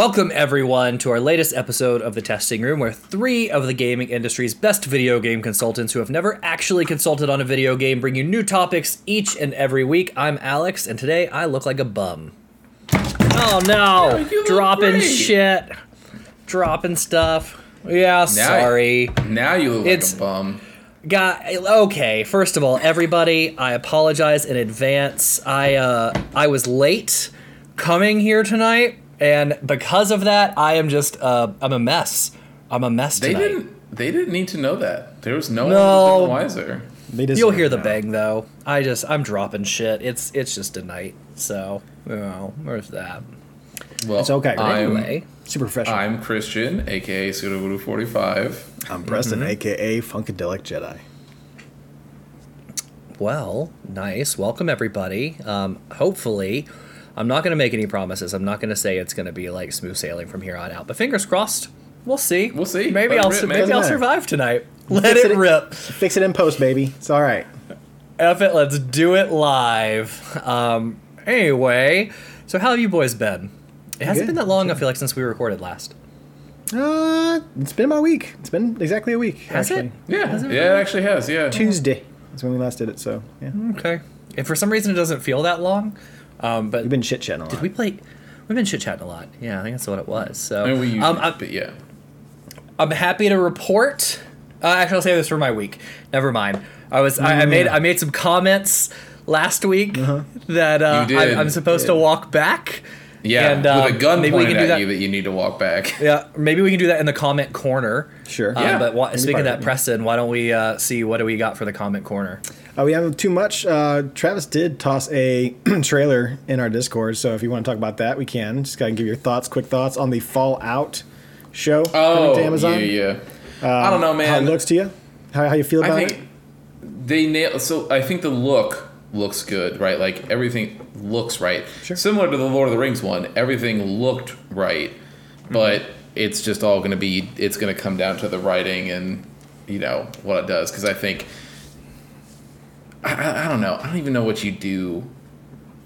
Welcome, everyone, to our latest episode of The Testing Room, where three of the gaming industry's best video game consultants who have never actually consulted on a video game bring you new topics each and every week. I'm Alex, and today I look like a bum. Oh no! Dropping great. shit. Dropping stuff. Yeah, sorry. Now you look It's- like a bum. Got okay. First of all, everybody, I apologize in advance. I uh, I was late coming here tonight, and because of that, I am just uh, I'm a mess. I'm a mess Tonight. They didn't. They didn't need to know that. There was no, No. one wiser. They deserve You'll hear the that. bang though. I just I'm dropping shit. It's it's just a night, so you know, there's that. Well, It's okay, right? I'm, Anyway, Super professional. I'm Christian, aka Sudovoodoo 45. I'm Preston, Mm-hmm. aka Funkadelic Jedi. well, nice. Welcome everybody. Um, hopefully, I'm not going to make any promises. I'm not going to say it's going to be like smooth sailing from here on out. But fingers crossed. We'll see. We'll see. Maybe Let I'll rip, maybe I'll survive tonight. Let Fix it it- rip. Fix it in post, baby. It's all right. F it. Let's do it live. Um, anyway, so how have you boys been? It hasn't Good. been that long. I feel like since we recorded last. Uh, it's been about a week. It's been exactly a week. Has actually. it? Yeah, Has it yeah, it actually has. Yeah. Tuesday is when we last did it. So yeah, Okay. And for some reason, it doesn't feel that long. Um, but we've been chit chatting a lot. did we play? We've been chit chatting a lot. Yeah, I think that's what it was. So I mean, we usually, um, I'm, but yeah. I'm happy to report. Uh, actually, I'll say this for my week. Never mind. I was I, I made I made some comments last week that uh, You did. I, I'm supposed to walk back. Yeah, and, um, with a gun maybe we can do at that- you that you need to walk back. Yeah, maybe we can do that in the comment corner. Sure. Uh, Yeah. but wha- speaking of that. Preston, why don't we uh, see what do we got for the comment corner? Uh, we haven't too much. Uh, Travis did toss a trailer in our Discord, so if you want to talk about that, we can. Just gotta give your thoughts, quick thoughts on the Fallout show coming Oh, to Amazon. yeah, yeah. I don't know, man. How it looks to you? How, how you feel about I it? they nail. So I think the look looks good, right? Like everything looks right. Sure. Similar to the Lord of the Rings one, everything looked right, Mm-hmm. but it's just all going to be. It's going to come down to the writing and you know what it does. Because I think I, I, don't know. I don't even know what you do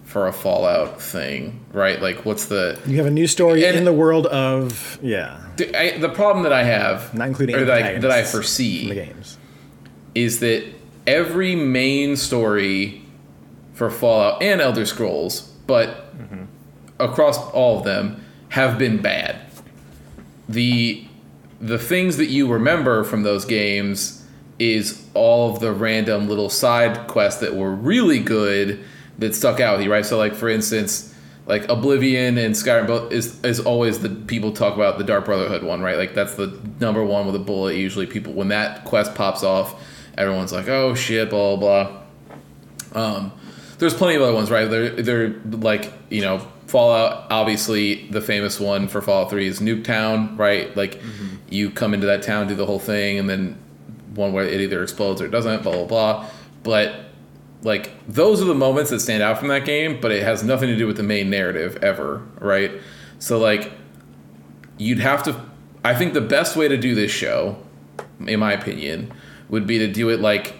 for a Fallout thing, right? Like, what's the You have a new story in the world of yeah, the, I, the problem that I have, not including or that I, that I foresee the games. is that every main story for Fallout and Elder Scrolls, but across all of them, have been bad. The the things that you remember from those games is all of the random little side quests that were really good that stuck out with you, right? So like for instance, like Oblivion and Skyrim both is is always the people talk about the Dark Brotherhood one, right? Like that's the number one with a bullet. Usually people when that quest pops off, everyone's like, oh shit, blah blah blah. Um, there's plenty of other ones, right? They're they're like you know Fallout. Obviously, the famous one for Fallout Three is Nuketown, right? Like mm-hmm. you come into that town, do the whole thing, and then one where it either explodes or it doesn't, blah blah blah. But like those are the moments that stand out from that game, but it has nothing to do with the main narrative ever, right? So like you'd have to I think the best way to do this show, in my opinion, would be to do it like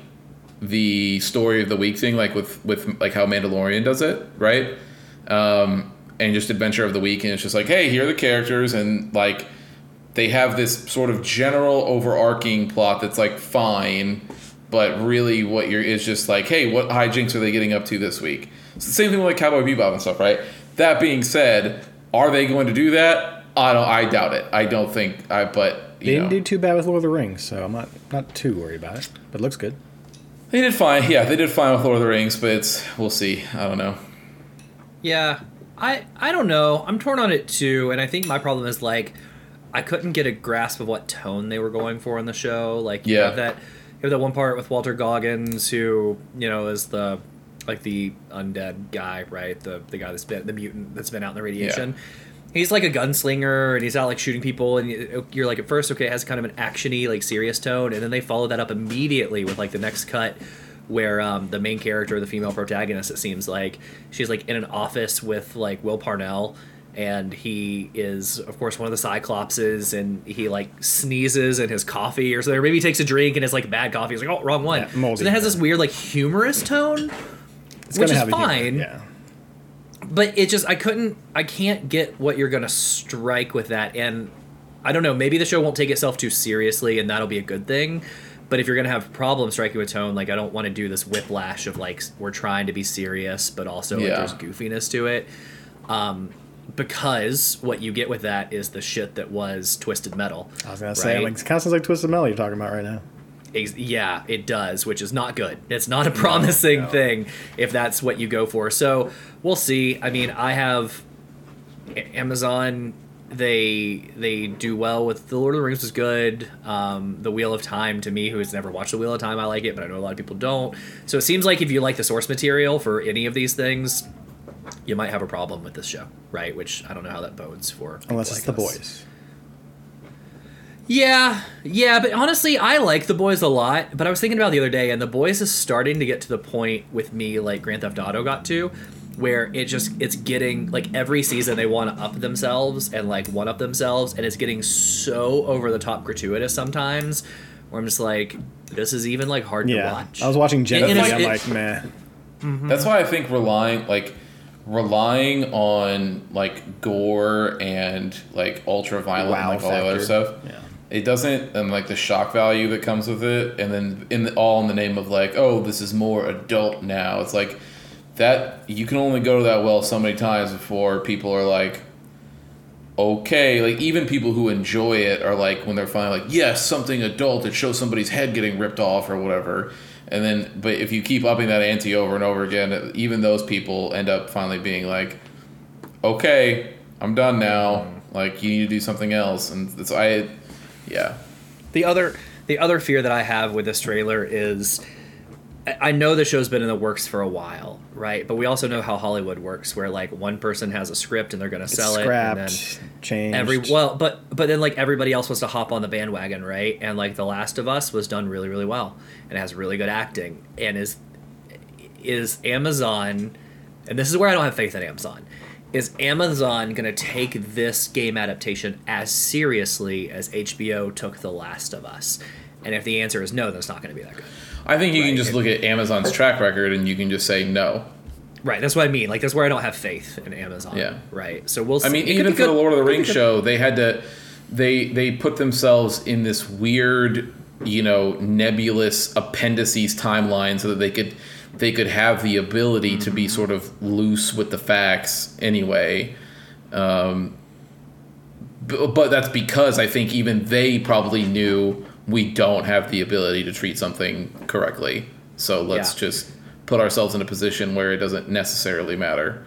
the story of the week thing, like with with like how Mandalorian does it, right? Um, and just adventure of the week, and it's just like, hey, here are the characters, and like they have this sort of general overarching plot that's like fine, but really what you're is just like, hey, what hijinks are they getting up to this week? It's the same thing with like Cowboy Bebop and stuff, right? That being said, are they going to do that? I don't. I doubt it. I don't think. I but They didn't know. do too bad with Lord of the Rings, so I'm not not too worried about it. But it looks good. They did fine. Yeah, they did fine with Lord of the Rings, but it's we'll see. I don't know. Yeah, I I don't know. I'm torn on it too, and I think my problem is like I couldn't get a grasp of what tone they were going for in the show. Like you Yeah. have that you have that one part with Walter Goggins who you know is the like the undead guy, right? The the guy that's been the mutant that's been out in the radiation. He's like a gunslinger and he's out like shooting people and you- you're like at first okay it has kind of an actiony like serious tone and then they follow that up immediately with like the next cut where um, the main character, the female protagonist, it seems like she's like in an office with like Will Parnell, and he is of course one of the Cyclopses, and he like sneezes in his coffee or something, or maybe he takes a drink and it's like bad coffee. He's like, oh, wrong one. Yeah, moldy. so it has this weird like humorous tone, It's which is a fine. Yeah. but it just I couldn't I can't get what you're gonna strike with that, and I don't know. Maybe the show won't take itself too seriously, and that'll be a good thing. But if you're gonna have problems striking with tone, like I don't want to do this whiplash of like we're trying to be serious, but also like, there's goofiness to it. Um, because what you get with that is the shit that was Twisted Metal. I was gonna say, like, it kind of sounds like Twisted Metal you're talking about right now. Ex- yeah, it does, which is not good. It's not a promising no. thing if that's what you go for. So we'll see. I mean, I have Amazon. They they do well with the Lord of the Rings was good. Um, the Wheel of Time to me, who has never watched the Wheel of Time, I like it, but I know a lot of people don't. So it seems like if you like the source material for any of these things, you might have a problem with this show, right? Which I don't know how that bodes for. Unless it's like the us. boys. Yeah, yeah, but honestly, I like the boys a lot. But I was thinking about the other day, and the boys is starting to get to the point with me, like Grand Theft Auto got to, where it just it's getting like every season they want to up themselves and like one up themselves, and it's getting so over the top gratuitous sometimes, where I'm just like, this is even like hard to Yeah. watch. I was watching Genesis. And- and I'm it's- like, meh. Mm-hmm. That's why I think relying like relying on like gore and like ultra violent Wow and like all that other stuff. Yeah. It doesn't and like the shock value that comes with it, and then in the, all in the name of like, oh, this is more adult now. It's like that you can only go to that well so many times before people are like, okay, like even people who enjoy it are like when they're finally like, yes, something adult. It shows somebody's head getting ripped off or whatever. And then, but if you keep upping that ante over and over again, even those people end up finally being like, okay, I'm done now. Mm-hmm. Like you need to do something else. And it's I, yeah, The other the other fear that I have with this trailer is I- I know the show's been in the works for a while, right? But we also know how Hollywood works, where like one person has a script and they're going to It's sell it, scrapped, and then changed. every well, but but then like everybody else wants to hop on the bandwagon, right? And like The Last of Us was done really really well and has really good acting and is is Amazon, and this is where I don't have faith in Amazon. Is Amazon going to take this game adaptation as seriously as HBO took The Last of Us? And if the answer is no, then it's not going to be that good. I think you can just look at Amazon's track record and you can just say no. Right, that's what I mean. Like that's where I don't have faith in Amazon. Yeah. Right. So we'll. See. I mean, It even be for the. Lord of the It could be Rings show, they had to they they put themselves in this weird, you know, nebulous appendices timeline so that they could they could have the ability to be sort of loose with the facts anyway. Um, but that's because I think even they probably knew we don't have the ability to treat something correctly. So let's Yeah. just put ourselves in a position where it doesn't necessarily matter.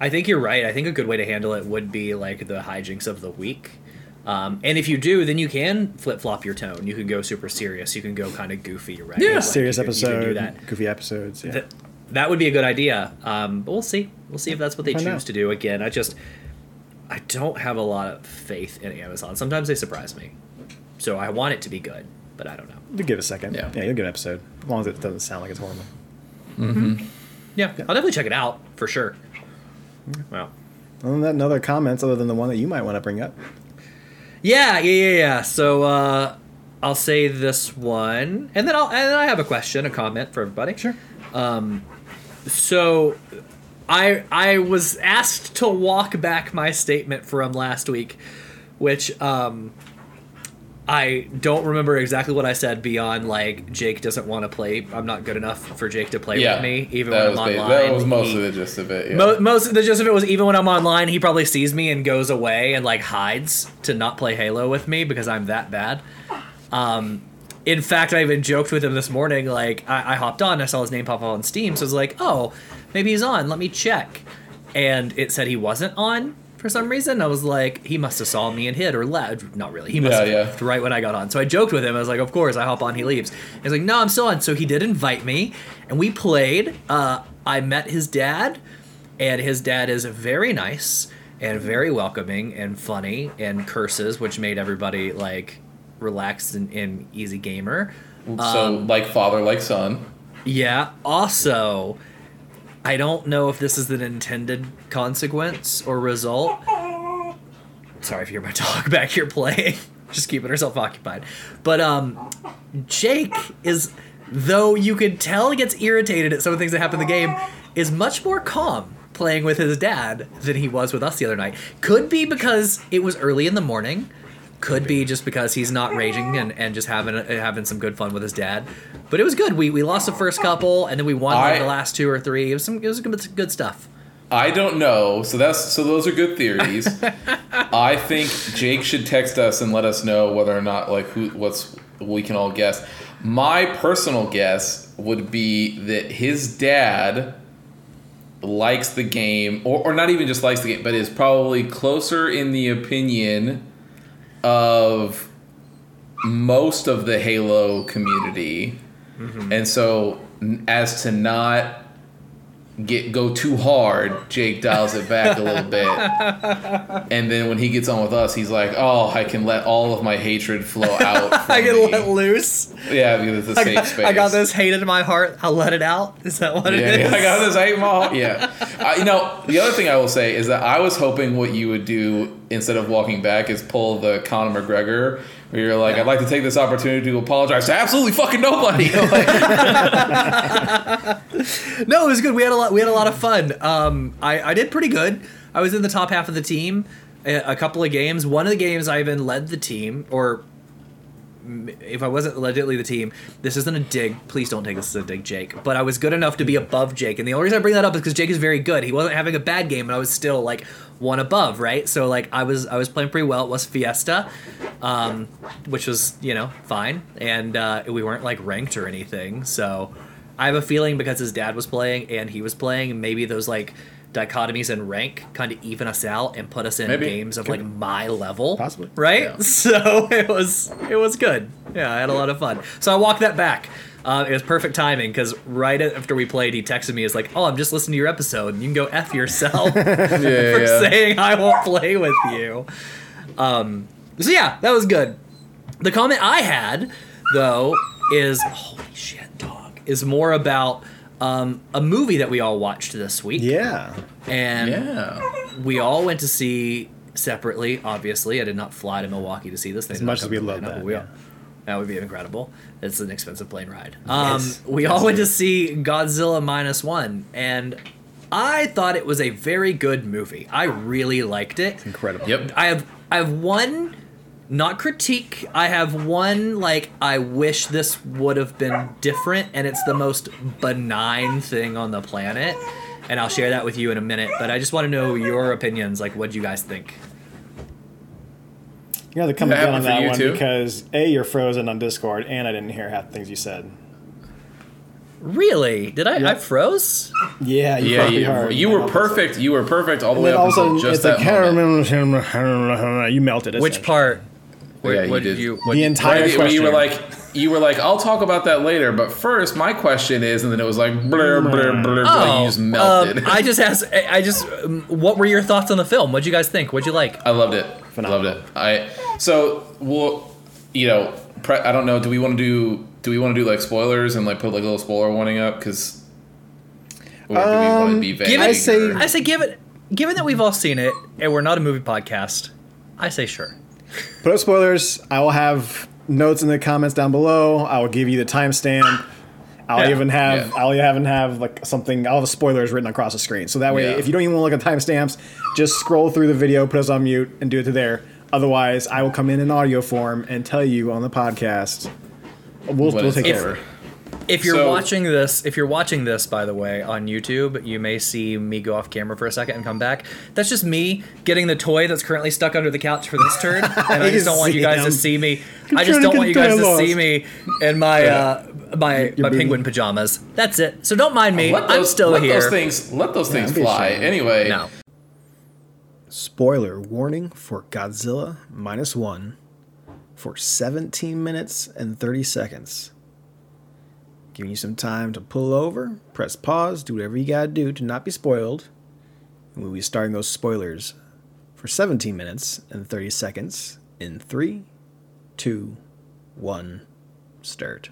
I think you're right. I think a good way to handle it would be like the hijinks of the week. Um, and if you do, then you can flip flop your tone. You can go super serious. You can go kind of goofy, right? Yeah. Like, serious you can- you do that. goofy episodes. Yeah. Th- that would be a good idea. Um, but we'll see. We'll see if that's what they Find choose out. to do. Again, I just I don't have a lot of faith in Amazon. Sometimes they surprise me, so I want it to be good, but I don't know. You give it a second. Yeah. yeah, you'll get an episode as long as it doesn't sound like it's horrible. Hmm. Yeah, I'll definitely check it out for sure. Well, Other than that, no other comments other than the one that you might want to bring up. Yeah, yeah, yeah, yeah. So uh, I'll say this one, and then I'll and then I have a question, a comment for everybody. Sure. Um, so I I was asked to walk back my statement from last week, which um I don't remember exactly what I said beyond like Jake doesn't want to play. I'm not good enough for Jake to play Yeah, with me, even when I'm online. That was most He- of the gist of it. Yeah. Mo- most of the gist of it was even when I'm online, he probably sees me and goes away and like hides to not play Halo with me because I'm that bad. Um, in fact, I even joked with him this morning. Like I, I hopped on, I saw his name pop up on Steam, so I was like, "Oh, maybe he's on. Let me check." And it said he wasn't on for some reason. I was like, he must have saw me and hid or left. Not really. He must Yeah, have yeah. left right when I got on. So I joked with him. I was like, of course, I hop on, he leaves. He's like, no, I'm still on. So he did invite me, and we played. Uh, I met his dad, and his dad is very nice and very welcoming and funny and curses, which made everybody like relaxed and, and easy gamer. so Um, like father, like son. Yeah. Also, I don't know if this is an intended consequence or result. Sorry if you hear my dog back here playing. Just keeping herself occupied. But um Jake is though you could tell he gets irritated at some of the things that happen in the game, is much more calm playing with his dad than he was with us the other night. Could be because it was early in the morning. Could be just because he's not raging and, and just having having some good fun with his dad. But it was good. We, we lost the first couple and then we won like, the last two or three. It was some it was good, good stuff. I don't know. So that's so those are good theories. I think Jake should text us and let us know whether or not like who what's we can all guess. My personal guess would be that his dad likes the game or, or not even just likes the game, but is probably closer in the opinion of most of the Halo community. Mm-hmm. And so as to not get go too hard, Jake dials it back a little bit. And then when he gets on with us, he's like, "Oh, I can let all of my hatred flow out." I can me. let loose. Yeah, because it's a I safe got, space. I got this hate in my heart. I'll let it out. Is that what it Yeah, is? yeah, I got this hate ball. Yeah, uh, you know the other thing I will say is that I was hoping what you would do instead of walking back is pull the Conor McGregor, you're like, "I'd like to take this opportunity to apologize to absolutely fucking nobody." Like, No, it was good. We had a lot. We had a lot of fun. Um, I, I did pretty good. I was in the top half of the team. A, a couple of games. One of the games I even led the team, or if I wasn't legitimately the team, this isn't a dig. Please don't take this as a dig, Jake. But I was good enough to be above Jake, and the only reason I bring that up is because Jake is very good. He wasn't having a bad game, and I was still like one above, right? So like I was I was playing pretty well. It was Fiesta, um, which was you know fine, and uh, we weren't like ranked or anything. So I have a feeling because his dad was playing and he was playing, maybe those like dichotomies in rank kind of even us out and put us in Maybe. games of like my level, Possibly. right? Yeah. So it was it was good. Yeah, I had a lot of fun. So I walked that back. Uh, it was perfect timing because right after we played, he texted me. He's like, "Oh, I'm just listening to your episode. and You can go f yourself yeah, for yeah. saying I won't play with you." Um, so yeah, that was good. The comment I had though is holy shit, dog. Is more about um, a movie that we all watched this week, Yeah. and yeah. we all went to see separately. Obviously, I did not fly to Milwaukee to see this. They as much as we love that, we yeah. all- that would be incredible. It's an expensive plane ride. Um, Yes. we all went to see Godzilla minus one, and I thought it was a very good movie. I really liked it. Incredible. Yep. I have I have one not critique. I have one like I wish this would have been different and it's the most benign thing on the planet. And I'll share that with you in a minute, but I just want to know your opinions like what do you guys think? You have to come down on that one too? because A, you're frozen on Discord, and I didn't hear half the things you said. Really? Did I I froze? Yeah, you Yeah, you, hard. you were perfect. You were perfect all the And way up all until just it's that like moment. you melted. Which part? Where, Yeah, you what did. you what The entire Right, when you were like, you were like, I'll talk about that later. But first, my question is, and then it was like, blur, blur, blur, blur. Oh, you just melted. um, I just asked. I I just. um, What were your thoughts on the film? What'd you guys think? What'd you like? I loved it. Phenomenal. Loved it. I so we'll you know, pre- I don't know. Do we want to do? Do we want to do like spoilers and like put like a little spoiler warning up? Because or do we want to Um, be vague? Give I it. say- or- I say, give it. Given that we've all seen it and we're not a movie podcast, I say sure. Put up spoilers. I will have notes in the comments down below. I will give you the timestamp. I'll Yeah. even have Yeah. I'll even have like something. I'll have spoilers written across the screen. So that way, Yeah. if you don't even want to look at timestamps, just scroll through the video, put us on mute, and do it to there. Otherwise, I will come in in audio form and tell you on the podcast. We'll, we'll take it? care of it. If you're So- watching this, if you're watching this, by the way, on YouTube, you may see me go off camera for a second and come back. That's just me getting the toy that's currently stuck under the couch for this turn, and I just don't want you guys to see see me. I'm I just don't want you guys to lost. see me in my uh, my Your my booty. penguin pajamas. That's it. So don't mind me. let I'm those, still let here. those things. Let those things I'd fly. ashamed. Anyway. No. Spoiler warning for Godzilla minus one for 17 minutes and 30 seconds. Giving you some time to pull over, press pause, do whatever you gotta do to not be spoiled. And we'll be starting those spoilers for 17 minutes and 30 seconds in three, two, one, start.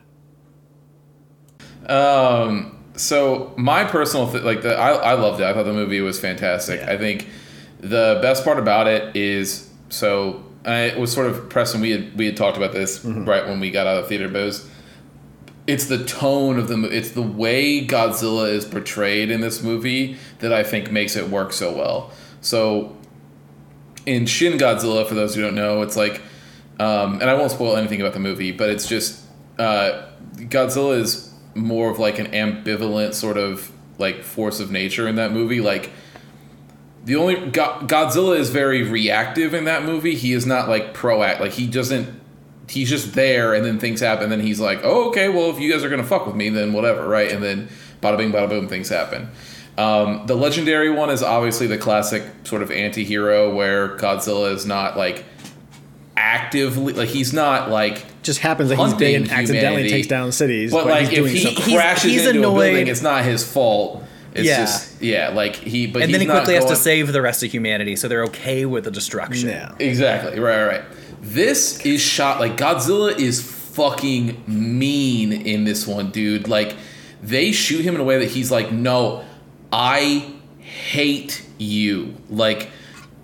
Um. So my personal th- like the I I loved it. I thought the movie was fantastic. Yeah. I think the best part about it is so I was sort of Preston. We had we had talked about this Mm-hmm. right when we got out of the theater, but it was it's the tone of the it's the way Godzilla is portrayed in this movie that I think makes it work so well. So in Shin Godzilla, for those who don't know, it's like, um, and I won't spoil anything about the movie, but it's just uh, Godzilla is more of like an ambivalent sort of like force of nature in that movie. Like the only Go- Godzilla is very reactive in that movie. He is not like proact. Like he doesn't. He's just there, and then things happen. And then he's like, "Oh, okay. Well, if you guys are gonna fuck with me, then whatever, right?" And then bada bing, bada boom, things happen. Um, the legendary one is obviously the classic sort of anti-hero where Godzilla is not like actively like he's not like Just happens that he's big and Hunting accidentally humanity. takes down cities. but, like he's if doing he something. Crashes he's into a building it's not his fault it's Yeah. just yeah like he but and he's then he not quickly has to save the rest of humanity, so they're okay with the destruction. Yeah. Exactly. Right, right, right. This is shot like Godzilla is fucking mean in this one, dude. Like they shoot him in a way that he's like, "No, I hate you." Like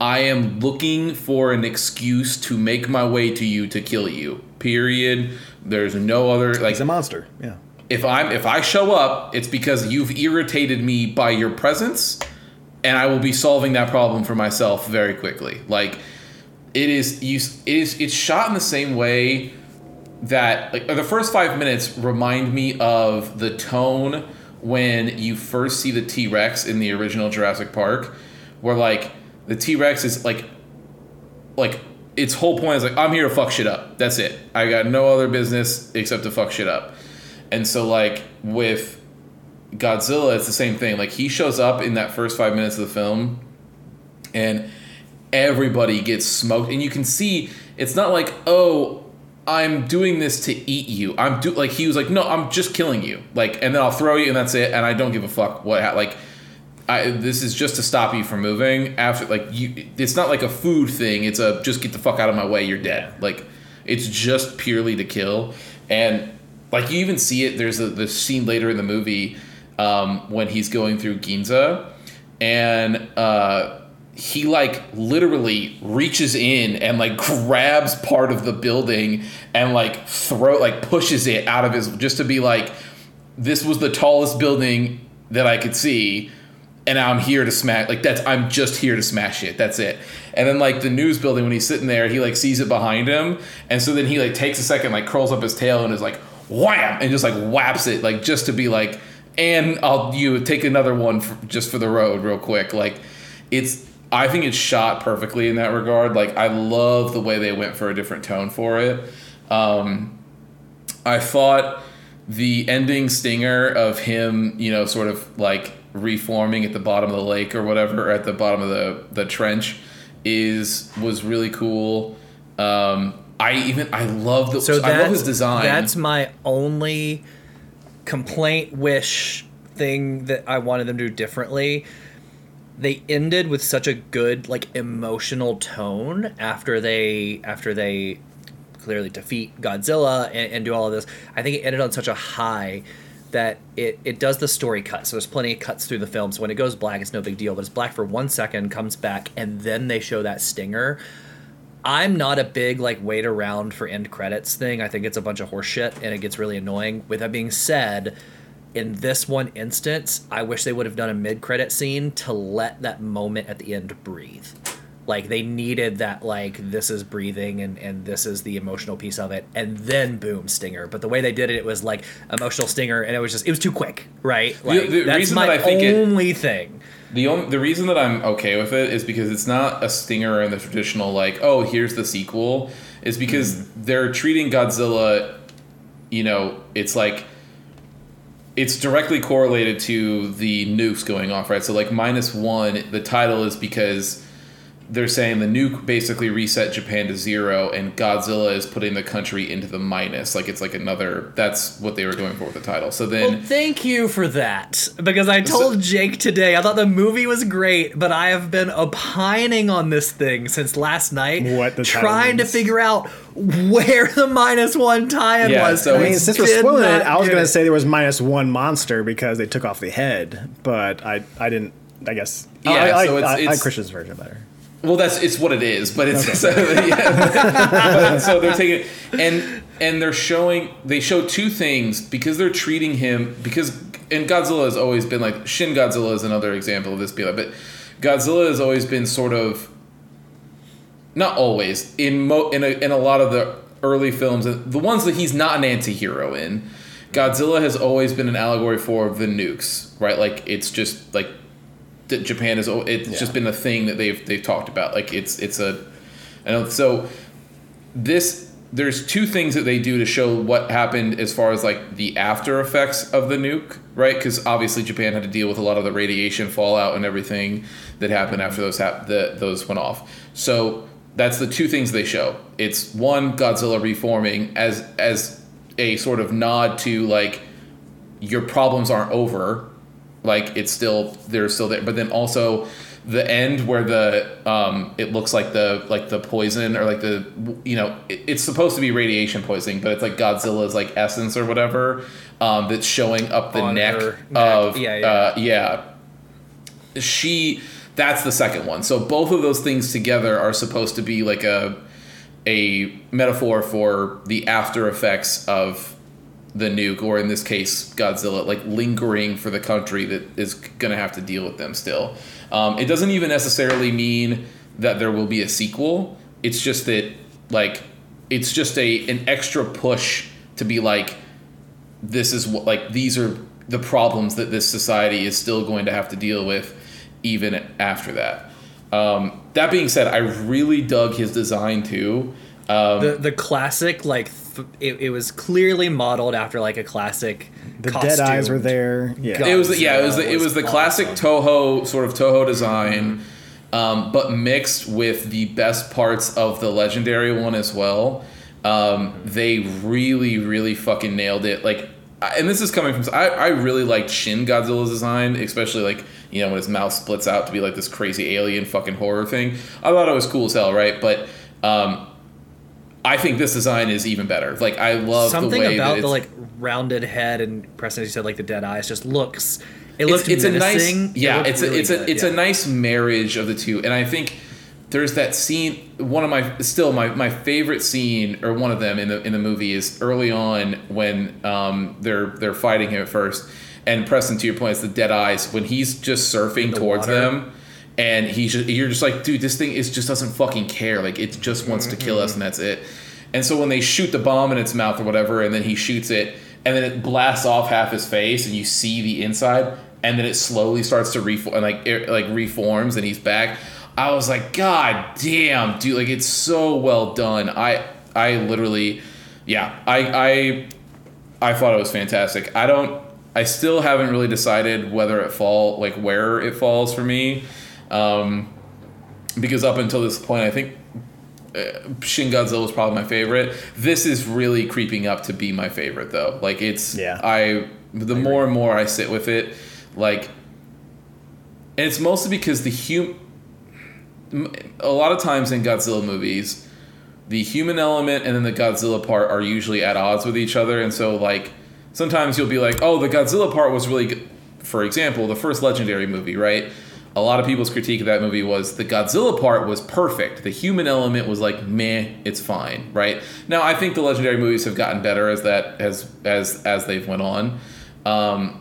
I am looking for an excuse to make my way to you to kill you. Period. There's no other like He's a monster. Yeah. if I'm if I show up, it's because you've irritated me by your presence, and I will be solving that problem for myself very quickly. Like it is you it is it's shot in the same way that like the first five minutes remind me of the tone when you first see the T Rex in the original Jurassic Park, where like the T Rex is like like its whole point is like I'm here to fuck shit up. That's it. I got no other business except to fuck shit up. And so like with Godzilla, it's the same thing. Like he shows up in that first five minutes of the film, and everybody gets smoked, and you can see it's not like oh. I'm doing this to eat you. I'm do like he was like, no, I'm just killing you. Like, and then I'll throw you, and that's it. And I don't give a fuck what. Ha- like, I this is just to stop you from moving. After like you, it's not like a food thing. It's a just get the fuck out of my way. You're dead. Like, it's just purely to kill. And like you even see it. There's a the scene later in the movie um, when he's going through Ginza, and uh, he like literally reaches in and like grabs part of the building and like throw like pushes it out of his just to be like this was the tallest building that I could see and I'm here to smash like that's I'm just here to smash it. That's it. And then like the news building when he's sitting there, he like sees it behind him, and so then he like takes a second, like curls up his tail and is like wham, and just like whaps it, like just to be like, and I'll you take another one for, just for the road real quick. Like it's I think it's shot perfectly in that regard. Like I love the way they went for a different tone for it. Um, I thought the ending stinger of him, you know, sort of like reforming at the bottom of the lake or whatever, or at the bottom of the the trench, is was really cool. Um, I even I love the So I love his design. That's my only complaint, wish thing that I wanted them to do differently. They ended with such a good like emotional tone after they after they clearly defeat Godzilla and, and do all of this. I think it ended on such a high that it, it does the story cut. So there's plenty of cuts through the film. So when it goes black, it's no big deal. But it's black for one second, comes back, and then they show that stinger. I'm not a big like wait around for end credits thing. I think it's a bunch of horseshit and it gets really annoying. With that being said, in this one instance, I wish they would have done a mid credit scene to let that moment at the end breathe. Like they needed that like this is breathing and and this is the emotional piece of it and then boom stinger. But the way they did it, it was like emotional stinger and it was just it was too quick, right? Like the that's reason my that I think it- only thing. The only the reason that I'm okay with it is because it's not a stinger in the traditional like oh here's the sequel is because Mm. they're treating Godzilla, you know, it's like it's directly correlated to the nukes going off, right? So like minus one, the title is because they're saying the nuke basically reset Japan to zero, and Godzilla is putting the country into the minus. Like it's like another. That's what they were going for with the title. So then. Well, thank you for that. Because I told Jake today, I thought the movie was great, but I have been opining on this thing since last night. What the title Trying to figure out where the minus one tie-in Yeah, was. so I mean, since we're did spoiling it, I was gonna say there was minus one monster because they took off the head, but I I didn't. I guess. Yeah, I, I, so it's- I, I like it's- Christian's version better. Well, that's it's what it is, but it's so, yeah. But- so they're taking and and they're showing they show two things because they're treating him because and Godzilla has always been like Shin Godzilla is another example of this like but Godzilla has always been sort of not always in mo in a, in a lot of the early films the ones that he's not an anti-hero in Godzilla has always been an allegory for the nukes right like it's just like that Japan is it's Yeah. just been a thing that they've they've talked about. Like it's it's a and so this there's two things that they do to show what happened as far as like the after effects of the nuke right? Because obviously japan had to deal with a lot of the radiation fallout and everything that happened after those hap- the, those went off. So that's the two things they show. It's one godzilla reforming as as a sort of nod to like your problems aren't over like it's still they're still there but then also the end where the um it looks like the like the poison or like the you know it, it's supposed to be radiation poisoning but it's like godzilla's like essence or whatever um that's showing up the neck, neck. of Yeah, yeah. uh yeah she that's the second one so both of those things together are supposed to be like a a metaphor for the after effects of the nuke or in this case godzilla like lingering for the country that is going to have to deal with them still. Um, it doesn't even necessarily mean that there will be a sequel. It's just that like it's just a an extra push to be like this is what like these are the problems that this society is still going to have to deal with even after that. Um, that being said i really dug his design too um, the the classic like th- it, it was clearly modeled after like a classic. The dead eyes were there. Yeah. God. it was yeah it was the, it was was the classic. Toho sort of Toho design, um, but mixed with the best parts of the legendary one as well. Um, they really really fucking nailed it. Like, I- and this is coming from I, I really liked Shin Godzilla's design, especially like you know when his mouth splits out to be like this crazy alien fucking horror thing. I thought it was cool as hell, right? But um, I think this design is even better. Like I love something the way about the like rounded head and Preston, as you said, like the dead eyes, just looks. It looks it's, it's a nice. It yeah looked it's really a it's a it's yeah. a nice marriage of the two and i think there's that scene one of my still my, my favorite scene or one of them in the in the movie is early on when um they're they're fighting him at first and Preston to your point it's the dead eyes when he's just surfing towards water. them and he's just you're just like dude this thing is just doesn't fucking care. Like it just wants to kill us mm-hmm. and that's it. And so when they shoot the bomb in its mouth or whatever and then he shoots it and then it blasts off half his face and you see the inside and then it slowly starts to reform and like it, like reforms and he's back. I was like god damn dude like it's so well done. I i literally yeah i i i thought it was fantastic. I don't i still haven't really decided whether it fall like where it falls for me um because up until this point i think uh, Shin Godzilla was probably my favorite. This is really creeping up to be my favorite though. Like it's Yeah. I the more and more I sit with it, like and it's mostly because the hum a lot of times in Godzilla movies, the human element and then the Godzilla part are usually at odds with each other and so like sometimes you'll be like, "Oh, the Godzilla part was really good." For example, the first legendary movie, right? A lot of people's critique of that movie was the Godzilla part was perfect. The human element was like meh, it's fine, right? Now I think the legendary movies have gotten better as that as as as they've went on. Um,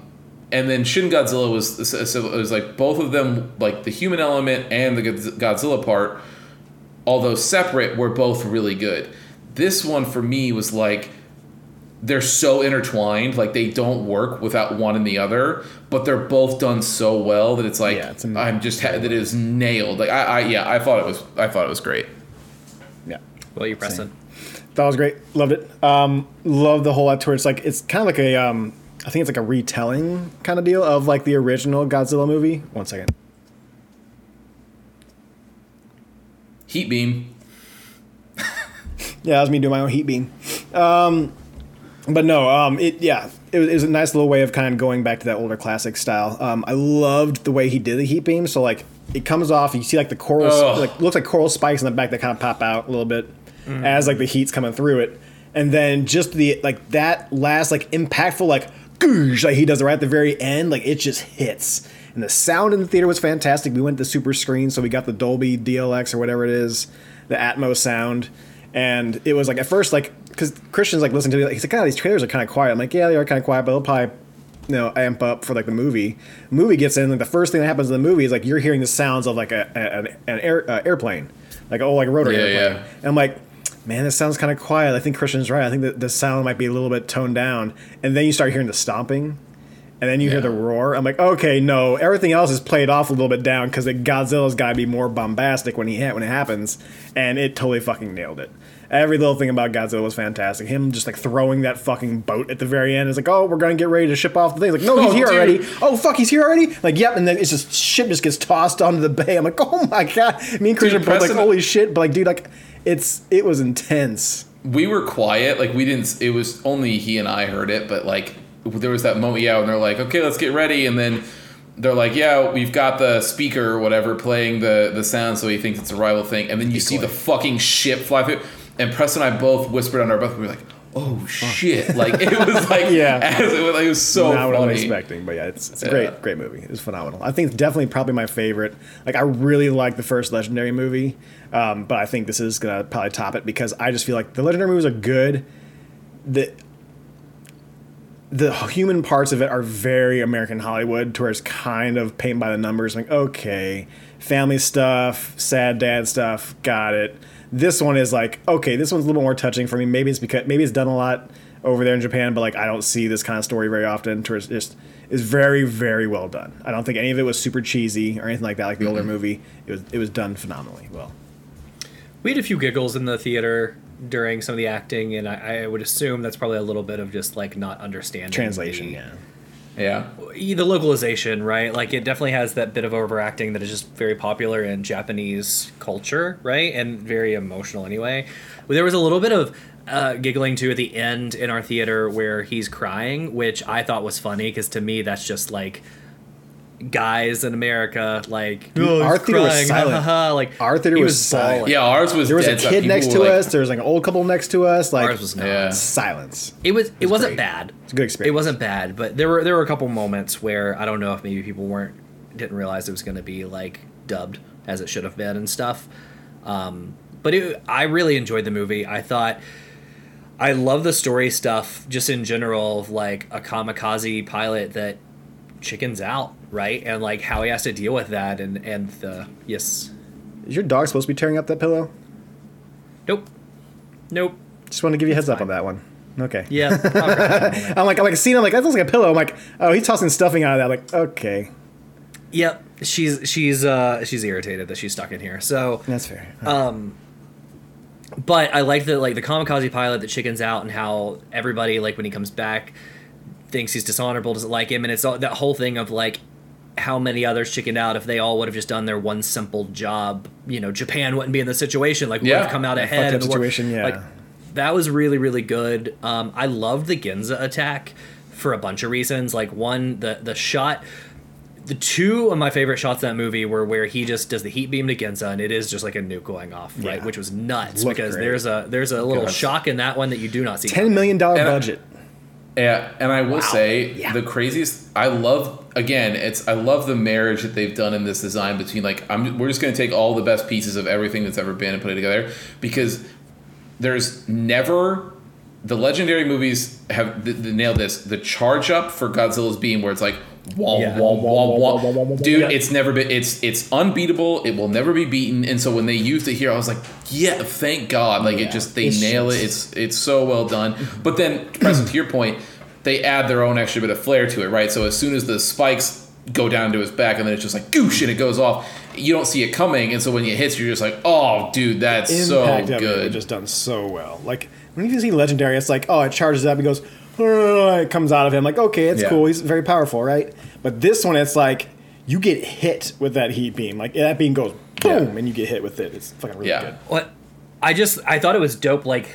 and then Shin Godzilla was it was like both of them like the human element and the Godzilla part although separate were both really good. This one for me was like they're so intertwined like they don't work without one and the other but they're both done so well that it's like Yeah, it's i'm just ha- that it is nailed like I, I yeah i thought it was i thought it was great Yeah. Well, you Preston. That was great. Loved it. Um, love the whole up towards like it's kind of like a um, I think it's like a retelling kind of deal of like the original Godzilla movie. One second. heat beam Yeah, that was me doing my own heat beam. Um, but no, um, it yeah, it was, it was a nice little way of kind of going back to that older classic style. Um, I loved the way he did the heat beam. So like it comes off, you see like the coral, Ugh. like looks like coral spikes in the back that kind of pop out a little bit as like the heat's coming through it, and then just the like that last like impactful like goosh, like he does it right at the very end, like it just hits. And the sound in the theater was fantastic. We went to super screen, so we got the Dolby DLX or whatever it is, the Atmos sound and it was like at first like because Christian's like listen to me. He's like, God, these trailers are kind of quiet. I'm like, yeah, they are kind of quiet, but they'll probably you know amp up for like the movie. movie gets in, like the first thing that happens in the movie is like you're hearing the sounds of like a, a an, an air, uh, airplane, like oh like a rotor Yeah, airplane. yeah. And I'm like. Man, this sounds kind of quiet. I think Christian's right. I think that the sound might be a little bit toned down. And then you start hearing the stomping, and then you hear the roar. I'm like, okay, no, everything else is played off a little bit down because Godzilla's got to be more bombastic when he ha- when it happens, and it totally fucking nailed it. Every little thing about Godzilla was fantastic. Him just like throwing that fucking boat at the very end is like, oh, we're gonna get ready to ship off the thing. Like, no, he's Oh, here dude. already. Oh fuck, he's here already. Like, yep. And then it's just ship just gets tossed onto the bay. I'm like, oh my god. Me and Christian Dude, both like, holy shit. But like, dude, like, it's it was intense. we were quiet like we didn't it was only he and i heard it but like there was that moment yeah and they're like okay let's get ready and then they're like yeah we've got the speaker or whatever playing the the sound so he thinks it's a rival thing and then you see the fucking ship fly through and preston and i both whispered under our breath we were like oh shit like it was like Yeah. as it, was, like, it was so not what I was expecting, but yeah, it's, it's a Yeah. great, great movie. It's phenomenal. I think it's definitely probably my favorite. Like, I really like the first Legendary movie, um, but I think this is gonna probably top it because I just feel like the Legendary movies are good. The the human parts of it are very American Hollywood, to where it's kind of paint by the numbers. Like, okay, family stuff, sad dad stuff, got it. This one is like, okay, this one's a little bit more touching for me. Maybe it's because maybe it's done a lot over there in Japan, but like I don't see this kind of story very often. To it's just is very very well done. I don't think any of it was super cheesy or anything like that. Like the older mm-hmm. movie, it was it was done phenomenally well. We had a few giggles in the theater during some of the acting, and I, I would assume that's probably a little bit of just like not understanding Translation, the, yeah. Yeah the localization, right? Like it definitely has that bit of overacting that is just very popular in Japanese culture, right? And very emotional anyway. There was a little bit of uh, giggling too at the end in our theater where he's crying, which I thought was funny because to me that's just like guys in America like oh, our he's theater was crying, silent. ha, ha, ha," like Our theater he was silent. yeah ours was There was a dead silent. kid next to like- us. There was like an old couple next to us. Like Ours was not. Yeah. silence. It was. It, wasn't great. bad. It's a good experience. It wasn't bad, but there were there were a couple moments where I don't know if maybe people weren't didn't realize it was going to be like dubbed as it should have been and stuff. Um, but it, I really enjoyed the movie. I thought I love the story stuff just in general of like a kamikaze pilot that chickens out, right? And like how he has to deal with that and and the yes, Is your dog supposed to be tearing up that pillow? nope, nope. Just want to give you a heads up on that one. Okay. Yeah, alright. I'm like, I'm like seeing. I'm like, that looks like a pillow. I'm like, oh, he's tossing stuffing out of that. I'm like, okay, yep. She's she's uh she's irritated that she's stuck in here. So that's fair. Um But I like the like the kamikaze pilot that chickens out and how everybody like when he comes back thinks he's dishonorable, doesn't like him, and it's all, that whole thing of like how many others chickened out if they all would have just done their one simple job. You know, Japan wouldn't be in the situation. Like would have come out ahead. fucked up and situation, yeah. Like that was really really good. Um, I loved the Ginza attack for a bunch of reasons. Like one, the the shot. The two of my favorite shots in that movie were where he just does the heat beam to Ginza, and it is just like a nuke going off, right? Which was nuts Looked because great. there's a there's a little Yes. shock in that one that you do not see. Ten million dollar budget. Yeah, and I will say Yeah. the craziest. I love again. It's I love the marriage that they've done in this design between like I'm. We're just gonna take all the best pieces of everything that's ever been and put it together because there's never the legendary movies have th- th- nailed this. The charge up for Godzilla's beam where it's like Yeah. Dude, Yeah. it's never been. It's it's unbeatable. It will never be beaten. And so when they used it here, I was like, yeah, thank God. Like Yeah. it just they It's nail it. It's it's so well done. But then, Preston to your point, they add their own extra bit of flair to it, right? So as soon as the spikes go down to his back, and then it's just like goosh, and it goes off. You don't see it coming, and so when it hits, you're just like, oh, dude, that's so Impact of it good. just done so well. Like when you see legendary, it's like, oh, it charges up, and goes, it comes out of him. Like, okay, it's Yeah. cool. He's very powerful, right? But this one, it's like you get hit with that heat beam. Like that beam goes boom, Yeah. and you get hit with it. It's fucking really Yeah. good. What I just I thought it was dope, like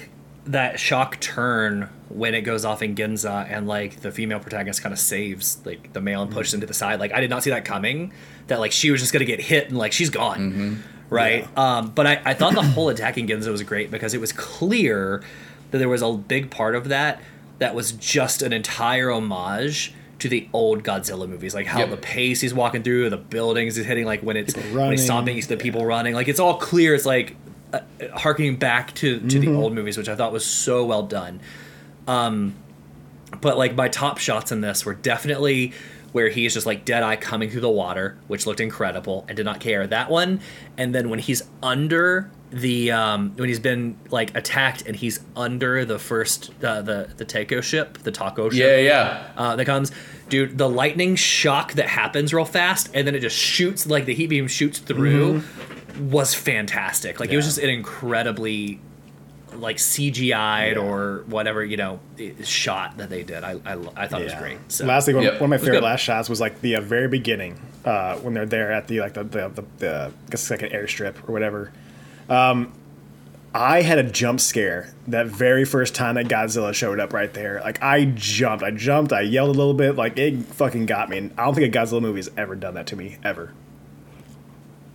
that shock turn when it goes off in Ginza and like the female protagonist kind of saves like the male and pushes him to the side. Like I did not see that coming. That like she was just gonna get hit and like she's gone. Right. Um, but I, I thought the whole attacking Ginza was great because it was clear that there was a big part of that that was just an entire homage to the old Godzilla movies, like how Yep. the pace he's walking through, the buildings he's hitting, like when it's when he's stomping, the people running. Like it's all clear. It's like uh, harkening back to to the old movies, which I thought was so well done. Um, but like my top shots in this were definitely where he's just like dead eye coming through the water, which looked incredible and did not care. That one, and then when he's under the um when he's been like attacked and he's under the first uh, the the taco ship, the taco ship Yeah, yeah. uh, that comes. Dude, the lightning shock that happens real fast and then it just shoots, like the heat beam shoots through, was fantastic. Like, it was just an incredibly, like, CGI'd or whatever, you know, shot that they did. I, I, I thought it was great. So, Lastly, one, Yep. one of my favorite last shots was like the uh, very beginning uh, when they're there at the like the the, the, the I guess it's like an airstrip or whatever. Um, I had a jump scare that very first time that Godzilla showed up right there. Like I jumped, I jumped, I yelled a little bit. Like it fucking got me. And I don't think a Godzilla movie has ever done that to me ever.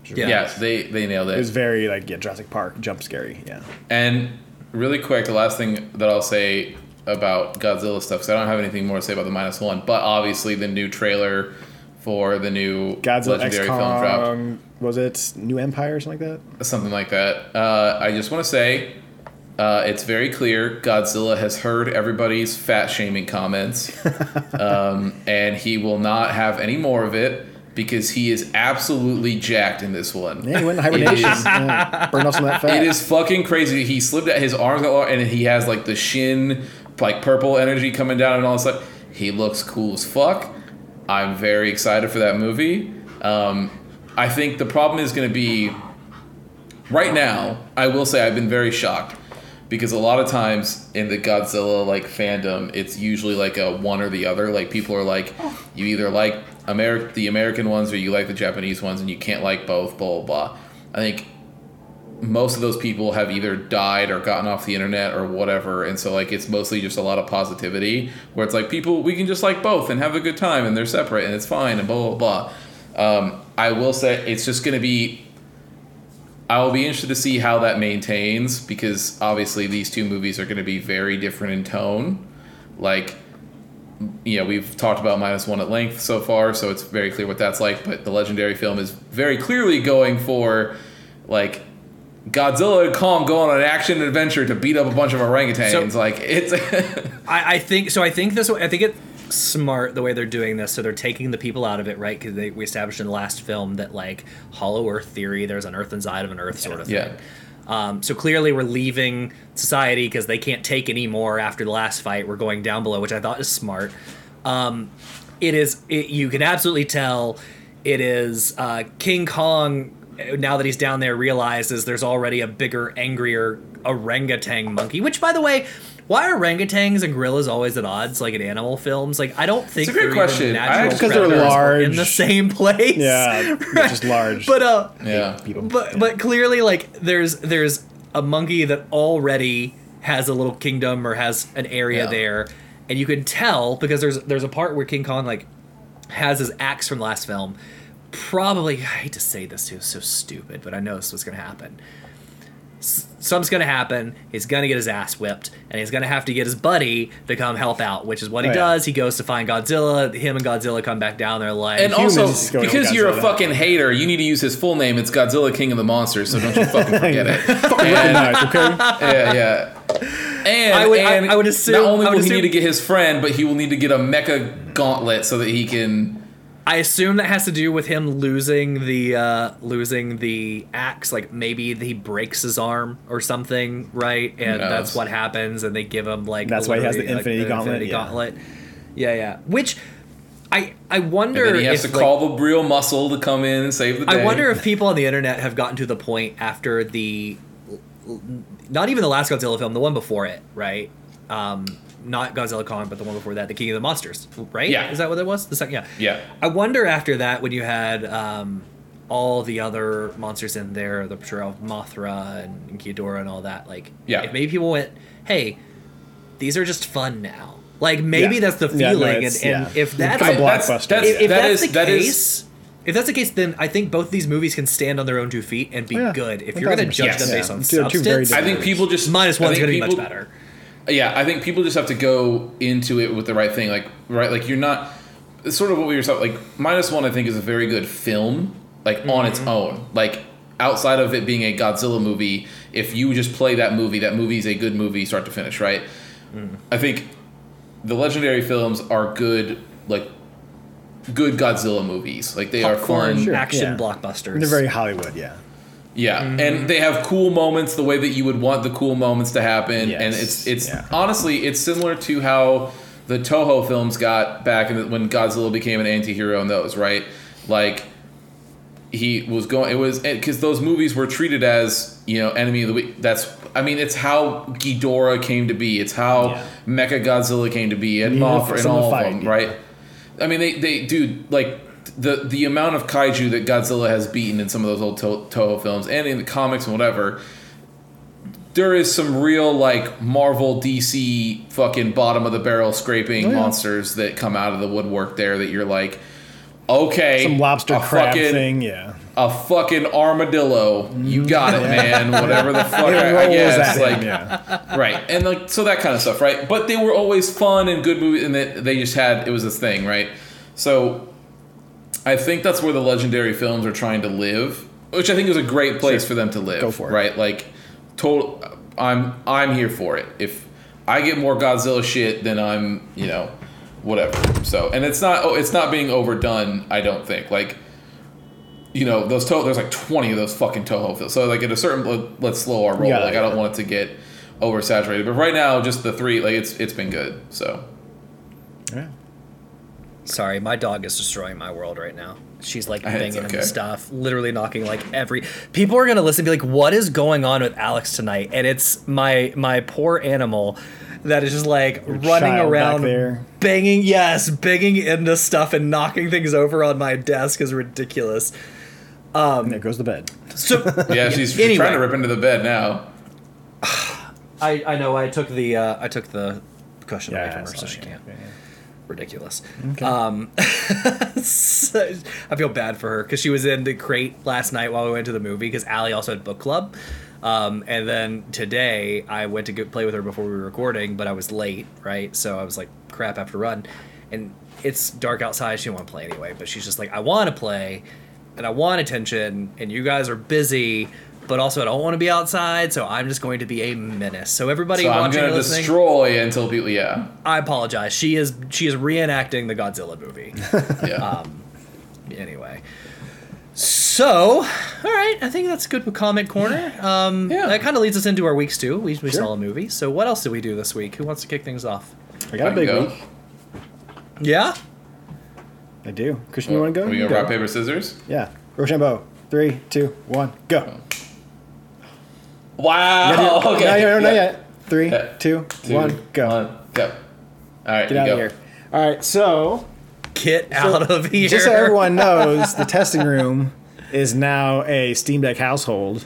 Yeah. Yeah, they they nailed It It was very like yeah, Jurassic Park jump scary. Yeah. And really quick, the last thing that I'll say about Godzilla stuff, because I don't have anything more to say about the minus one, but obviously the new trailer for the new Godzilla X legendary film dropped. Was it New Empire or something like that? something like that. Uh, I just want to say uh, it's very clear Godzilla has heard everybody's fat shaming comments, um, and he will not have any more of it because he is absolutely jacked in this one. Yeah, he went in hibernation. is- yeah, burn off some of that fat. It is fucking crazy. He slipped at his arms got long, and he has like the shin, like purple energy coming down and all this stuff. He looks cool as fuck. I'm very excited for that movie. Um, I think the problem is going to be right now. I will say I've been very shocked because a lot of times in the Godzilla like fandom, it's usually like a one or the other. Like people are like, you either like Ameri- the American ones or you like the Japanese ones, and you can't like both. Blah blah blah. I think most of those people have either died or gotten off the internet or whatever and so like it's mostly just a lot of positivity where it's like people we can just like both and have a good time and they're separate and it's fine and blah blah blah um, i will say it's just going to be i will be interested to see how that maintains because obviously these two movies are going to be very different in tone like you know we've talked about minus one at length so far so it's very clear what that's like but the legendary film is very clearly going for like Godzilla and Kong go on an action adventure to beat up a bunch of orangutans. So- like it's I, I think so. I think this. I think it's smart the way they're doing this. So they're taking the people out of it, right? Because we established in the last film that like Hollow Earth theory, there's an Earth inside of an Earth sort of thing. Yeah. Um, so clearly we're leaving society because they can't take any more after the last fight. We're going down below, which I thought is smart. Um, it is. It, you can absolutely tell. It is uh, King Kong. Now that he's down there, realizes there's already a bigger, angrier orangutan monkey. Which, by the way, why are orangutans and gorillas always at odds, like in animal films? Like, I don't think a great they're question. I natural 'Cause they're predators large. in the same place. yeah, Right. just large. But uh, yeah. but but clearly like there's there's a monkey that already has a little kingdom or has an area Yeah. there and you can tell because there's there's a part where king kong like has his axe from the last film probably i hate to say this too it's so stupid but i know this was going to happen S- something's going to happen he's going to get his ass whipped and he's going to have to get his buddy to come help out which is what he Oh, yeah. does he goes to find godzilla him and godzilla come back down they're like And also, because you're a fucking hater, you need to use his full name. It's Godzilla King of the Monsters, so don't you fucking forget it. And- Nice, okay. yeah, yeah. And I would- and I would assume- not only will would he need to get his friend, but he will need to get a mecha gauntlet so that he can. I assume that has to do with him losing the uh, losing the axe. Like maybe he breaks his arm or something, right? And knows? that's what happens. And they give him like That's why he has the literally, like, Infinity Gauntlet, Infinity yeah. Gauntlet. Yeah, yeah. Which I I wonder And then he has if to like, call the real muscle to come in and save the day. I wonder if people on the internet have gotten to the point after the not even the last Godzilla film, the one before it, right? Um, not Godzilla Kong, but the one before that, the King of the Monsters, right? Yeah. Is that what it was? The second, yeah. Yeah. I wonder after that when you had um, all the other monsters in there, the portrayal of Mothra and Ghidorah and all that, like, Yeah. if maybe people went, hey, these are just fun now. Like maybe Yeah. that's the Yeah, no, feeling, and, and yeah. if that's It's a that's- blockbuster. that's- if, if that that's is- the that is- case, if that's the case, then I think both these movies can stand on their own two feet and be Yeah, good. If you're going to 1000%. judge them Yes. based on Yeah. Two- two very substance, I think people just minus I one's think going to be much better. Yeah, I think people just have to go into it with the right thing. Like, right, like you're not. It's sort of what we were talking. Like, minus one, I think, is a very good film, like on its mm-hmm. own. Like, outside of it being a Godzilla movie, if you just play that movie, that movie is a good movie start to finish, right? Mm. I think the legendary films are good, like good Godzilla movies. Like they are Popcorn fun. Sure, action yeah. blockbusters. They're very Hollywood, yeah. Yeah, and they have cool moments the way that you would want the cool moments to happen, Yes, and it's it's yeah. honestly it's similar to how the Toho films got back in the, when Godzilla became an anti-hero in those, right? Like he was going it was because those movies were treated as you know enemy of the week that's i mean it's how ghidorah came to be it's how Yeah. mecha godzilla came to be and mothra and all of them right i mean they they dude like the the amount of kaiju that godzilla has beaten in some of those old to- toho films and in the comics and whatever there is some real like marvel dc fucking bottom of the barrel scraping Oh, yeah. monsters that come out of the woodwork there that you're like okay Some lobster crab fucking- thing, yeah. a fucking armadillo. You got it, man. Whatever the fuck I, I guess. Like him, yeah. right, and like so that kind of stuff, right? But they were always fun and good movies, and that they just had it was this thing, right? So I think that's where the legendary films are trying to live, which I think is a great place Sure. for them to live. Go for it. right? Like total. I'm I'm here for it. If I get more Godzilla shit, then I'm you know whatever. So and it's not oh it's not being overdone. I don't think like you know those Toho. There's like 20 of those fucking Toho films. So like at a certain let- let's slow our roll. Yeah, like I don't want it to get oversaturated. But right now, just the three like it's it's been good. So Yeah. Sorry, my dog is destroying my world right now. She's like banging okay. into stuff, literally knocking like every. People are gonna listen and be like, "What is going on with Alex tonight?" And it's my my poor animal that is just like running around, there. banging, yes, banging into stuff and knocking things over on my desk is ridiculous. Um, there goes the bed. So yeah, she's Anyway. trying to rip into the bed now. I I know I took the uh, I took the cushion away from her, so she can't. yeah, yeah. Ridiculous. Okay. Um, so- I feel bad for her because she was in the crate last night while we went to the movie because Allie also had book club. Um, and then today I went to go play with her before we were recording, but I was late, right? So I was like, crap, I have to run. And it's dark outside. She didn't want to play anyway, but she's just like, I want to play and I want attention, and you guys are busy. But also, I don't want to be outside, so I'm just going to be a menace. So everybody So I'm gonna destroy until people. Yeah, I apologize. She is she is reenacting the Godzilla movie. yeah. anyway. So, all right, I think that's good with comment corner. Um, Yeah. That kind of leads us into our weeks too. We, we Sure. saw a movie. So, what else did we do this week? Who wants to kick things off? I got I a can big go. week. Yeah. I do. Christian, you want to go? Are we You gonna go. rock paper scissors? Yeah. Rochambeau. Three, two, one, go. Wow. No, Oh, okay. no, no, not Yeah. yet. Three, Yeah. two, Two, one, go. one, go. All right, Get you out go. of here. All right, so Get out of here. just so everyone knows, the testing room is now a Steam Deck household.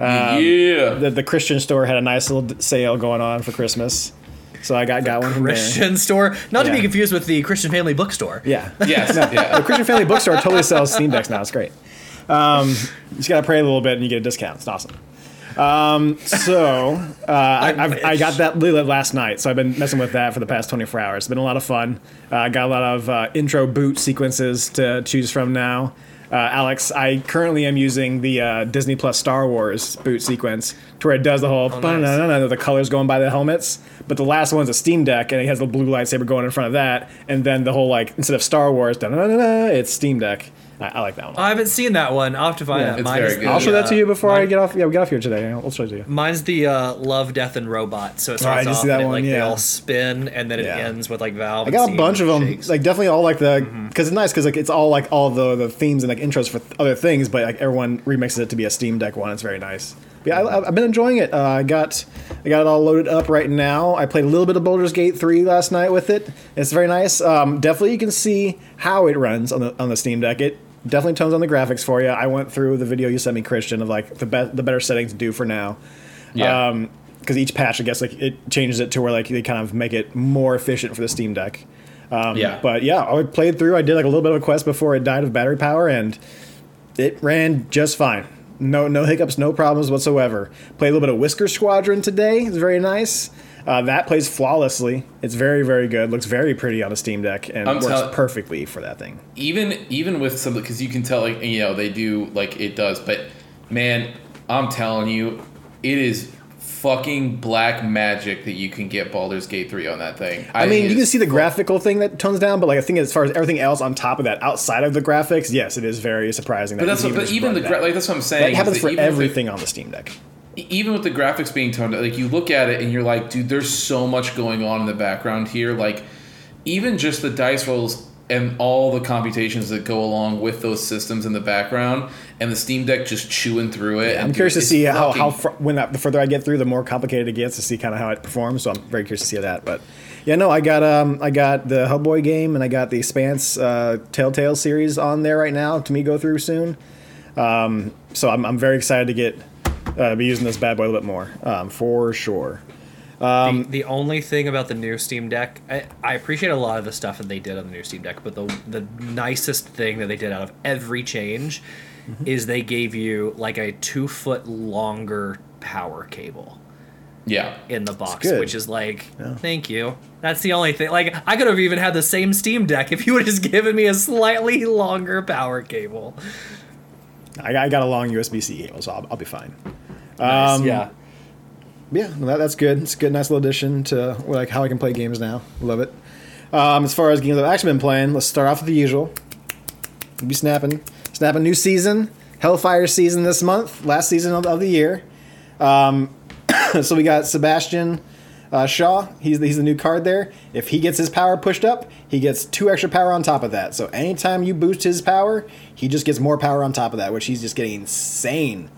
yeah. The, the Christian store had a nice little sale going on for Christmas, so I got got one from there. Christian store, not to be confused with the Christian Family Bookstore. Yeah. yes. The Yeah. Christian Family Bookstore totally sells Steam Decks now. It's great. Um, you just gotta pray a little bit and you get a discount. It's awesome. Um, so uh, I, I've, I got that last night, so I've been messing with that for the past 24 hours. It's been a lot of fun. Uh, I got a lot of uh, intro boot sequences to choose from now. Uh, Alex, I currently am using the uh, Disney Plus Star Wars boot sequence to where it does the whole nice. the colors going by the helmets. But the last one's a Steam Deck, and it has the blue lightsaber going in front of that. And then the whole like instead of Star Wars, it's Steam Deck. I, I like that one. I haven't seen that one. I'll have to find Yeah. that. It's Mine very is good. the, I'll show that to uh, you before I get off. Yeah, we get off here today. I'll show it to you. Mine's the uh, Love, Death, and Robot. So it I starts did off see that and it, one, like they yeah. all spin, and then it Yeah. ends with like Valve. I got a bunch of them, like definitely all like the Mm-hmm. because it's nice because like it's all like all the the themes and like intros for th- other things, but like everyone remixes it to be a Steam Deck one. It's very nice. But yeah, I, I've been enjoying it. Uh, I got I got it all loaded up right now. I played a little bit of Baldur's Gate three last night with it. It's very nice. Um, definitely, you can see how it runs on the on the Steam Deck. It definitely tones on the graphics for you. I went through the video you sent me, Christian, of like the be- the better settings to do for now. Yeah. Um, because each patch, I guess, like it changes it to where like they kind of make it more efficient for the Steam Deck. Um, Yeah. But yeah, I played through. I did like a little bit of a quest before it died of battery power, and it ran just fine. No, no hiccups, no problems whatsoever. Played a little bit of Whisker Squadron today. It's very nice. Uh, that plays flawlessly. It's very, very good. Looks very pretty on a Steam Deck and I'm works tell- perfectly for that thing. even even with some because you can tell like you know they do like it does but Man, I'm telling you, it is fucking black magic that you can get Baldur's Gate 3 on that thing. I mean, you can see the graphical thing that tones down, but like I think as far as everything else on top of that, outside of the graphics, yes, it is very surprising. But that that's you what, but even the gra- like that's what I'm saying. that happens for even everything on the Steam Deck. Even with the graphics being toned like you look at it and you're like dude there's so much going on in the background here like even just the dice rolls and all the computations that go along with those systems in the background and the steam deck just chewing through it I'm curious to see how, how far, when that, the further I get through, the more complicated it gets to see kind of how it performs. So I'm very curious to see that. But yeah, no, I got um I got the Hellboy game and I got the Expanse uh, Telltale series on there right now to me go through soon. Um, so I'm, I'm very excited to get uh, be using this bad boy a little bit more um, for sure. the, the only thing about the new Steam Deck, I, I appreciate a lot of the stuff that they did on the new Steam Deck, but the the nicest thing that they did out of every change is they gave you like a two foot longer power cable yeah in the box, which is like, thank you. That's the only thing. Like, I could have even had the same Steam Deck if you would have just given me a slightly longer power cable. I, I got a long USB C cable, so I'll, I'll be fine. Nice. Um, yeah. Yeah, that, that's good. It's a good, nice little addition to like how I can play games now. Love it. Um, as far as games I've actually been playing, let's start off with the usual. We'll be snapping, snapping new season, Hellfire season this month, last season of, of the year. Um, so we got Sebastian uh, Shaw. He's the, he's the new card there. If he gets his power pushed up, he gets two extra power on top of that. So anytime you boost his power, he just gets more power on top of that, which he's just getting insane,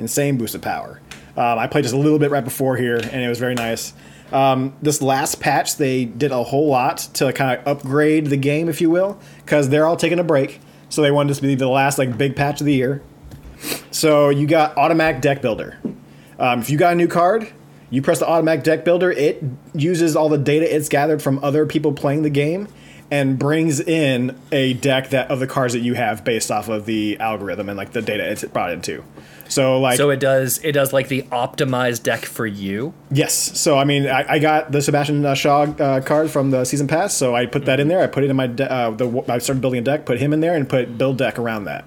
insane boost of power. Um, I played just a little bit right before here, and it was very nice. Um, this last patch, they did a whole lot to kind of upgrade the game, if you will, because they're all taking a break. So they wanted this to be the last like big patch of the year. So you got automatic deck builder. Um, if you got a new card, you press the automatic deck builder. It uses all the data it's gathered from other people playing the game and brings in a deck that of the cards that you have based off of the algorithm and like the data it's brought into. So like So it does it does like the optimized deck for you. Yes. So I mean, I, I got the Sebastian uh, Shaw uh, card from the season pass, so I put that in there. I put it in my de- uh, the I started building a deck, put him in there, and put build deck around that.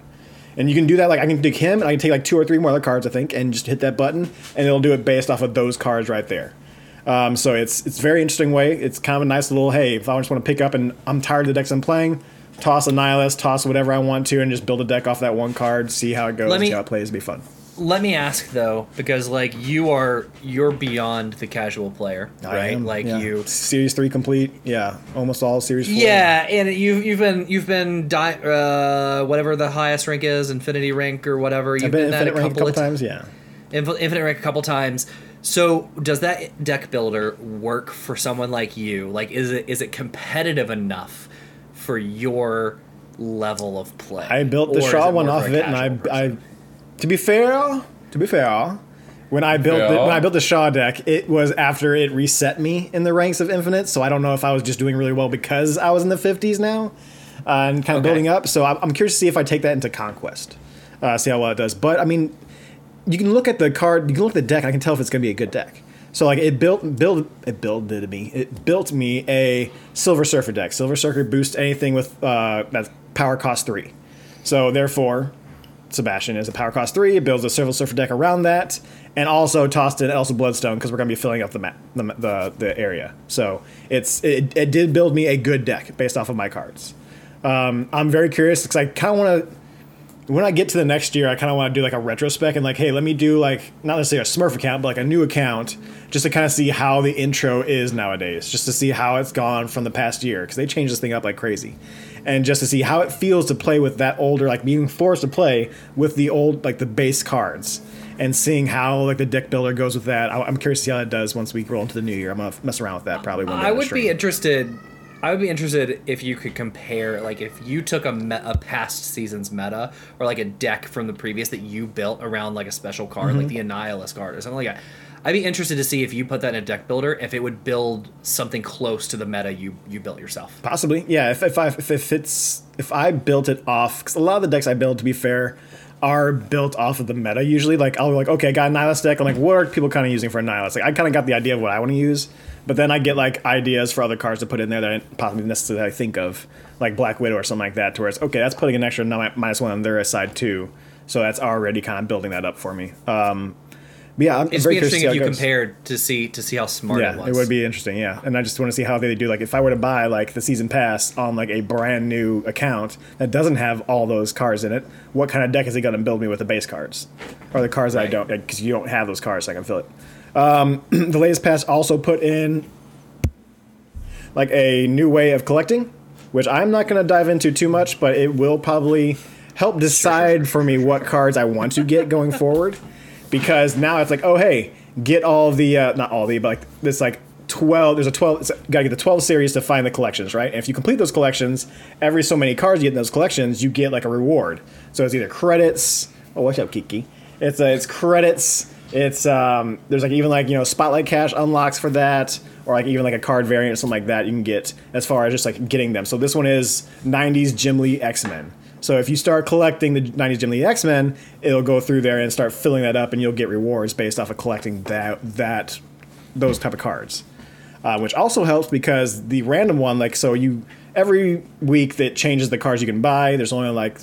And you can do that. Like I can take him, and I can take like two or three more other cards, I think, and just hit that button, and it'll do it based off of those cards right there. Um, so it's it's very interesting way. It's kind of a nice little hey, if I just want to pick up and I'm tired of the decks I'm playing, toss a nihilist, toss whatever I want to, and just build a deck off that one card, see how it goes, Let me- see how it plays, be fun. Let me ask though, because like you are you're beyond the casual player, I right? am, Like yeah. you series three complete, yeah, almost all series four. Yeah, and you've you've been you've been di- uh, whatever the highest rank is, infinity rank or whatever. You've I've been that infinite rank a couple of times, yeah. Inf- infinite rank a couple times. So does that deck builder work for someone like you? Like, is it is it competitive enough for your level of play? I built the Shaw one off of it, and I, casual I, to be fair, to be fair, when I built the, when I built the Shaw deck, it was after it reset me in the ranks of Infinite. So I don't know if I was just doing really well because I was in the fifties now, uh, and kind of Okay. building up. So I'm, I'm curious to see if I take that into Conquest, uh, see how well it does. But I mean, you can look at the card, you can look at the deck, and I can tell if it's going to be a good deck. So like it built build it builded me it built me a Silver Surfer deck. Silver Surfer boosts anything with uh, power cost three. So therefore, Sebastian is a power cost three. It builds a Silver Surfer deck around that, and also tossed in Elsa Bloodstone because we're to be filling up the map, the, the the area. So it's it, it did build me a good deck based off of my cards. Um, I'm very curious because I kind of want to when I get to the next year, I kind of want to do like a retrospect and like, hey, let me do like not necessarily a Smurf account, but like a new account, just to kind of see how the intro is nowadays, just to see how it's gone from the past year because they changed this thing up like crazy, and just to see how it feels to play with that older, like being forced to play with the old like the base cards. And seeing how like the deck builder goes with that, I- I'm curious to see how that does once we roll into the new year. I'm gonna mess around with that probably one day. I would be interested. I would be interested if you could compare, like, if you took a, me- a past season's meta or like a deck from the previous that you built around like a special card, Mm-hmm. like the Annihilus card or something like that. I'd be interested to see if you put that in a deck builder, if it would build something close to the meta you you built yourself. Possibly, yeah. If if I if, if it's if I built it off, because a lot of the decks I build, to be fair, are built off of the meta. Usually, like I'll be like, okay, I got Annihilus deck. I'm like, what are people kind of using for Annihilus? Like I kind of got the idea of what I want to use, but then I get like ideas for other cards to put in there that I didn't possibly necessarily think of, like Black Widow or something like that. To where it's okay, that's putting an extra minus one on their side too. So that's already kind of building that up for me. Um, but yeah, I'm It's very be interesting if you goes. compared to see to see how smart Yeah, it was. it would be interesting. Yeah, and I just want to see how they do. Like, if I were to buy like the season pass on like a brand new account that doesn't have all those cards in it, what kind of deck is he going to build me with the base cards, or the cards that I don't? Because you don't have those cards, so I can fill it. Um, the latest pass also put in like a new way of collecting, which I'm not going to dive into too much, but it will probably help decide for me what cards I want to get going forward. Because now it's like, oh hey, get all the uh, not all the, but like this like twelve. There's a twelve. Gotta get the twelve series to find the collections, right? And if you complete those collections, every so many cards you get in those collections, you get like a reward. So it's either credits. Oh, what's up, Kiki? It's uh, it's credits. It's um, there's like even like you know spotlight cash unlocks for that, or like even like a card variant or something like that you can get as far as just like getting them. So this one is '90s Jim Lee X Men. So if you start collecting the '90s Jim Lee X Men, it'll go through there and start filling that up, and you'll get rewards based off of collecting that that those type of cards. Uh, which also helps because the random one, like so, you every week that changes the cards you can buy. There's only like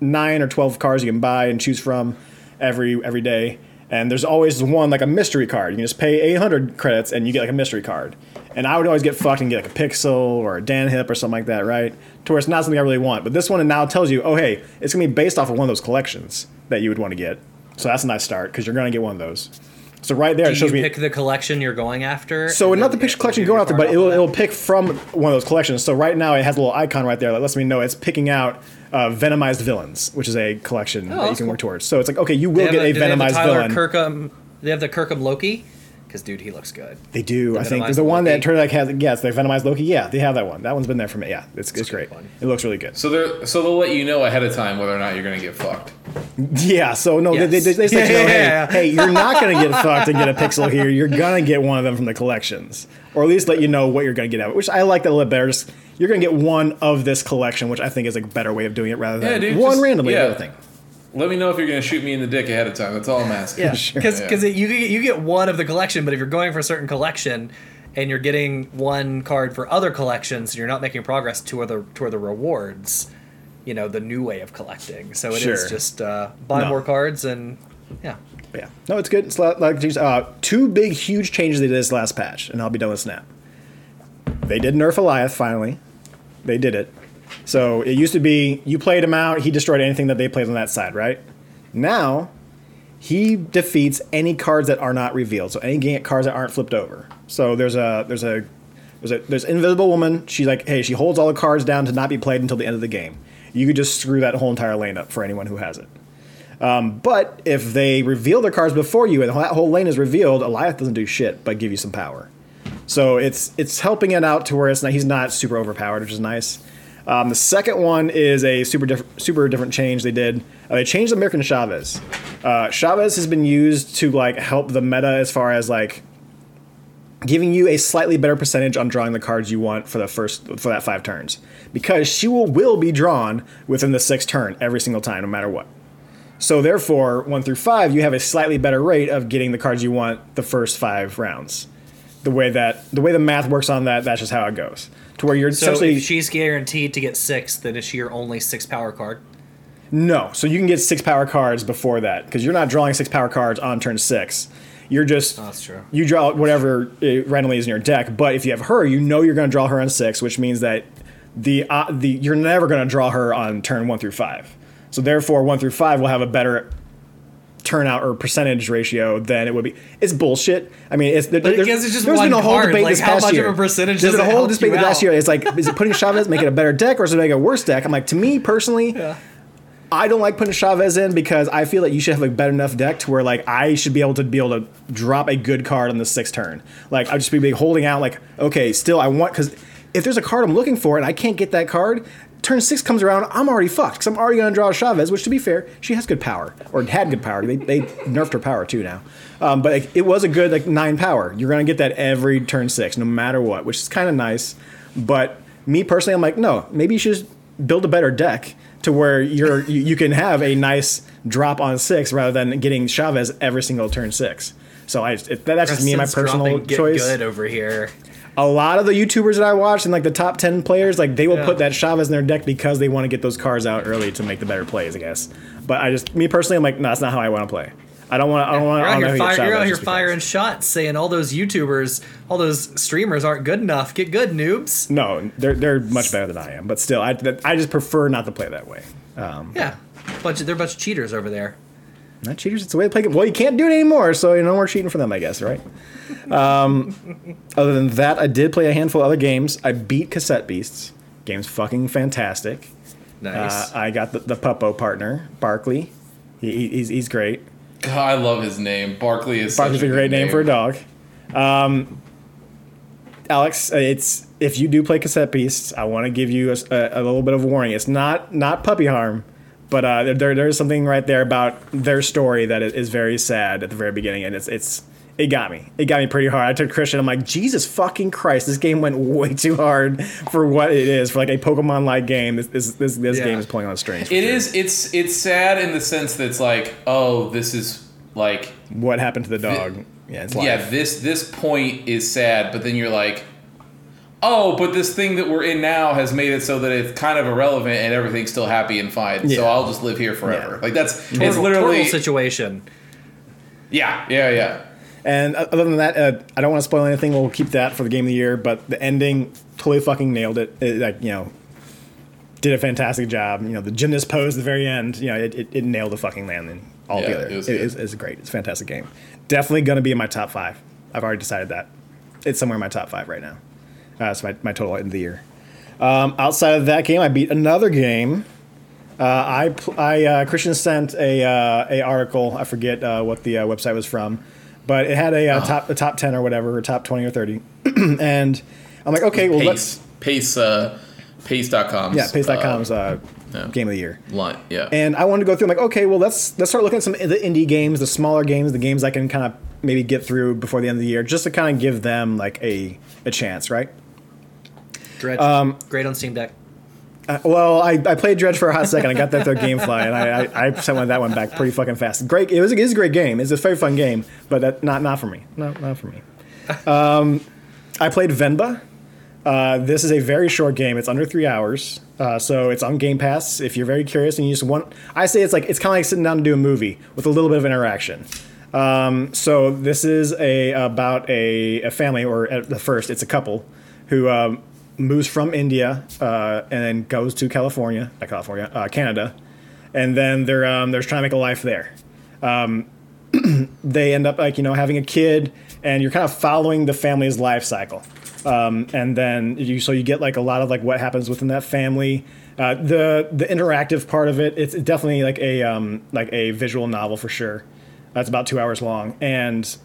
nine or twelve cards you can buy and choose from every every day. And there's always one like a mystery card. You can just pay 800 credits and you get like a mystery card. And I would always get fucked and get like a Pixel or a Dan Hip or something like that, right? To where it's not something I really want. But this one now tells you, oh hey, it's gonna be based off of one of those collections that you would want to get. So that's a nice start because you're gonna get one of those. So right there, Do it you shows me. You pick the collection you're going after? So not the picture collection going give out there, you but it'll, it'll pick from one of those collections. So right now it has a little icon right there that lets me know it's picking out uh, Venomized Villains, which is a collection that you Oh, that's can work towards. So it's like, okay, you will get a- a, do they have the Venomized Tyler villain. Kirkham. They have the Kirkham Loki, because dude, he looks good. they do. I think there's the one that Loki. turned like has yes, the Venomized Loki. Yeah, they have that one. That one's been there for me. Yeah, it's, it's good great. one. It looks really good. So they're so they'll let you know ahead of time whether or not you're gonna get fucked. Yeah. So no, they, they, they, say, Yeah, you know, yeah, hey, yeah. hey, you're not gonna get fucked and get a pixel here. You're gonna get one of them from the collections, or at least let you know what you're gonna get out. of it, Which I like that a little bit better. Just you're gonna get one of this collection, which I think is a better way of doing it rather than Yeah, dude, one just- randomly. yeah. other thing. Let me know if you're gonna shoot me in the dick ahead of time. That's all I'm asking. Yeah, Sure. because Yeah. you get, you get one of the collection, but if you're going for a certain collection and you're getting one card for other collections, and you're not making progress toward the toward the rewards. You know the new way of collecting. So it is Sure. just uh, buy No. more cards and yeah. But yeah, no, it's good. It's like, like uh, two big, huge changes they did this last patch, and I'll be done with Snap. They did nerf Alioth finally. They did it. So it used to be you played him out, he destroyed anything that they played on that side, right? Now he defeats any cards that are not revealed. So any cards that aren't flipped over. So there's a there's a there's a there's Invisible Woman. She's like, hey, she holds all the cards down to not be played until the end of the game. You could just screw that whole entire lane up for anyone who has it. Um, but if they reveal their cards before you and that whole lane is revealed, Alioth doesn't do shit but give you some power. So it's it's helping it out to where it's not, he's not super overpowered, which is nice. Um, the second one is a super diff- super different change they did. Uh, they changed America Chavez. Uh, Chavez has been used to like help the meta as far as like giving you a slightly better percentage on drawing the cards you want for the first for that five turns because she will will be drawn within the sixth turn every single time, no matter what. So therefore, one through five, you have a slightly better rate of getting the cards you want the first five rounds. The way that the way the math works on that, that's just how it goes. To where you're So essentially if she's guaranteed to get six, then is she your only six power card? no. So you can get six power cards before that because you're not drawing six power cards on turn six. You're just Oh, that's true. you draw whatever randomly is in your deck. But if you have her, you know you're going to draw her on six, which means that the uh, the you're never going to draw her on turn one through five. So therefore, one through five will have a better turnout or percentage ratio than it would be. It's bullshit. I mean, it's there, But I there's, guess it's just there's been a whole card. debate Like, this how past much of year. a percentage There's been a whole debate last year. It's like, is it putting Chavez make it a better deck or is it make a worse deck? I'm like, to me personally, Yeah. I don't like putting Chavez in because I feel like you should have a better enough deck to where like I should be able to be able to drop a good card on the sixth turn. Like I'll just be holding out like okay, still I want because if there's a card I'm looking for and I can't get that card, turn six comes around, I'm already fucked because I'm already gonna draw Chavez. Which to be fair, she has good power or had good power. They, they nerfed her power too now, um, but like, it was a good like nine power. You're gonna get that every turn six, no matter what, which is kind of nice. But me personally, I'm like, no, maybe you should build a better deck to where you're you, you can have a nice drop on six rather than getting Chavez every single turn six. So I it, that's just me and my personal dropping choice. good over here. A lot of the YouTubers that I watch and like the top ten players, like they will Yeah. put that Chavez in their deck because they want to get those cards out early to make the better plays. I guess. But I just, me personally, I'm like, no, that's not how I want to play. I don't want. I don't want. You're I out don't here, fire, you're out here firing shots, saying all those YouTubers, all those streamers aren't good enough. Get good, noobs. No, they're they're much better than I am. But still, I I just prefer not to play that way. Um, Yeah, bunch of, they're a bunch of cheaters over there. Not cheaters. It's the way to play. it. Well, you can't do it anymore, so you know more cheating for them, I guess, right? Um, other than that, I did play a handful of other games. I beat Cassette Beasts. Game's fucking fantastic. Nice. Uh, I got the, the Puppo partner, Barkley. He, he- he's, he's great. God, I love his name. Barkley is. Barkley's a great good name for a dog. Um, Alex, uh, it's if you do play Cassette Beasts, I want to give you a, a, a little bit of warning. It's not not puppy harm, but uh, there there's something right there about their story that is very sad at the very beginning, and it's it's it got me. It got me pretty hard. I took Christian. I'm like, Jesus fucking Christ! This game went way too hard for what it is for like a Pokemon like game. This this this, this Yeah. game is pulling on strings. for It sure. is. It's it's sad in the sense that it's like, oh, this is like, what happened to the dog. yeah, it's yeah, this this point is sad, but then you're like, oh, but this thing that we're in now has made it so that it's kind of irrelevant and everything's still happy and fine. Yeah. So I'll just live here forever. Yeah. Like that's it's Portal- literally portal situation. yeah, yeah, yeah. And other than that, uh, I don't want to spoil anything. We'll keep that for the game of the year. But the ending totally fucking nailed it. it like you know, did a fantastic job. You know, the gymnast pose at the very end. You know, it, it, it nailed the fucking landing altogether. it was it, it's, it's great. It's a fantastic game. Definitely going to be in my top five. I've already decided that. It's somewhere in my top five right now. Uh, that's my, my total in the year. Um, outside of that game, I beat another game. Uh, I I uh, Christian sent a uh, a article. I forget uh, what the uh, website was from, but it had a uh, top a top ten or whatever, or top twenty or thirty, and I'm like, okay, well let's Pace, Pace, uh, Pace.com. yeah, Pace.com's uh, yeah. game of the year. line, yeah. And I wanted to go through. I'm like, okay, well, let's let's start looking at some of the indie games, the smaller games, the games I can kind of maybe get through before the end of the year, just to kind of give them like a a chance, right? Dredge. Um, Great on Steam Deck. Uh, well, I, I played Dredge for a hot second. I got that through GameFly, and I, I, I sent that one back pretty fucking fast. Great, it was it is a great game. It's a very fun game, but that, not not for me. No, not for me. Um, I played Venba. Uh, this is a very short game. It's under three hours, uh, so it's on Game Pass. If you're very curious and you just want, I say it's like it's kind of like sitting down to do a movie with a little bit of interaction. Um, so this is a about a, a family, or at the first, it's a couple who um, moves from India uh, and then goes to California, not California, uh, Canada, and then they're um, they're trying to make a life there. Um, they end up like you know having a kid, and you're kind of following the family's life cycle. Um, and then you so you get like a lot of like what happens within that family. Uh, the the interactive part of it, it's definitely like a um, like a visual novel for sure. That's about two hours long, and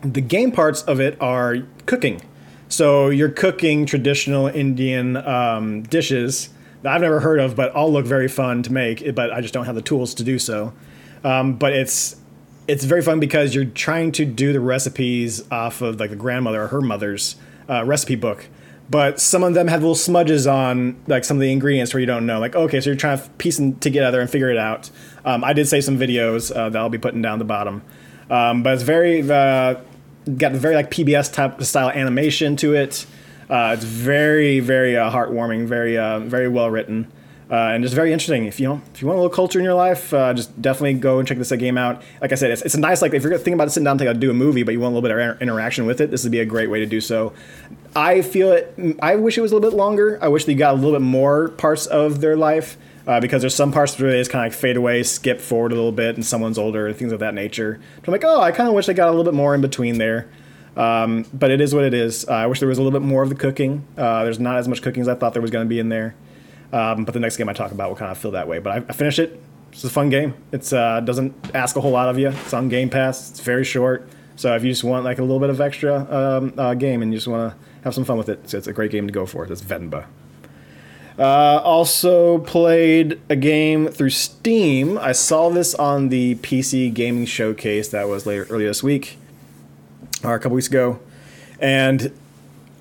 the game parts of it are cooking. So you're cooking traditional Indian um, dishes that I've never heard of, but all look very fun to make. But I just don't have the tools to do so. Um, but it's it's very fun because you're trying to do the recipes off of like the grandmother or her mother's uh, recipe book. But some of them have little smudges on like some of the ingredients where you don't know. Like okay, so you're trying to piece them together and figure it out. Um, I did save some videos uh, that I'll be putting down the bottom. Um, but it's very uh, got very like PBS type style animation to it. Uh, it's very very uh, heartwarming, very uh, very well written, uh, and just very interesting. If you know if you want a little culture in your life, uh, just definitely go and check this game out. Like I said, it's, it's a nice like if you're thinking about sitting down to do a movie, but you want a little bit of inter- interaction with it, this would be a great way to do so. I feel it. I wish it was a little bit longer. I wish they got a little bit more parts of their life. Uh, because there's some parts where they just kind of like fade away, skip forward a little bit, and someone's older and things of that nature. So I'm like, oh, I kind of wish they got a little bit more in between there. Um, but it is what it is. Uh, I wish there was a little bit more of the cooking. Uh, there's not as much cooking as I thought there was going to be in there. Um, but the next game I talk about will kind of feel that way. But I, I finished it. It's a fun game. It uh, doesn't ask a whole lot of you. It's on Game Pass. It's very short. So if you just want like a little bit of extra um, uh, game and you just want to have some fun with it, so it's a great game to go for. It's Venba. Uh, also played a game through Steam. I saw this on the PC gaming showcase that was later earlier this week or a couple weeks ago, and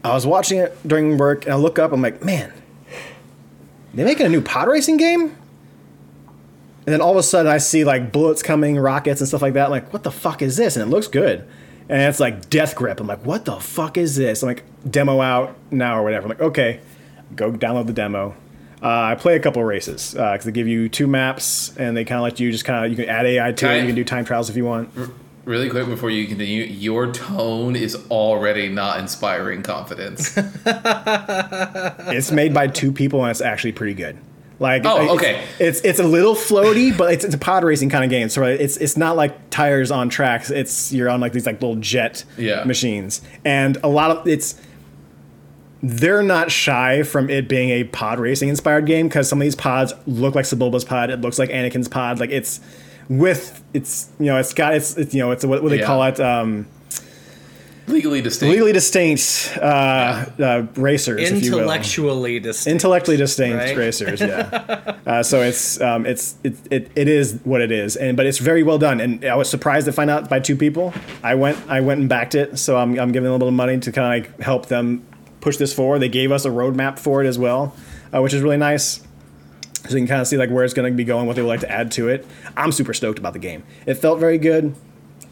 I was watching it during work, and I look up. I'm like, man, they making a new pod racing game. And then all of a sudden, I see like bullets coming, rockets, and stuff like that. I'm like, what the fuck is this? And it looks good. And it's like Death Grip. I'm like, what the fuck is this? I'm like, demo out now or whatever. I'm like, okay, go download the demo. Uh, I play a couple races because they give you two maps and they kind of let you just kind of you can add AI to it. You can do time trials if you want. Really quick before you continue, your tone is already not inspiring confidence. it's made by two people and it's actually pretty good. Like Oh, it's- okay. It's it's a little floaty, but it's, it's a pod racing kind of game. So it's it's not like tires on tracks. It's you're on like these like little jet Yeah. machines, and a lot of it's. They're not shy from it being a pod racing inspired game because some of these pods look like Sebulba's pod. It looks like Anakin's pod. Like it's with it's you know it's got it's, it's you know it's what, what they Yeah. call it um, Legally distinct. legally distinct uh, uh, racers, if you will Intellectually distinct. intellectually distinct Right? racers yeah uh, so it's um, it's it, it, it is what it is and but it's very well done and i was surprised to find out by two people i went i went and backed it so i'm, I'm giving a little bit of money to kind of like help them push this forward. They gave us a roadmap for it as well uh, which is really nice. So you can kind of see like where it's going to be going what they would like to add to it. I'm super stoked about the game. It felt very good.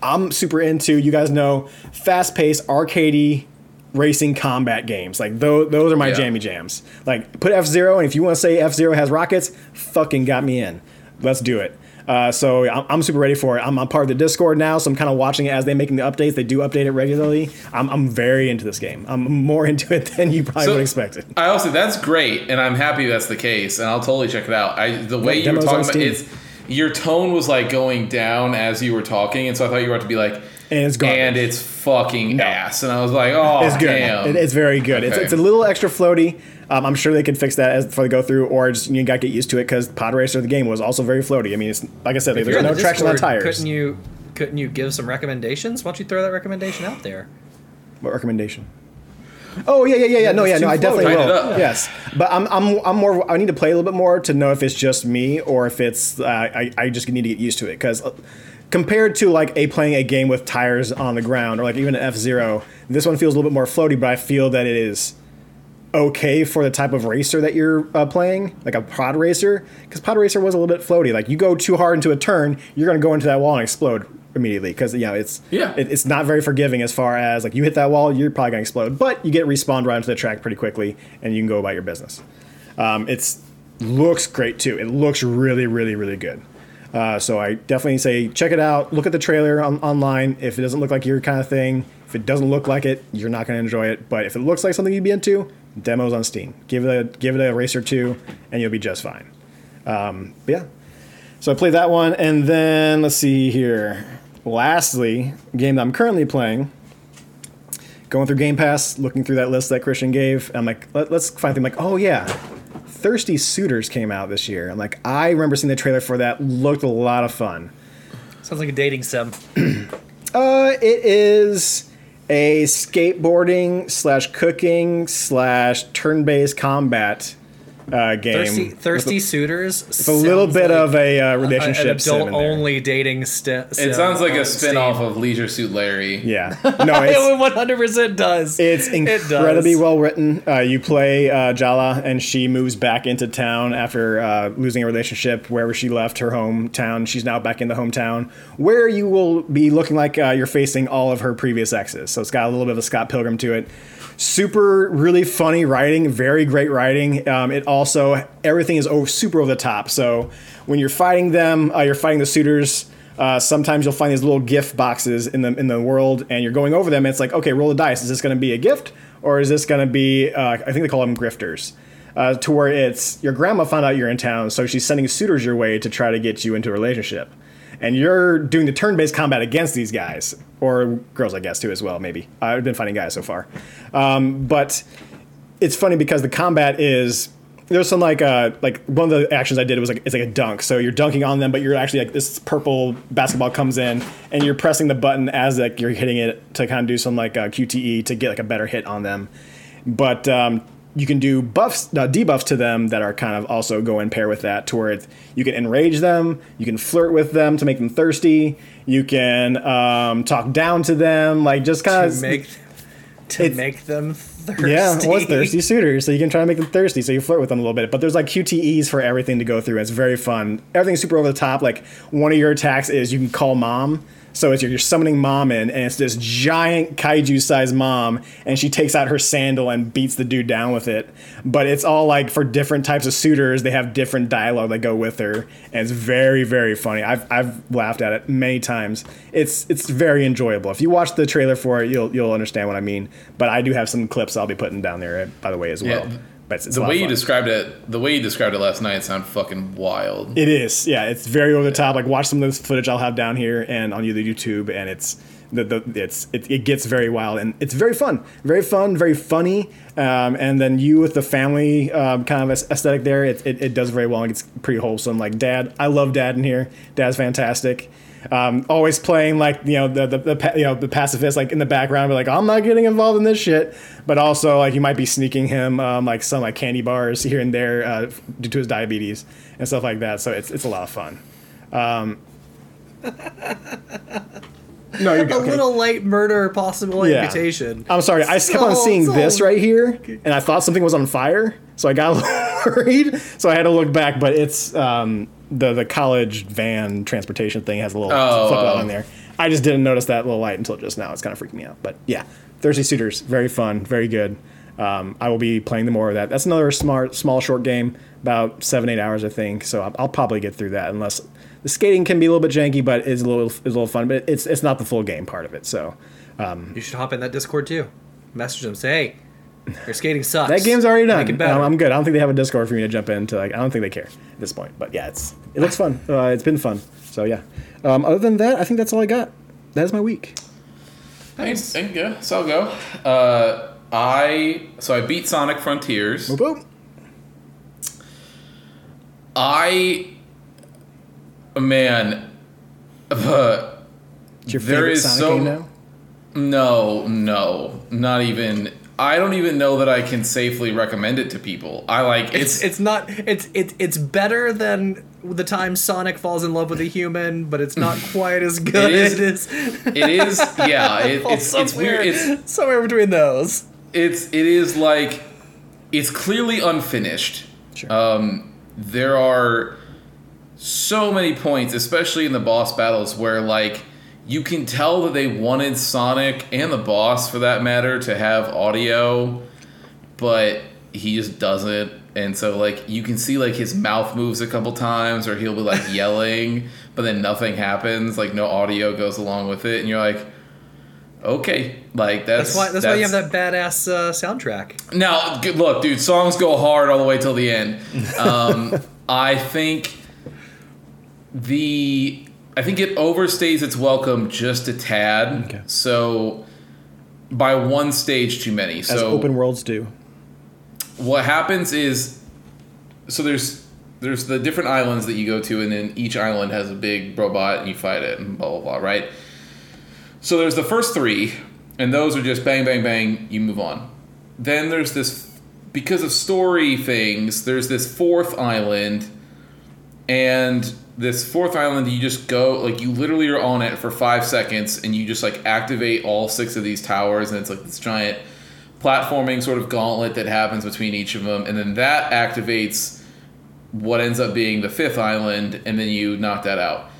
I'm super into you guys know fast-paced arcadey racing combat games. Like those, those are my Yeah. jammy jams. Like put f-zero and if you want to say f-zero has rockets fucking got me in. Let's do it uh, so I'm, I'm super ready for it. I'm, I'm part of the Discord now, so I'm kind of watching it as they're making the updates. They do update it regularly. I'm, I'm very into this game. I'm more into it than you probably So- would expect it. I also that's great, and I'm happy that's the case, and I'll totally check it out. I the way you were talking about it's your tone was like going down as you were talking, and so I thought you were about to be like, And it's garbage. and it's fucking ass, and I was like, oh, It's good. damn. It- it's very good. It's, Okay. it's a little extra floaty. Um, I'm sure they can fix that as before they go through, or just you got to get used to it because Pod Racer the game was also very floaty. I mean, it's like I said, If there's you're in no the traction on Discord, tires. Couldn't you couldn't you give some recommendations? Why don't you throw that recommendation out there? What recommendation? Oh yeah, yeah, yeah, yeah. No, yeah, no, I definitely will. Yes, but I'm, I'm, I'm more. I need to play a little bit more to know if it's just me or if it's. Uh, I, I just need to get used to it because compared to like a playing a game with tires on the ground or like even an F Zero, this one feels a little bit more floaty. But I feel that it is okay for the type of racer that you're uh, playing, like a pod racer, because pod racer was a little bit floaty. Like you go too hard into a turn, you're going to go into that wall and explode immediately because you know it's Yeah. it, it's not very forgiving as far as like you hit that wall, you're probably going to explode, but you get respawned right onto the track pretty quickly and you can go about your business. Um, it's looks great too. It looks really, really, really good. Uh, so I definitely say check it out. Look at the trailer on, online. If it doesn't look like your kind of thing, if it doesn't look like it, you're not going to enjoy it. But if it looks like something you'd be into, demos on Steam. Give it a give it a race or two, and you'll be just fine. Um, yeah. So I played that one, and then let's see here. Lastly, game that I'm currently playing. Going through Game Pass, looking through that list that Christian gave. I'm like, Let, let's find thing like, oh yeah, Thirsty Suitors came out this year. I'm like, I remember seeing the trailer for that. Looked a lot of fun. Sounds like a dating sim. Uh, it is a skateboarding slash cooking slash turn-based combat uh, game. Thirsty, thirsty suitors. It's a little bit of a uh, relationship an sim in there. adult-only dating st- it sounds like a on spin-off Steam. of Leisure Suit Larry. Yeah, no, it's It one hundred percent does. It's It does. incredibly well written. Uh, you play uh, Jala, and she moves back into town after uh, losing a relationship wherever she left her hometown. She's now back in the hometown, where you will be looking like uh, you're facing all of her previous exes. So it's got a little bit of a Scott Pilgrim to it. Super, really funny writing, very great writing. Um, it also everything is over, super over the top. So when you're fighting them, uh, you're fighting the suitors. Uh, sometimes you'll find these little gift boxes in the in the world, and you're going over them. And it's like, okay, roll the dice. Is this going to be a gift, or is this going to be? Uh, I think they call them grifters. Uh, to where it's your grandma found out you're in town, so she's sending suitors your way to try to get you into a relationship, and you're doing the turn-based combat against these guys or girls, I guess, too as well. Maybe I've been fighting guys so far, um, but it's funny because the combat is there's some like uh like one of the actions I did was like it's like a dunk. So you're dunking on them, but you're actually like this purple basketball comes in and you're pressing the button as like you're hitting it to kind of do some like uh, QTE to get like a better hit on them. But um, you can do buffs, uh, debuffs to them that are kind of also go in pair with that, to where it's, you can enrage them, you can flirt with them to make them thirsty, you can um, talk down to them, like just kind to of make to make them thirsty. yeah, it's thirsty suitors, so you can try to make them thirsty, so you flirt with them a little bit. But there's like QTEs for everything to go through. It's very fun. Everything's super over the top. Like one of your attacks is you can call mom. So it's you're, you're summoning mom in, and it's this giant kaiju sized mom, and she takes out her sandal and beats the dude down with it. But it's all like for different types of suitors, they have different dialogue that go with her, and it's very very funny. I've I've laughed at it many times. It's it's very enjoyable. If you watch the trailer for it, you'll you'll understand what I mean. But I do have some clips I'll be putting down there uh, by the way as well. Yeah. But the a lot of way you described it, the way you described it last night, sounded fucking wild. It is, yeah. It's very over the top. Like watch some of this footage I'll have down here and on the YouTube, and it's the, the it's it, it gets very wild and it's very fun, very fun, very funny. Um, and then you with the family um, kind of aesthetic there, it, it, it does very well and it's pretty wholesome. Like Dad, I love Dad in here. Dad's fantastic. Um, always playing like you know the, the, the you know the pacifist like in the background, but like I'm not getting involved in this shit. But also like you might be sneaking him um, like some like candy bars here and there uh, due to his diabetes and stuff like that. So it's it's a lot of fun. Um, no, you're A good. Okay. little light murder possible Yeah. amputation. I'm sorry. I just kept on seeing so- this right here, and I thought something was on fire, so I got worried. So I had to look back, but it's um, the the college van transportation thing has a little Oh, flip out on there. I just didn't notice that little light until just now. It's kind of freaking me out. But yeah, Thirsty Suitors, very fun, very good. Um, I will be playing the more of that. That's another smart, small, short game, about seven, eight hours, I think. So I'll, I'll probably get through that, unless the skating can be a little bit janky, but it's a little, it's a little fun. But it's it's not the full game part of it. So You should hop in that Discord too. Message them. Say, hey, your skating sucks. That game's already done. Make it better. Um, I'm good. I don't think they have a Discord for me to jump into. Like, I don't think they care at this point. But yeah, it's it looks fun. Uh, it's been fun. So yeah. Um, other than that, I think that's all I got. That is my week. Thanks. Thank you. So I'll go. Uh, I so I beat Sonic Frontiers. Boop, boop. I man, uh, It's your favorite is Sonic so- game now. no, no, not even. I don't even know that I can safely recommend it to people. I like It's it's it's not it's it's it's better than the time Sonic falls in love with a human, but it's not quite as good. is- It is. it is yeah. It, it's it's weird. It's somewhere between those. it's it is like it's clearly unfinished. Sure. Um, there are so many points, especially in the boss battles, where like you can tell that they wanted Sonic and the boss, for that matter, to have audio, but he just doesn't. And so like you can see like his mouth moves a couple times, or he'll be like yelling, but then nothing happens. Like no audio goes along with it, and you're like. Okay, like that's That's why. That's, why you have that badass uh, soundtrack. now, good look, dude. Songs go hard all the way till the end. Um, I think the I think it overstays its welcome just a tad. Okay. So by one stage too many. As So open worlds do. what happens is so there's there's the different islands that you go to and then each island has a big robot and you fight it and blah blah blah right so there's the first three and those are just bang bang bang you move on then there's this because of story things there's this fourth island and this fourth island you just go like you literally are on it for five seconds and you just like activate all six of these towers and it's like this giant platforming sort of gauntlet that happens between each of them and then that activates what ends up being the fifth island and then you knock that out.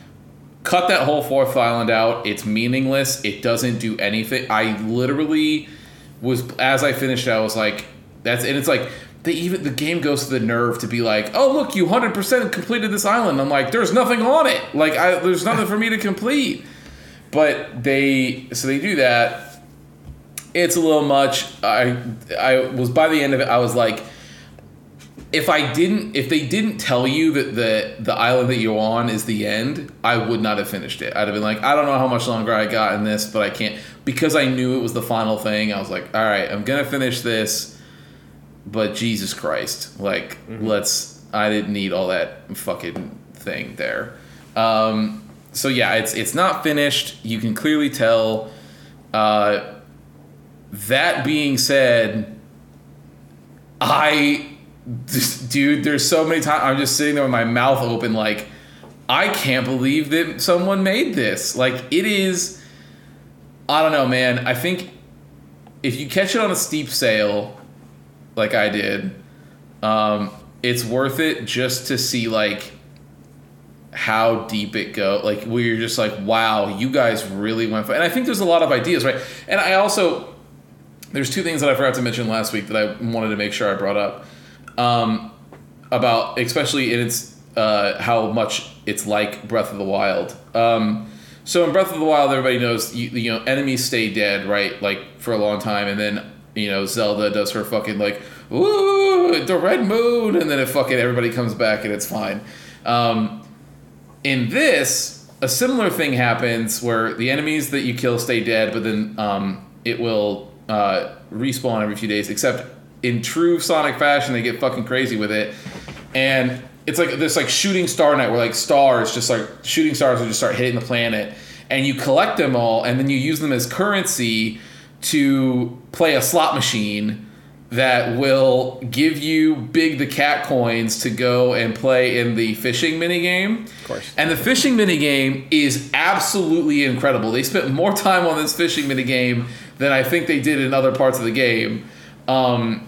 Cut that whole fourth island out. It's meaningless. It doesn't do anything. I literally was as i finished i was like that's and it's like they even the game goes to the nerve to be like oh look you 100% completed this island. I'm like there's nothing on it. Like I, there's nothing for me to complete. But they so they do that. It's a little much. I i was by the end of it i was like if I didn't, if they didn't tell you that the the island that you're on is the end, I would not have finished it. I'd have been like, I don't know how much longer I got in this, but I can't because I knew it was the final thing. I was like, all right, I'm gonna finish this, but Jesus Christ, like, let's. I didn't need all that fucking thing there. Um, so yeah, it's it's not finished. You can clearly tell. Uh, that being said, I, dude, there's so many times I'm just sitting there with my mouth open, like, I can't believe that someone made this. Like, it is, I don't know, man. I think if you catch it on a steep sale, like I did, um, it's worth it just to see, like, how deep it go like where you're just like wow you guys really went for and i think there's a lot of ideas right? And i also there's two things that i forgot to mention last week that i wanted to make sure i brought up um, about especially in its uh, how much it's like breath of the wild. Um, so in breath of the wild everybody knows you, you know enemies stay dead right like for a long time and then you know zelda does her fucking like ooh the red moon and then it fucking everybody comes back and it's fine um, in this, a similar thing happens where the enemies that you kill stay dead, but then um, it will uh, respawn every few days. Except in true Sonic fashion, they get fucking crazy with it, and it's like this like shooting star night where like stars just like shooting stars will just start hitting the planet, and you collect them all, and then you use them as currency to play a slot machine that will give you big the cat coins to go and play in the fishing mini game. Of course. And the fishing mini game is absolutely incredible. They spent more time on this fishing mini game than I think they did in other parts of the game. Um,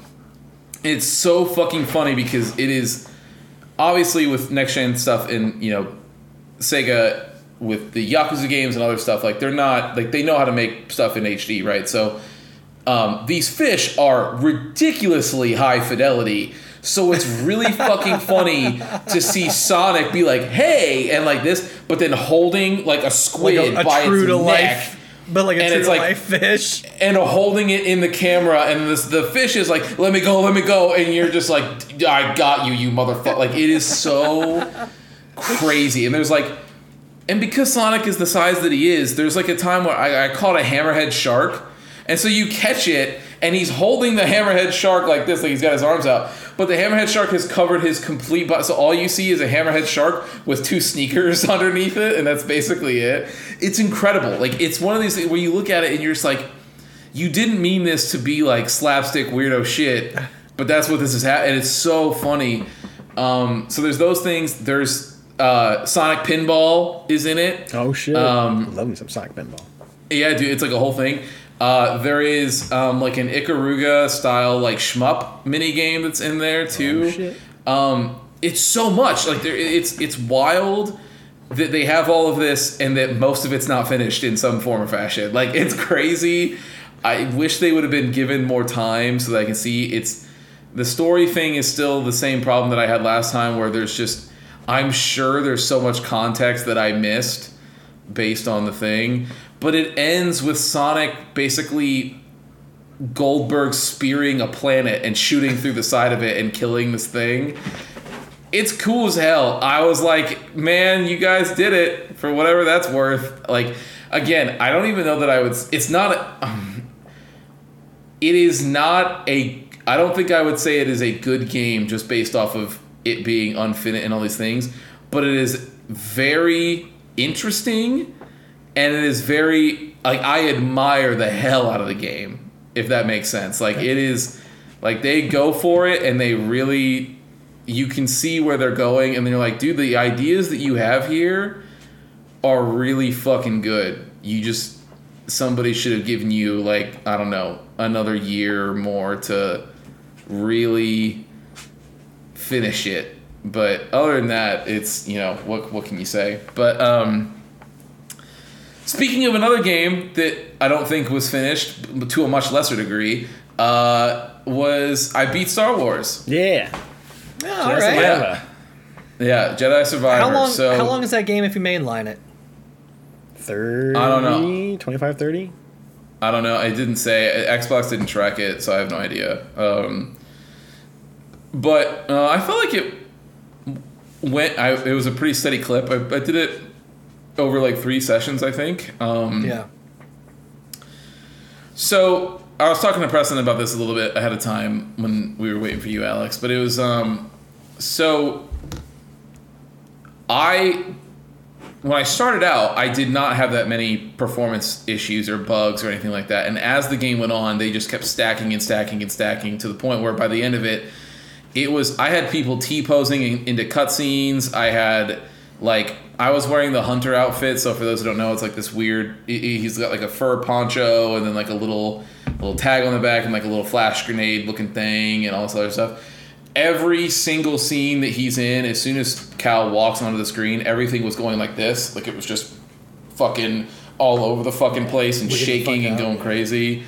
it's so fucking funny because it is obviously with next gen stuff in you know Sega with the Yakuza games and other stuff like they're not like they know how to make stuff in HD right so um, these fish are ridiculously high fidelity. So it's really fucking funny to see Sonic be like, "Hey," and like this, but then holding like a squid Like a, a by its neck, life, but like a And true it's like- life fish. and holding it in the camera, and this the fish is like, "Let me go, let me go," and you're just like, "I got you, you motherfucker!" Like it is so crazy, and there's like, and because Sonic is the size that he is, there's like a time where I, I caught a hammerhead shark, and so you catch it, and he's holding the hammerhead shark like this, like he's got his arms out, but the hammerhead shark has covered his complete body, so all you see is a hammerhead shark with two sneakers underneath it, and that's basically it. It's incredible. Like it's one of these things where you look at it and you're just like, you didn't mean this to be like slapstick weirdo shit, but that's what this is ha- and it's so funny. Um, so there's those things. There's uh, Sonic Pinball is in it. Oh shit! Um, Love me some Sonic pinball. Yeah, dude, it's like a whole thing. Uh, there is um, like an Ikaruga style like shmup mini game that's in there too. Oh. Um, it's so much like there. It's it's wild that they have all of this and that most of it's not finished in some form or fashion. Like it's crazy. I wish they would have been given more time so that I can see it's the story thing is still the same problem that I had last time where there's just I'm sure there's so much context that I missed based on the thing, but it ends with Sonic basically Goldberg spearing a planet and shooting through the side of it and killing this thing. It's cool as hell. I was like, man, you guys did it for whatever that's worth. Like, again, I don't even know that I would. It's not. Um, it is not a. I don't think I would say it is a good game just based off of it being unfinished and all these things, but it is very interesting and it is very like I admire the hell out of the game if that makes sense. Like it is like they go for it and they really you can see where they're going and then you're like, dude, the ideas that you have here are really fucking good. You just somebody should have given you like I don't know another year or more to really finish it. But other than that, it's you know what what can you say? But um, speaking of another game that I don't think was finished to a much lesser degree, uh, was I beat Star Wars? Yeah. Yeah, all Jedi. Survivor. Yeah, Jedi Survivor. How long? So how long is that game if you mainline it? 30, I don't know. 25, 30? I don't know. I didn't say Xbox didn't track it, so I have no idea. Um, but uh, I felt like it went. I, it was a pretty steady clip. I, I did it over like three sessions, I think. Um, Yeah. So I was talking to Preston about this a little bit ahead of time when we were waiting for you, Alex. But it was um, so I when I started out, I did not have that many performance issues or bugs or anything like that. And as the game went on, they just kept stacking and stacking and stacking to the point where by the end of it, it was I had people T posing in, into cutscenes. I had like I was wearing the hunter outfit. So for those who don't know, it's like this weird. he- he- He's got like a fur poncho and then like a little little tag on the back and like a little flash grenade looking thing and all this other stuff. every single scene that he's in, as soon as Cal walks onto the screen, everything was going like this. Like it was just fucking all over the fucking place and shaking and going crazy.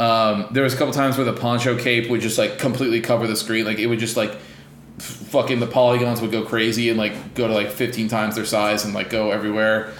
Um, there was a couple times where the poncho cape would just like completely cover the screen. Like it would just like fucking the polygons would go crazy and like go to like 15 times their size and like go everywhere.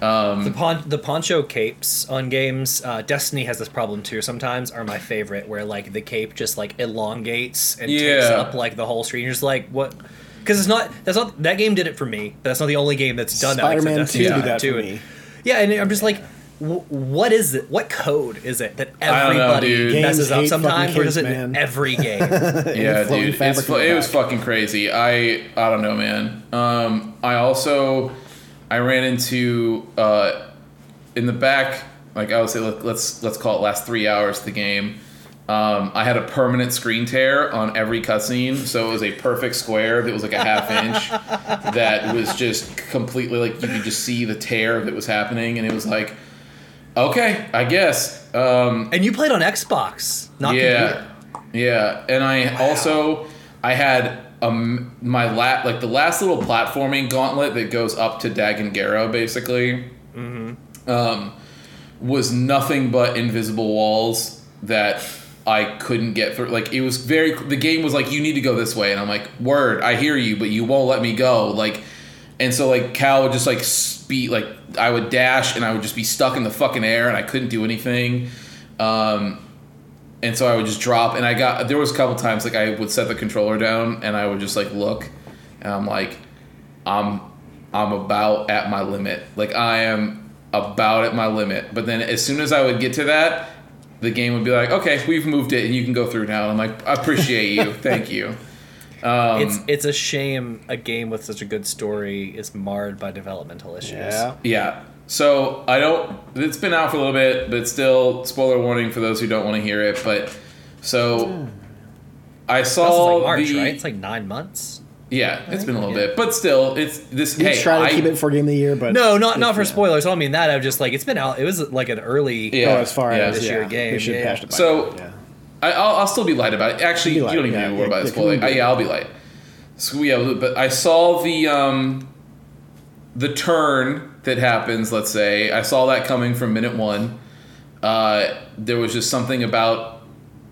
The pon- the poncho capes on games, uh, Destiny has this problem too. Sometimes are my favorite, where like the cape just like elongates and takes up like the whole screen. You're just like what? Because it's not that's not that game did it for me. But that's not the only game that's done that. Spider-Man Destiny 2 did did that too. for me. Yeah, and I'm just like, wh- what is it? What code is it that I don't know, everybody messes up sometimes? fucking Or does it man. every game? yeah, dude, fabric it's, in fu- the it was fucking crazy. I I don't know, man. Um, I also I ran into uh, in the back, like I would say, let, let's let's call it last three hours of the game. Um, I had a permanent screen tear on every cutscene, so it was a perfect square that was like a half inch that was just completely like you could just see the tear that was happening, and it was like, okay, I guess. Um, and you played on Xbox, not yeah, computer. yeah, and I also I had um my lat like the last little platforming gauntlet that goes up to Dagan Gera basically. Mm-hmm. Um, was nothing but invisible walls that I couldn't get through. Like it was very the game was like you need to go this way, and I'm like word I hear you, but you won't let me go. Like, and so like Cal would just like speed like I would dash and I would just be stuck in the fucking air and I couldn't do anything. Um, and so I would just drop and I got there was a couple times like I would set the controller down and I would just like look and I'm like I'm I'm about at my limit. Like I am about at my limit. But then as soon as I would get to that, the game would be like, "Okay, we've moved it and you can go through now." And I'm like, "I appreciate you. Thank you." Um, It's it's a shame a game with such a good story is marred by developmental issues. Yeah. Yeah. So I don't. It's been out for a little bit, but still, spoiler warning for those who don't want to hear it. But so I This is saw like March, the right? It's like nine months. yeah. It's been a little Yeah. bit, but still, it's this. We hey, try to I, keep it for game of the year, but No, not not for yeah. spoilers. I don't mean that. I'm just like it's been out. It was like an early. Yeah. Oh, as far yeah. as This yeah, year game, yeah. patch it by So- yeah. I, I'll, I'll still be light about it. Actually, you don't even yeah, need to yeah, worry about yeah, spoiling. come on, Uh, yeah, I'll be light. So yeah, but I saw the um, the turn that happens. Let's say I saw that coming from minute one. Uh, there was just something about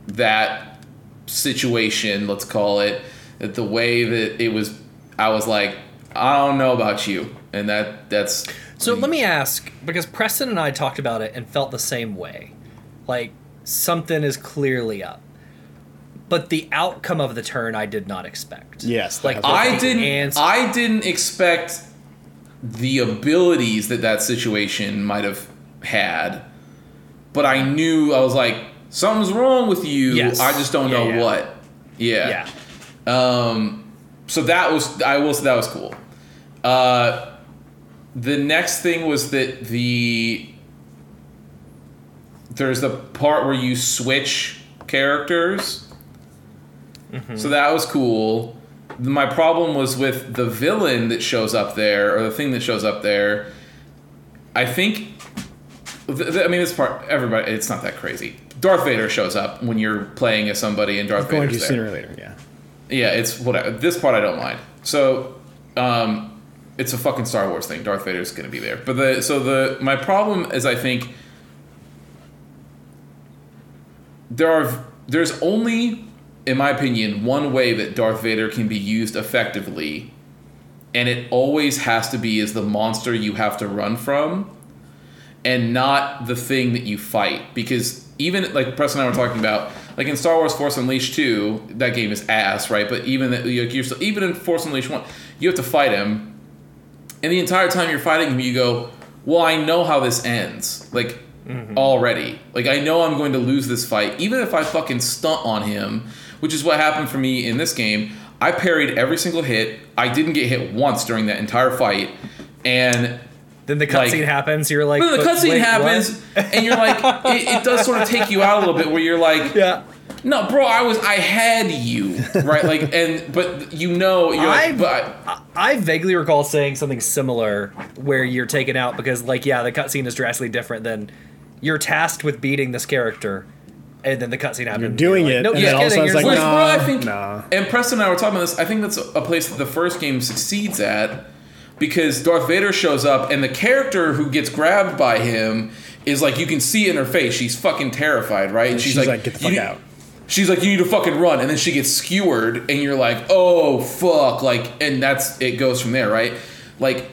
that situation. Let's call it that the way that it was. I was like, I don't know about you, and that that's. So let me ask, because Preston and I talked about it and felt the same way. Like something is clearly up. But the outcome of the turn I did not expect. Yes, Like I didn't. ants- I didn't expect the abilities that that situation might have had, but I knew I was like, something's wrong with you. Yes. I just don't Yeah, know yeah. what. Yeah. Yeah. Um. So that was. I will say that was cool. Uh. The next thing was that the there's the part where you switch characters. So that was cool. My problem was with the villain that shows up there, or the thing that shows up there. I think. th- th- I mean, this part, everybody, it's not that crazy. Darth Vader shows up when you're playing as somebody, and Darth going to Vader's there. sooner or later. Yeah. Yeah, it's whatever. This part I don't mind. So, um, it's a fucking Star Wars thing. Darth Vader's gonna be there. But the so the my problem is I think there are there's only, in my opinion, one way that Darth Vader can be used effectively, and it always has to be as the monster you have to run from, and not the thing that you fight. Because even like Preston and I were talking about, like in Star Wars Force Unleashed 2, that game is ass, right? But even that you're still, even in Force Unleashed 1, you have to fight him, and the entire time you're fighting him, you go, "Well, I know how this ends." Like Mm-hmm. already, like I know I'm going to lose this fight, even if I fucking stunt on him, which is what happened for me in this game. I parried every single hit. I didn't get hit once during that entire fight, and Then the Like- cutscene happens. You're like, then the cutscene happens, and you're like, it, it does sort of take you out a little bit, where you're like. Yeah. no, bro, I was, I had you, right? Like, and but you know, you're like, but I, I vaguely recall saying something similar where you're taken out because, like, yeah, the cutscene is drastically different than you're tasked with beating this character. and then the cutscene happens. You're and doing like, it, Nope, and just then all of a sudden it's like, Which, supposed- bro, I think, nah. and Preston and I were talking about this. I think that's a place that the first game succeeds at because Darth Vader shows up, and the character who gets grabbed by him is like you can see in her face she's fucking terrified, right? And she's like, "Get the fuck need-" out. She's like, you need to fucking run, and then she gets skewered, and you're like, oh fuck, like, and that's it goes from there, right? Like,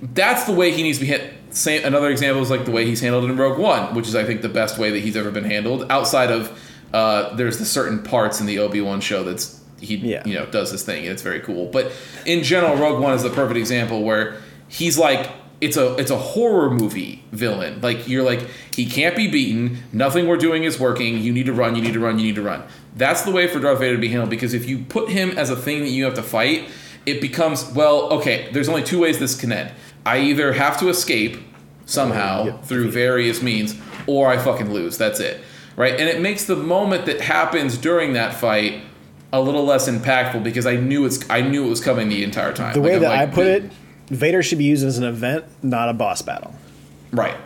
that's the way he needs to be hit. Same, another example is like the way he's handled in Rogue One, which is I think the best way that he's ever been handled. Outside of uh, there's the certain parts in the Obi Wan show that's he Yeah. you know does his thing and it's very cool. But in general, Rogue One is the perfect example where he's like it's a it's a horror movie villain. Like you're like he can't be beaten. Nothing we're doing is working. You need to run. You need to run. You need to run. That's the way for Darth Vader to be handled because if you put him as a thing that you have to fight, it becomes well okay. There's only two ways this can end. I either have to escape somehow Yeah. through various means, or I fucking lose. That's it, right? And it makes the moment that happens during that fight a little less impactful because I knew it's I knew it was coming the entire time. The Like, way I'm that like, I put "Dude." it, Vader should be used as an event, not a boss battle. right?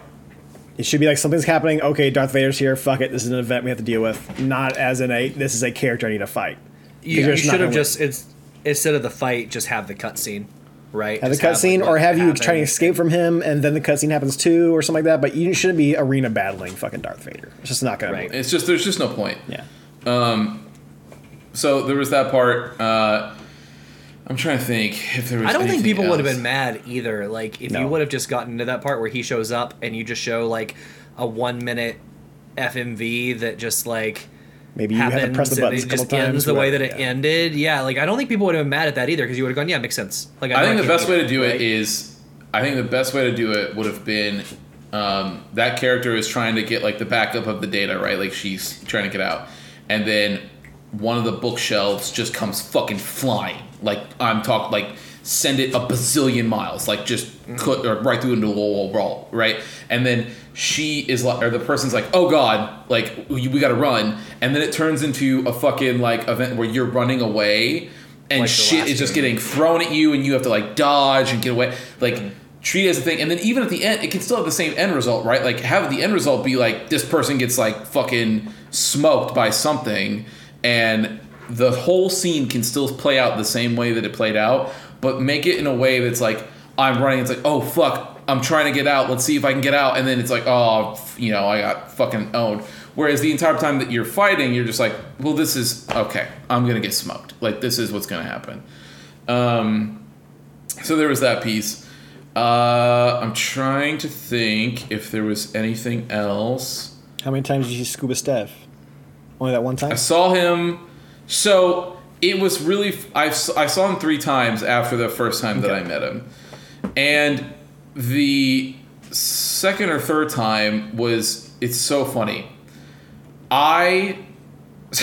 It should be like something's happening. Okay, Darth Vader's here. Fuck it. This is an event we have to deal with. Not as in a this is a character I need to fight. You, you should have just it's, instead of the fight, just have the cutscene, right? Have the cutscene, like, or have you trying to escape from him, and then the cutscene happens too, or something like that. But you shouldn't be arena battling fucking Darth Vader. It's just not gonna. Right. Right. It's just there's just no point. Yeah. Um. So there was that part. Uh, I'm trying to think if there was. I don't think anything people would have been mad either. Like if No. you would have just gotten to that part where he shows up and you just show like a one minute FMV that just like Maybe you have to happens press the and buttons it a couple just ends the way that it yeah. ended. Yeah, like I don't think people would have been mad at that either because you would have gone, yeah, makes sense. Like I know think the best way to do it right? is, I think the best way to do it would have been, um, that character is trying to get like the backup of the data, right? Like she's trying to get out, and then one of the bookshelves just comes fucking flying. Like I'm talking like send it a bazillion miles, like just cut or right through into a wall wall, right? And then she is like, or the person's like, oh god, like we, we got to run, and then it turns into a fucking like event where you're running away. And Like shit is just game. getting thrown at you and you have to like dodge and get away like mm-hmm. treat it as a thing and then even at the end it can still have the same end result right like have the end result be like this person gets like fucking smoked by something and the whole scene can still play out the same way that it played out but make it in a way that's like i'm running it's like oh fuck i'm trying to get out let's see if i can get out and then it's like oh you know i got fucking owned Whereas the entire time that you're fighting, you're just like, well, this is okay. I'm gonna get smoked. Like this is what's gonna happen. Um, so there was that piece. Uh, I'm trying to think if there was anything else. How many times did you see Scuba Steve? Only that one time. I saw him. So it was really. I saw him three times after the first time that I met him, and the second or third time was. It's so funny. I.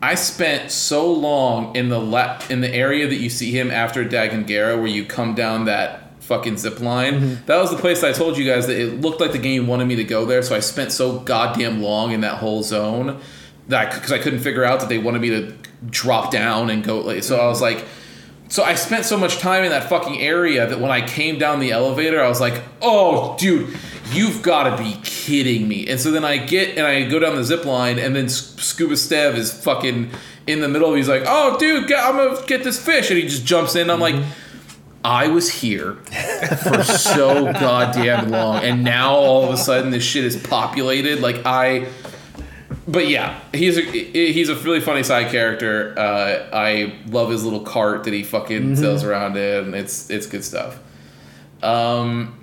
I spent so long in the la- in the area that you see him after Dagan Gera where you come down that fucking zip line. Mm-hmm. That was the place I told you guys that it looked like the game wanted me to go there. So I spent so goddamn long in that whole zone that because I couldn't figure out that they wanted me to drop down and go. Like, so I was like, so I spent so much time in that fucking area that when I came down the elevator, I was like, "Oh, dude, you've got to be kidding me!" And so then I get and I go down the zip line, and then Scuba Steve is fucking in the middle. He's like, "Oh, dude, I'm gonna get this fish," and he just jumps in. I'm like. I was here for so goddamn long, and now all of a sudden this shit is populated. Like I, but yeah, he's a he's a really funny side character. Uh, I love his little cart that he fucking sails around in. It's it's good stuff. Um,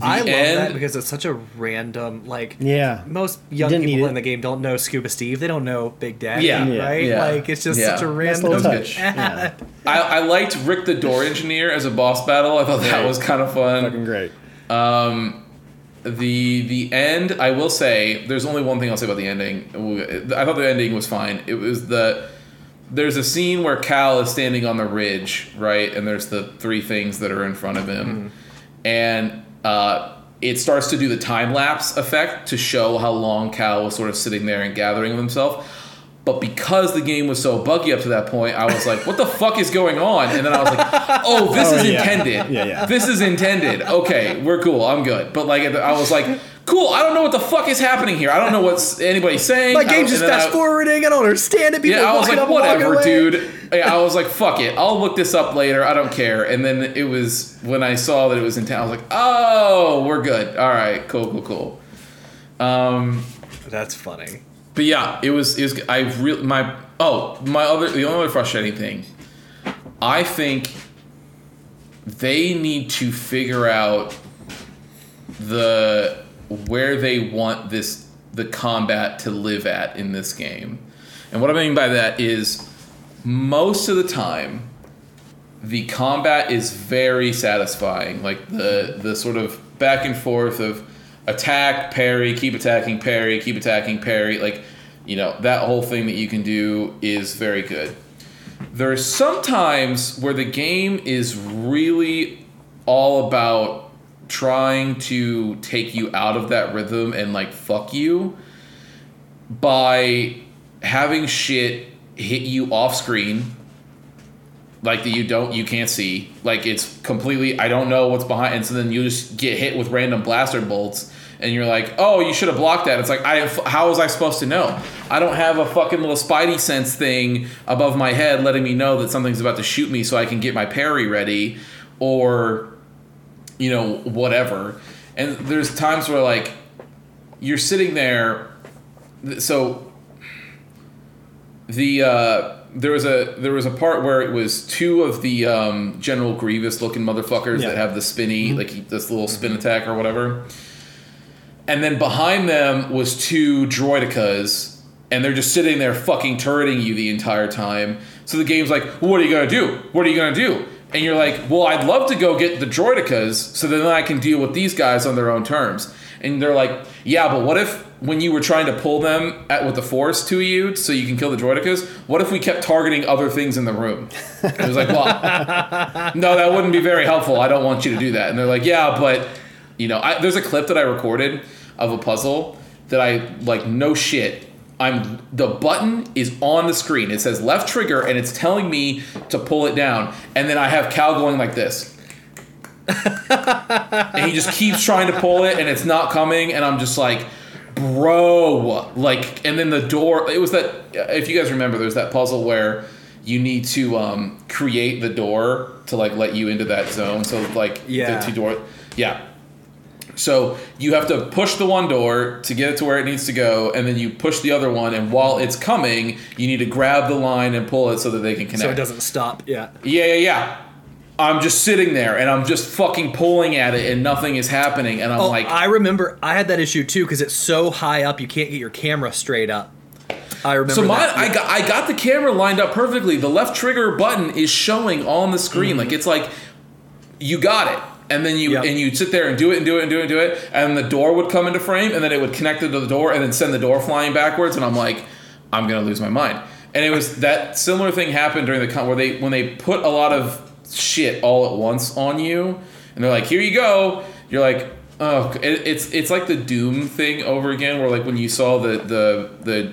I love end- that because it's such a random like Yeah. most young Didn't people in the game don't know Scuba Steve. They don't know Big Daddy, Yeah. Yeah. right? Yeah. Like it's just Yeah. such a random little touch. Yeah. I, I liked Rick the Door Engineer as a boss battle. I thought that was kind of fun. Fucking great. Um, the the end. I will say, there's only one thing I'll say about the ending. I thought the ending was fine. It was the there's a scene where Cal is standing on the ridge, right, and there's the three things that are in front of him, and uh, it starts to do the time lapse effect to show how long Cal was sort of sitting there and gathering himself. But because the game was so buggy up to that point, I was like, "What the fuck is going on?" And then I was like, "Oh, this Oh, is yeah. intended. Yeah, yeah. This is intended. Okay, we're cool. I'm good." But like, I was like, cool. I don't know what the fuck is happening here. I don't know what's anybody's saying. My game's just I- fast forwarding. I don't understand it. People yeah, I was like, up and walking whatever, dude. Yeah, I was like, fuck it. I'll look this up later. I don't care. And then it was when I saw that it was in town. I was like, oh, we're good. All right, cool, cool, cool. Um, That's funny. But yeah, it was. It was. I really my oh my other the only other frustrating thing. I think they need to figure out the where they want this the combat to live at in this game. And what I mean by that is most of the time the combat is very satisfying. Like the the sort of back and forth of attack, parry, keep attacking, parry, keep attacking, parry, like you know, that whole thing that you can do is very good. There There's sometimes where the game is really all about trying to take you out of that rhythm and like fuck you by having shit hit you off screen like that you don't you can't see. Like it's completely i don't know what's behind and so then you just get hit with random blaster bolts and you're like oh you should have blocked that. It's like i how was i supposed to know? I don't have a fucking little spidey sense thing above my head letting me know that something's about to shoot me so i can get my parry ready or you know whatever. And there's times where like you're sitting there so the uh, there was a there was a part where it was two of the um, General Grievous looking motherfuckers Yeah. that have the spinny like this little spin attack or whatever, and then behind them was two droidekas, and they're just sitting there fucking turreting you the entire time. So the game's like, well, what are you gonna do? What are you gonna do? And you're like, well, I'd love to go get the droidekas so then I can deal with these guys on their own terms. And they're like, yeah, but what if when you were trying to pull them at, with the force to you so you can kill the droidekas, what if we kept targeting other things in the room? It was like, well, no, that wouldn't be very helpful. I don't want you to do that. And they're like, yeah, but you know, I, there's a clip that I recorded of a puzzle that I like. No shit. I'm the button is on the screen. It says left trigger, and it's telling me to pull it down. And then I have Cal going like this, and he just keeps trying to pull it, and it's not coming. And I'm just like, bro, like. And then the door. It was that. If you guys remember, there's that puzzle where you need to um, create the door to like let you into that zone. So like Yeah. the two door. Yeah. So you have to push the one door to get it to where it needs to go, and then you push the other one, and while it's coming, you need to grab the line and pull it so that they can connect. So it doesn't stop. Yeah. Yeah, yeah, yeah. I'm just sitting there and I'm just fucking pulling at it and nothing is happening, and I'm Oh, like, I remember I had that issue too because it's so high up you can't get your camera straight up. I remember. So my that. I got I got the camera lined up perfectly. The left trigger button is showing on the screen, like it's like you got it, and then you Mm-hmm. Yep. and you'd sit there and do it and do it and do it and do it, and the door would come into frame, and then it would connect it to the door, and then send the door flying backwards, and I'm like, I'm gonna lose my mind. And it was that similar thing happened during the con where they when they put a lot of shit all at once on you, and they're like, here you go. You're like. Oh, it, it's it's like the Doom thing over again, where like when you saw the the the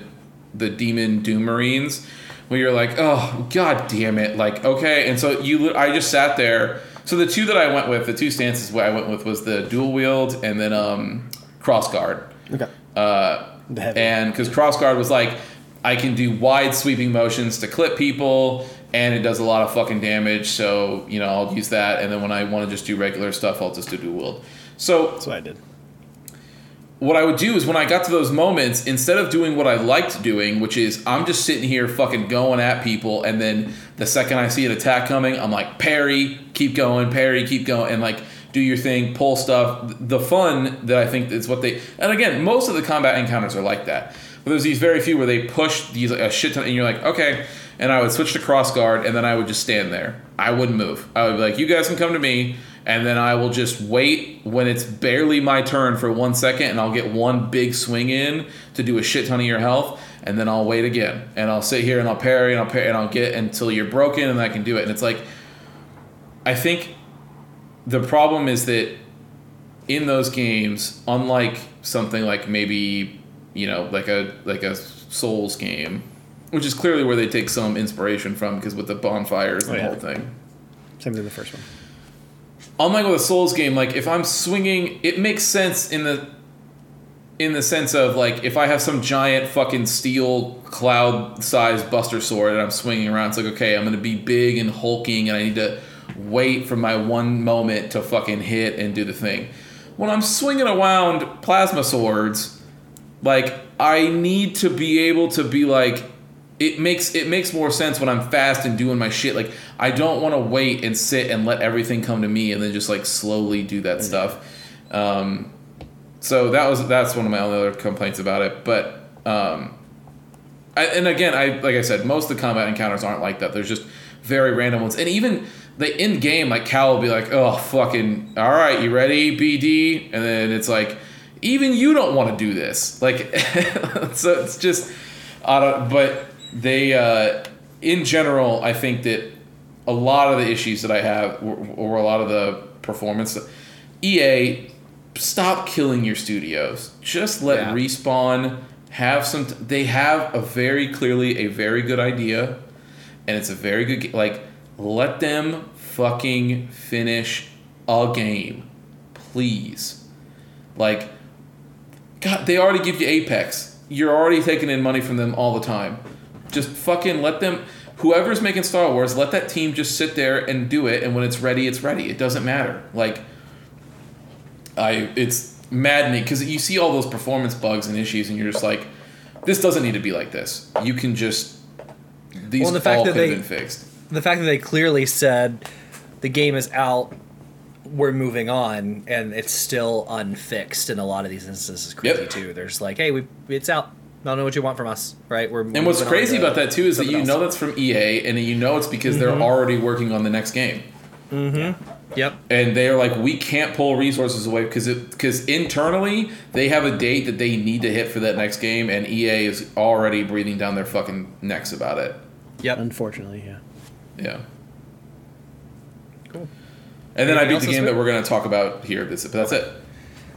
the demon doom marines where you're like oh god damn it like okay and so you i just sat there so the two that i went with the two stances i went with was the dual wield and then um cross guard Okay. uh and because cross guard was like i can do wide sweeping motions to clip people and it does a lot of fucking damage so you know i'll use that and then when i want to just do regular stuff i'll just do dual wield so That's what I did. what I would do is when I got to those moments, instead of doing what I liked doing, which is I'm just sitting here fucking going at people, and then the second I see an attack coming, I'm like parry, keep going, parry, keep going, and like do your thing, pull stuff. The fun that I think is what they, and again, most of the combat encounters are like that. But there's these very few where they push these a shit ton, and you're like, okay. And I would switch to cross guard, and then I would just stand there. I wouldn't move. I would be like, you guys can come to me and then I will just wait when it's barely my turn for one second, and I'll get one big swing in to do a shit ton of your health, and then I'll wait again, and I'll sit here and I'll parry and I'll parry and I'll get until you're broken, and I can do it. And it's like, I think the problem is that in those games, unlike something like maybe you know like a like a Souls game, which is clearly where they take some inspiration from because with the bonfires and Oh, the whole thing Same as in the first one. unlike with a Souls game, like if I'm swinging, it makes sense in the in the sense of like if I have some giant fucking steel cloud sized buster sword and I'm swinging around, it's like okay, I'm gonna be big and hulking, and I need to wait for my one moment to fucking hit and do the thing. When I'm swinging around plasma swords, like I need to be able to be like it makes it makes more sense when I'm fast and doing my shit. Like I don't want to wait and sit and let everything come to me and then just like slowly do that stuff. Um, so that was that's one of my only other complaints about it. But um, I, and again, I like I said, most of the combat encounters aren't like that. There's just very random ones, and even the in game, like Cal will be like, "Oh, fucking, all right, you ready, BD?" And then it's like, even you don't want to do this. Like, so it's just, I don't. But they, uh, in general, I think that a lot of the issues that I have, or, or a lot of the performance, EA, stop killing your studios. Just let Yeah. respawn have some. T- they have a very clearly a very good idea, and it's a very good like. Let them fucking finish a game, please. Like, God, they already give you Apex. You're already taking in money from them all the time. Just fucking let them. Whoever's making Star Wars, let that team just sit there and do it. And when it's ready, it's ready. It doesn't matter. Like, I, it's maddening because you see all those performance bugs and issues, and you're just like, this doesn't need to be like this. You can just. These Well, the fact all that could have they- been fixed. the fact that they clearly said the game is out, we're moving on, and it's still unfixed in a lot of these instances is crazy Yep. too. There's like, hey, we it's out. I don't know what you want from us, right? We're And what's crazy about that too is that you something know that's from EA, and you know it's because they're Mm-hmm. already working on the next game. Mm-hmm. Yep. and they're like we can't pull resources away because it because internally they have a date that they need to hit for that next game and EA is already breathing down their fucking necks about it. Yep. Unfortunately, yeah. Yeah. Cool. And then I beat the game that we're going to talk about here. This, but that's it.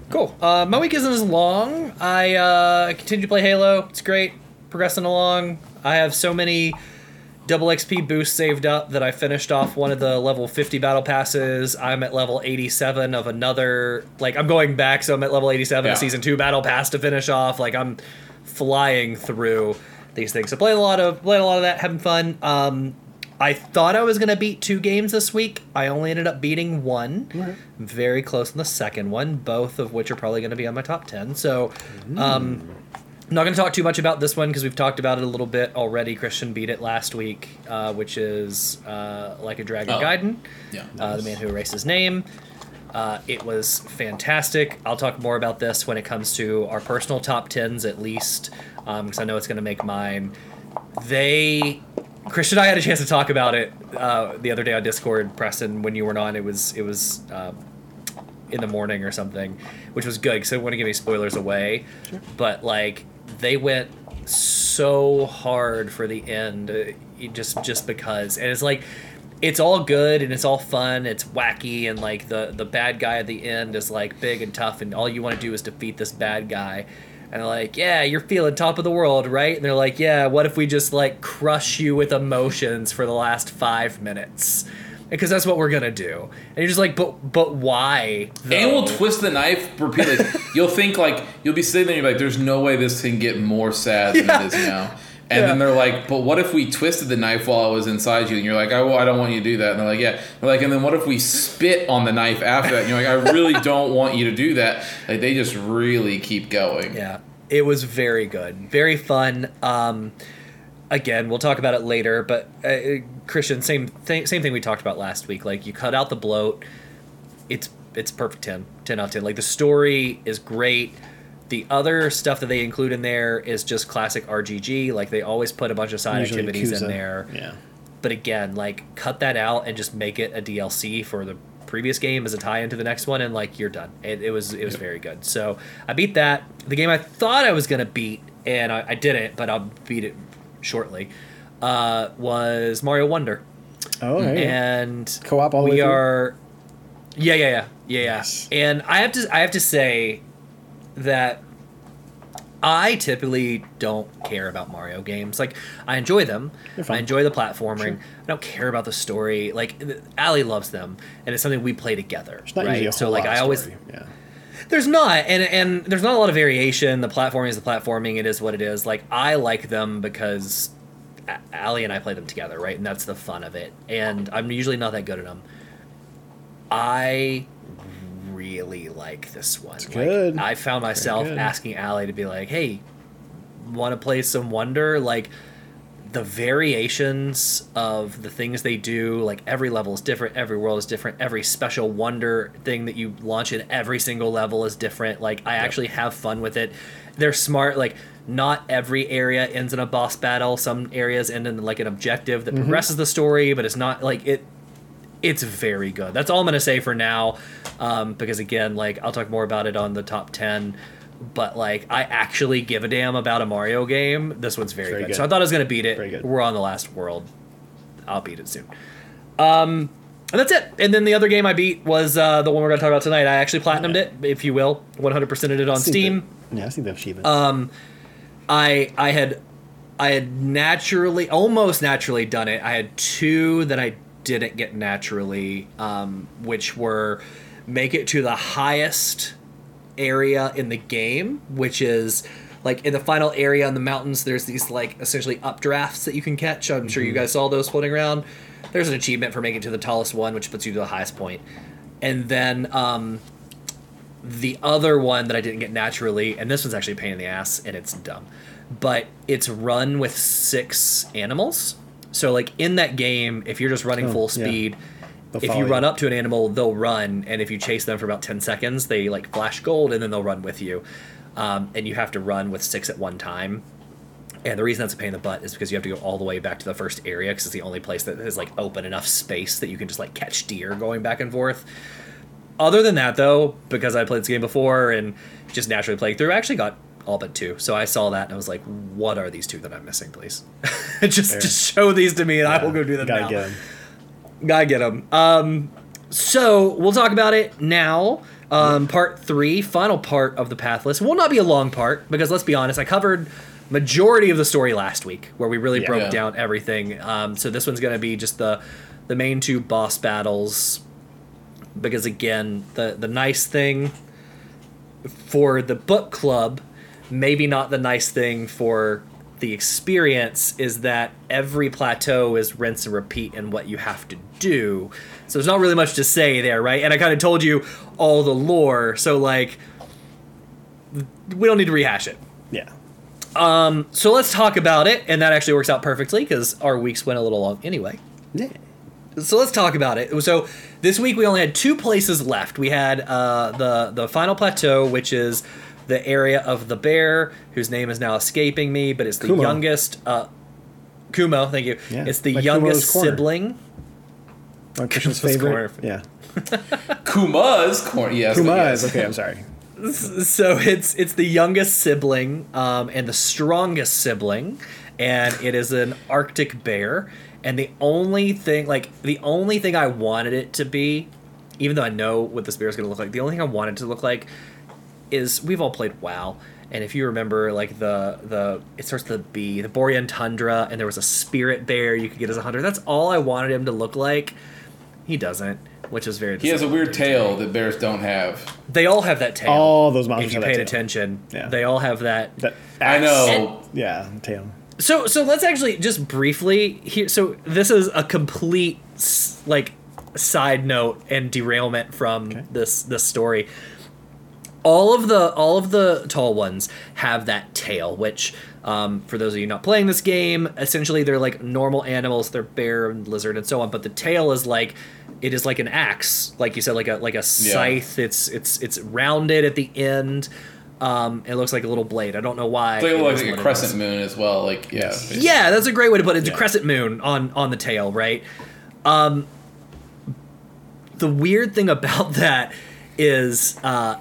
Cool. Uh, my week isn't as long. I uh, continue to play Halo. It's great. Progressing along. I have so many double XP boosts saved up that I finished off one of the level 50 battle passes. I'm at level 87 of another. Like, I'm going back, so I'm at level 87 Yeah. of season 2 battle pass to finish off. Like, I'm flying through these things. So, playing a lot of, playing a lot of that, having fun. Um, I thought I was going to beat two games this week. I only ended up beating one. Very close on the second one, both of which are probably going to be on my top 10. So, um, I'm not going to talk too much about this one because we've talked about it a little bit already. Christian beat it last week, uh, which is uh, Like a Dragon Oh. Gaiden, Yeah. uh, the man who erased his name. Uh, it was fantastic. I'll talk more about this when it comes to our personal top tens, at least, because I know it's going to make mine. They, Christian, and I had a chance to talk about it uh, the other day on Discord. Preston, when you weren't on, it was it was uh, in the morning or something, which was good because I didn't want to give any spoilers away. But like they went so hard for the end, uh, just just because, and it's like it's all good and it's all fun, it's wacky, and like the the bad guy at the end is like big and tough, and all you want to do is defeat this bad guy. And they're like, yeah, you're feeling top of the world, right? And they're like, yeah, what if we just like crush you with emotions for the last five minutes? Because that's what we're gonna do. And you're just like, but but why? And we'll twist the knife repeatedly. you'll think like you'll be sitting there. and You're like, "There's no way this can get more sad than it is now." And then they're like, "But what if we twisted the knife while it was inside you?" And you're like, "I, I don't want you to do that." And they're like, "Yeah." They're like, "And then what if we spit on the knife after that?" And you're like, "I really don't want you to do that." Like they just really keep going. Yeah, it was very good, very fun. Um, again, we'll talk about it later, but uh, Christian, same thing, same thing we talked about last week. Like you cut out the bloat, it's it's perfect 10, 10 out of ten. Like the story is great. The other stuff that they include in there is just classic RGG. Like they always put a bunch of side Usually activities in Yakuza. there. Yeah. But again, like cut that out and just make it a DLC for the previous game as a tie into the next one, and like you're done. It, it was it was very good. So I beat that. The game I thought I was gonna beat, and I, I didn't, but I'll beat it shortly. Uh, was Mario Wonder, Oh, okay. and Co-op all we are. Yeah, yeah, yeah, yeah, yeah. Nice. And I have to I have to say that I typically don't care about Mario games. Like I enjoy them. I enjoy the platforming. I don't care about the story. Like Allie loves them, and it's something we play together. It's not right? usually a so like lot I always. Yeah. There's not, and and there's not a lot of variation. The platforming is the platforming. It is what it is. Like I like them because A- Ali and I play them together, right? And that's the fun of it. And I'm usually not that good at them. I really like this one. Like, good. I found myself asking Ali to be like, "Hey, want to play some Wonder?" Like the variations of the things they do like every level is different every world is different every special wonder thing that you launch in every single level is different like i actually have fun with it they're smart like not every area ends in a boss battle some areas end in like an objective that progresses the story but it's not like it it's very good that's all i'm going to say for now um, because again like i'll talk more about it on the top 10 but like i actually give a damn about a mario game this one's very, Very good. good. so i thought i was going to beat it Very good. we're on the last world i'll beat it soon um and that's it and then the other game i beat was uh, the one we're going to talk about tonight i actually platinumed it if you will 100%ed it on steam Yeah, I see the achievement. Um, I I had I had naturally almost naturally done it. I had two that I didn't get naturally, um, which were make it to the highest area in the game, which is like in the final area on the mountains. There's these like essentially updrafts that you can catch. I'm sure you guys saw those floating around. There's an achievement for making it to the tallest one, which puts you to the highest point. And then um, the other one that I didn't get naturally, and this one's actually a pain in the ass and it's dumb, but it's run with six animals. So like in that game, if you're just running Oh, full speed, They'll if you you. run up to an animal, they'll run, and if you chase them for about ten seconds, they like flash gold, and then they'll run with you. Um, and you have to run with six at one time. And the reason that's a pain in the butt is because you have to go all the way back to the first area because it's the only place that is like open enough space that you can just like catch deer going back and forth. Other than that, though, because I played this game before and just naturally playing through, I actually got all but two. So I saw that and I was like, "What are these two that I'm missing, please? just Fair. just show these to me and I will go do them Gotta now." get 'em. Gotta get them. Um, so we'll talk about it now. Um, part three, final part of the Pathless, will not be a long part because let's be honest, I covered majority of the story last week where we really Yeah. broke down everything. Um, so this one's gonna be just the the main two boss battles because again, the the nice thing for the book club, maybe not the nice thing for the experience is that every plateau is rinse and repeat and what you have to do. So there's not really much to say there, right? And I kind of told you all the lore, so like we don't need to rehash it. Yeah. Um, So let's talk about it, and that actually works out perfectly because our weeks went a little long anyway. Yeah. So let's talk about it. So this week we only had two places left. We had uh, the the final plateau, which is the area of the bear, whose name is now escaping me, but it's the Kumo. youngest. Uh, Kumo, thank you. Yeah, It's the like youngest Kumo's sibling. On Christian's Kuma's favorite. corner. Yeah. Kuma's corn. Yes. Kuma yes. okay. I'm sorry. So it's it's the youngest sibling um, and the strongest sibling, and it is an Arctic bear. And the only thing, like the only thing I wanted it to be, even though I know what this bear is going to look like, the only thing I wanted it to look like is we've all played WoW, and if you remember, like the the it starts with the B, the Borean Tundra, and there was a spirit bear you could get as a hunter. That's all I wanted him to look like. He doesn't, which is very. He has a weird tail that bears don't have. They all have that tail. All those monsters If you paid attention, Yeah. they all have that. That I know. Yeah, tail. So so let's actually just briefly here. So this is a complete like side note and derailment from Okay. this this story. All of the all of the tall ones have that tail, which um, for those of you not playing this game, essentially they're like normal animals. They're bear and lizard and so on. But the tail is like it is like an axe, like you said, like a like a scythe. It's it's it's rounded at the end. Um, it looks like a little blade. I don't know why. They it look is like a crescent moon as well. Like yeah. Basically. Yeah, that's a great way to put it. It's Yeah. a crescent moon on on the tail, right? Um, the weird thing about that is, uh,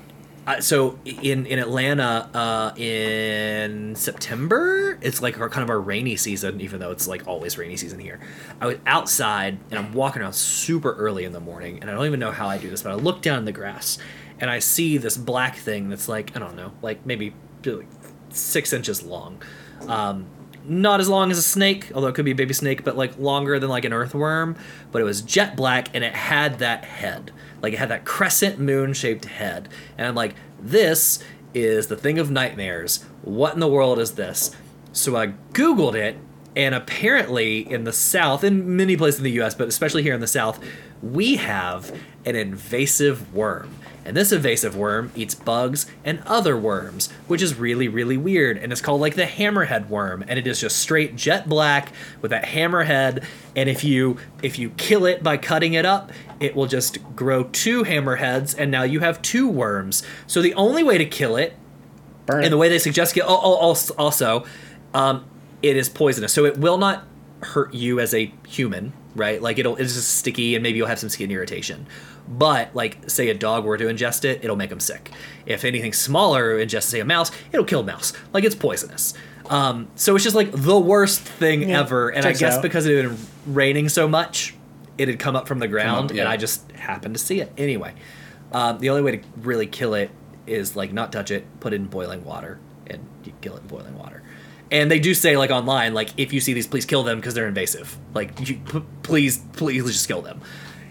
uh, so in in Atlanta, uh, in September, it's like our kind of our rainy season, even though it's like always rainy season here. I was outside and I'm walking around super early in the morning, and I don't even know how I do this, but I look down in the grass and I see this black thing that's like I don't know, like maybe like six inches long. Um, not as long as a snake, although it could be a baby snake, but like longer than like an earthworm. But it was jet black and it had that head. Like it had that crescent moon shaped head. And I'm like, this is the thing of nightmares. What in the world is this? So I Googled it, and apparently in the South, in many places in the US, but especially here in the South, we have an invasive worm. And this invasive worm eats bugs and other worms, which is really, really weird. And it's called like the hammerhead worm. And it is just straight jet black with that hammerhead. And if you if you kill it by cutting it up, it will just grow two hammerheads, and now you have two worms. So the only way to kill it, Burn it. and the way they suggest kill, oh, oh, also, also um, it is poisonous. So it will not hurt you as a human, right? Like it'll it's just sticky, and maybe you'll have some skin irritation. But like, say a dog were to ingest it, it'll make them sick. If anything smaller ingests, say a mouse, it'll kill a mouse. Like it's poisonous. Um, so it's just like the worst thing Yeah, ever. And I guess out. because it had been raining so much, it had come up from the ground, yeah. and I just happened to see it. Anyway, um, the only way to really kill it is like not touch it, put it in boiling water, and you kill it in boiling water. And they do say like online, like if you see these, please kill them because they're invasive. Like you, p- please, please just kill them.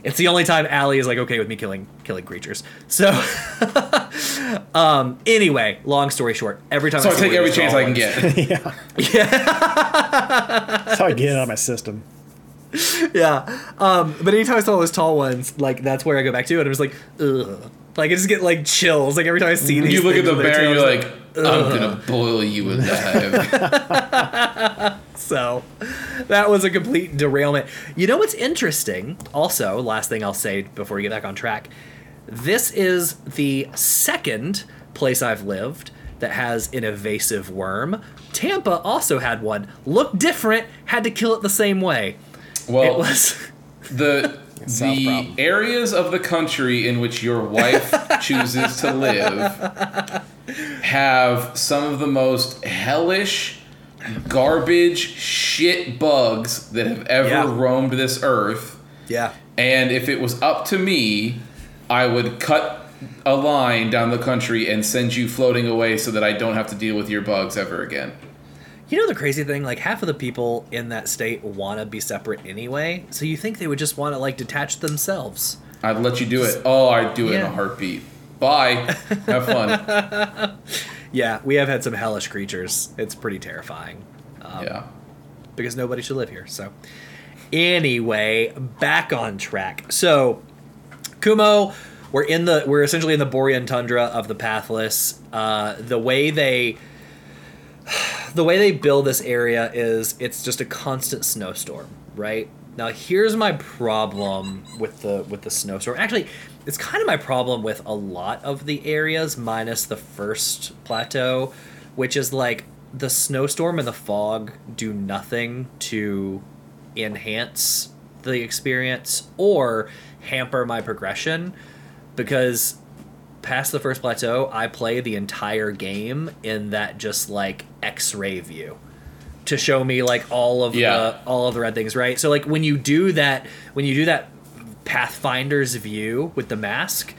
It's the only time Allie is like okay with me killing killing creatures. So, um, anyway, long story short, every time I So I see take every chance I can get. yeah. yeah. That's how I get it out of my system. yeah. Um, but anytime I saw those tall ones, like that's where I go back to, and I was like, ugh. Like I just get like chills. Like every time I see these, You look at the bear you're like, I'm gonna boil you alive. So that was a complete derailment. You know what's interesting? Also, last thing I'll say before we get back on track. This is the second place I've lived that has an invasive worm. Tampa also had one. Looked different, had to kill it the same way. Well, it was the the areas of the country in which your wife chooses to live have some of the most hellish garbage shit bugs that have ever Yeah. roamed this earth Yeah. and if it was up to me i would cut a line down the country and send you floating away so that i don't have to deal with your bugs ever again You know the crazy thing? Like half of the people in that state want to be separate anyway. So you think they would just want to like detach themselves? i'd let you do it oh i'd do it in a heartbeat bye have fun Yeah, we have had some hellish creatures. It's pretty terrifying. Um, yeah because nobody should live here. So, anyway, back on track. So, Kumo, we're in the we're essentially in the Borean tundra of the Pathless. Uh, the way they the way they build this area is it's just a constant snowstorm, right? Now here's my problem with the with the snowstorm. Actually, it's kind of my problem with a lot of the areas minus the first plateau, which is like the snowstorm and the fog do nothing to enhance the experience or hamper my progression because past the first plateau, I play the entire game in that just like X-ray view to show me like all of Yeah. the all of the red things, right? So like when you do that, when you do that Pathfinder's view with the mask,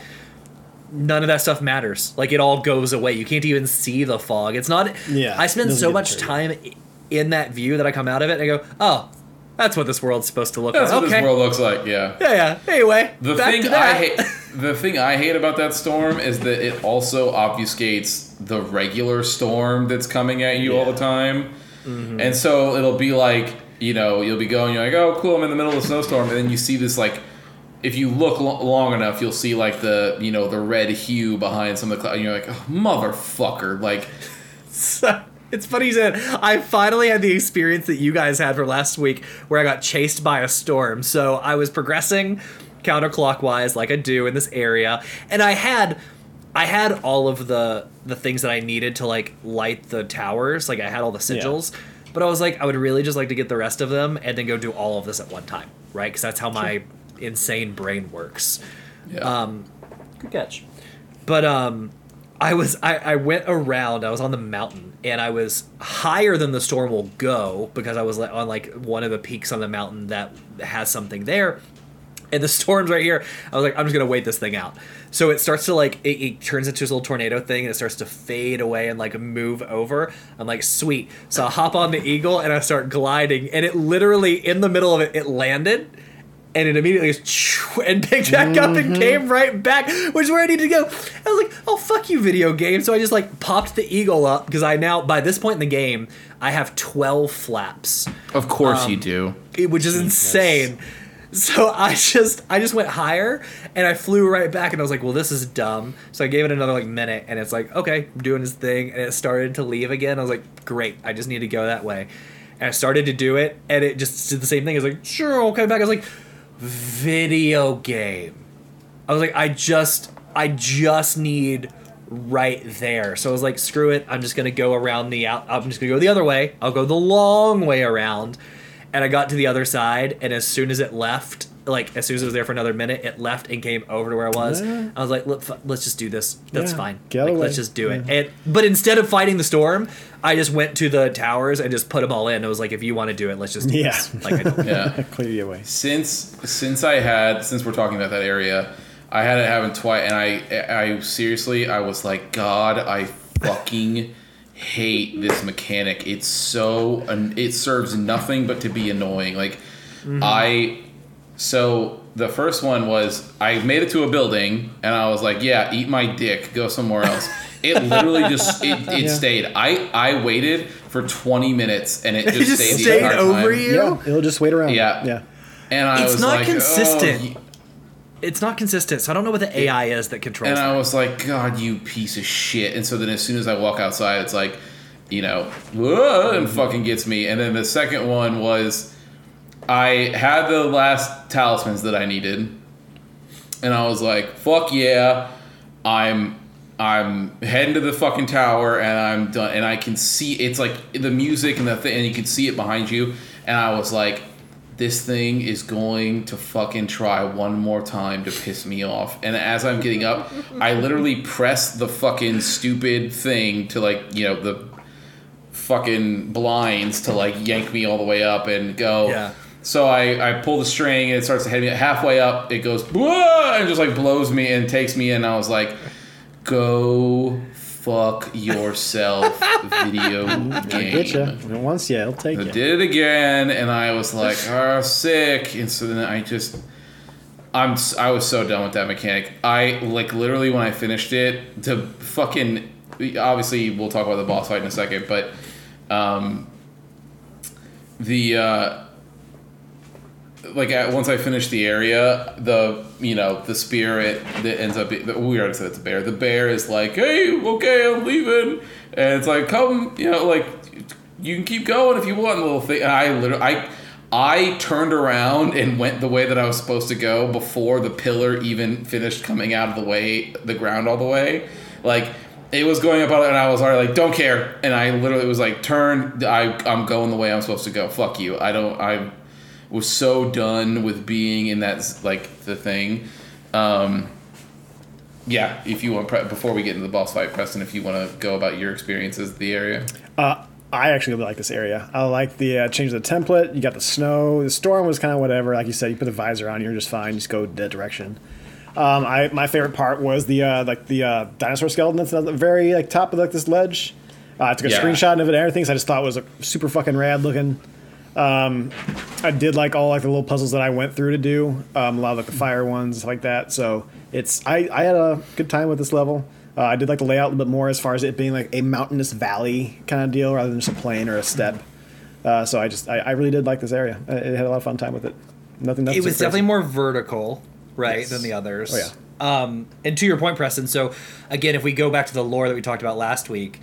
none of that stuff matters. Like it all goes away. You can't even see the fog. It's not. Yeah, I spend so much time in that view that I come out of it and I go, oh, that's what this world's supposed to look That's like. what okay. this world looks like. Yeah. yeah, yeah. Anyway, The back thing to I that. hate, the thing I hate about that storm is that it also obfuscates the regular storm that's coming at you all the time, Mm-hmm. and so it'll be like you know you'll be going you're like oh cool I'm in the middle of a snowstorm and then you see this like. If you look lo- long enough, you'll see like the you know the red hue behind some of the clouds. And you're like, oh, motherfucker! Like, it's funny you said I finally had the experience that you guys had for last week where I got chased by a storm. So I was progressing counterclockwise like I do in this area, and I had I had all of the the things that I needed to like light the towers. Like I had all the sigils. But I was like, I would really just like to get the rest of them and then go do all of this at one time, right? Because that's how my insane brain works. yeah. Um, good catch. But um, I was I, I went around. I was on the mountain, and I was higher than the storm will go because I was on like one of the peaks on the mountain that has something there. and the storm's right here. I was like, I'm just gonna wait this thing out. So it starts to like it, it turns into this little tornado thing, and it starts to fade away and like move over. I'm like, sweet. So I hop on the eagle and I start gliding, and it literally in the middle of it, it landed. And it immediately just and picked back up and came right back, which is where I needed to go. I was like, "Oh fuck you, video game!" So I just like popped the eagle up because I now by this point in the game I have twelve flaps Of course Um, you do. which is insane. So I just I just went higher and I flew right back and I was like, well, this is dumb. So I gave it another like minute and it's like, okay, I'm doing his thing and it started to leave again. I was like, great, I just need to go that way. And I started to do it and it just did the same thing. I was like, sure, I'll come back. I was like, video game. I was like, I just I just need right there. So I was like, screw it. I'm just gonna go around the out. I'm just gonna go the other way. I'll go the long way around. And I got to the other side, and as soon as it left, like as soon as it was there for another minute, it left and came over to where I was. Yeah. I was like, Let, let's just do this. That's Yeah, fine. get Like, away. let's just do it. And but instead of fighting the storm, I just went to the towers and just put them all in. I was like, if you want to do it, let's just do Yeah. this. Like, I, Yeah. Clear you away. since since I had since we're talking about that area, I had it happen twice, and I I seriously I was like, God, I fucking hate this mechanic. It's so it serves nothing but to be annoying. Like mm-hmm. I so the first one was I made it to a building and I was like, yeah, eat my dick, go somewhere else. It literally just it, it Yeah. stayed. I I waited for 20 minutes and it just, it just stayed, stayed entire over time. you. Yeah, it'll just wait around. Yeah. Yeah. And I It's was not like, oh, consistent. Oh, ye- It's not consistent, so I don't know what the AI is that controls. and that. I was like, God, you piece of shit. And so then as soon as I walk outside, it's like, you know, and mm-hmm. fucking gets me. And then the second one was I had the last talismans that I needed. And I was like, fuck yeah, I'm I'm heading to the fucking tower and I'm done and I can see it's like the music and the thing and you can see it behind you and I was like this thing is going to fucking try one more time to piss me off. And as I'm getting up, I literally press the fucking stupid thing to like, you know, the fucking blinds to like yank me all the way up and go. Yeah. So I, I pull the string and it starts to hit me halfway up. It goes "Whoa," and just like blows me and takes me in. I was like, "Go fuck yourself, video game." Once, yeah, it'll take I you. did it again, and I was like, "Oh, sick!" And so then I just, I'm, I was so done with that mechanic. I like literally when I finished it, to fucking, obviously we'll talk about the boss fight in a second, but, um, the, uh, like at, once I finish the area, the you know the spirit that ends up be- we already said it's a bear. The bear is like, hey, okay, I'm leaving, and it's like, come, you know, like you can keep going if you want. Little thing. And I literally, I, I turned around and went the way that I was supposed to go before the pillar even finished coming out of the way, the ground all the way, like. It was going up, and I was already like, "Don't care," and I literally was like, "Turn! I, I'm going the way I'm supposed to go. Fuck you! I don't. I was so done with being in that like the thing. Um, yeah, if you want before we get into the boss fight, Preston, if you want to go about your experiences the area. Uh, I actually really like this area. I like the uh, change of the template. You got the snow. The storm was kind of whatever. Like you said, you put the visor on, you're just fine. Just go that direction. Um, I my favorite part was the uh, like the uh, dinosaur skeleton that's at the very like top of like this ledge. Uh, I took a Yeah. screenshot of it and everything. So I just thought it was a super fucking rad looking. Um, I did like all like the little puzzles that I went through to do. Um, a lot of like the fire ones like that. So it's I I had a good time with this level. Uh, I did like the layout a little bit more as far as it being like a mountainous valley kind of deal rather than just a plain or a step. Uh, so I just I, I really did like this area. I, I had a lot of fun time with it. Nothing. nothing it was definitely more vertical, right, Yes. than the others. Oh, yeah. Um, and to your point, Preston. So again, if we go back to the lore that we talked about last week,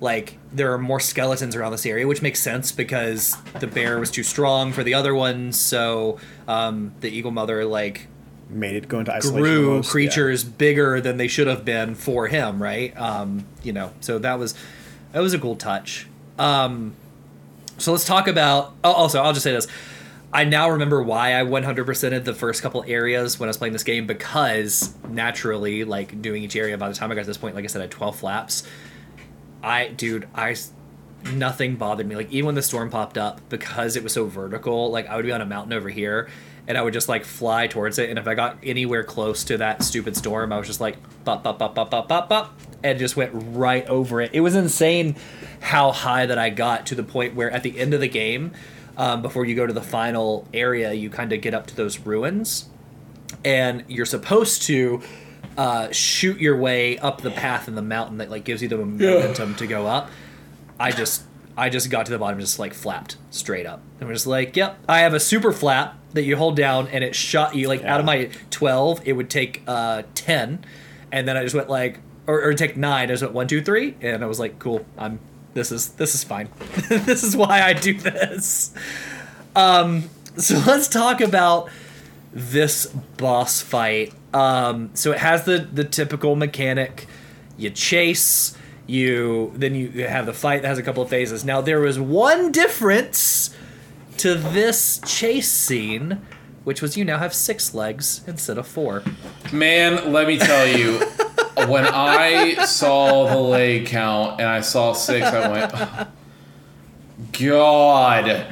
like there are more skeletons around this area, which makes sense because the bear was too strong for the other ones. So um, the eagle mother like made it go into isolation. grew almost, yeah. creatures bigger than they should have been for him, right? Um, you know, so that was that was a cool touch. Um, so let's talk about. Oh, also, I'll just say this: I now remember why I 100%ed the first couple areas when I was playing this game because naturally, like doing each area. By the time I got to this point, like I said, I had 12 flaps. I, dude, I nothing bothered me. Like even when the storm popped up, because it was so vertical, like I would be on a mountain over here, and I would just like fly towards it. And if I got anywhere close to that stupid storm, I was just like bop bop bop bop bop bop bop, and just went right over it. It was insane how high that I got to the point where at the end of the game, um, before you go to the final area, you kind of get up to those ruins, and you're supposed to uh, shoot your way up the path in the mountain that like gives you the momentum to go up. I just I just got to the bottom, just like flapped straight up, and we're just like, yep, I have a super flap that you hold down, and it shot you like out of my twelve, it would take uh, ten, and then I just went like or, or take nine. I just went one, two, three, and I was like, cool, I'm this is this is fine. this is why I do this. Um, so let's talk about this boss fight. Um, so it has the the typical mechanic. You chase, you then you have the fight that has a couple of phases. Now there was one difference to this chase scene, which was you now have six legs instead of four. Man, let me tell you, when I saw the leg count and I saw six, I went, "Oh, God.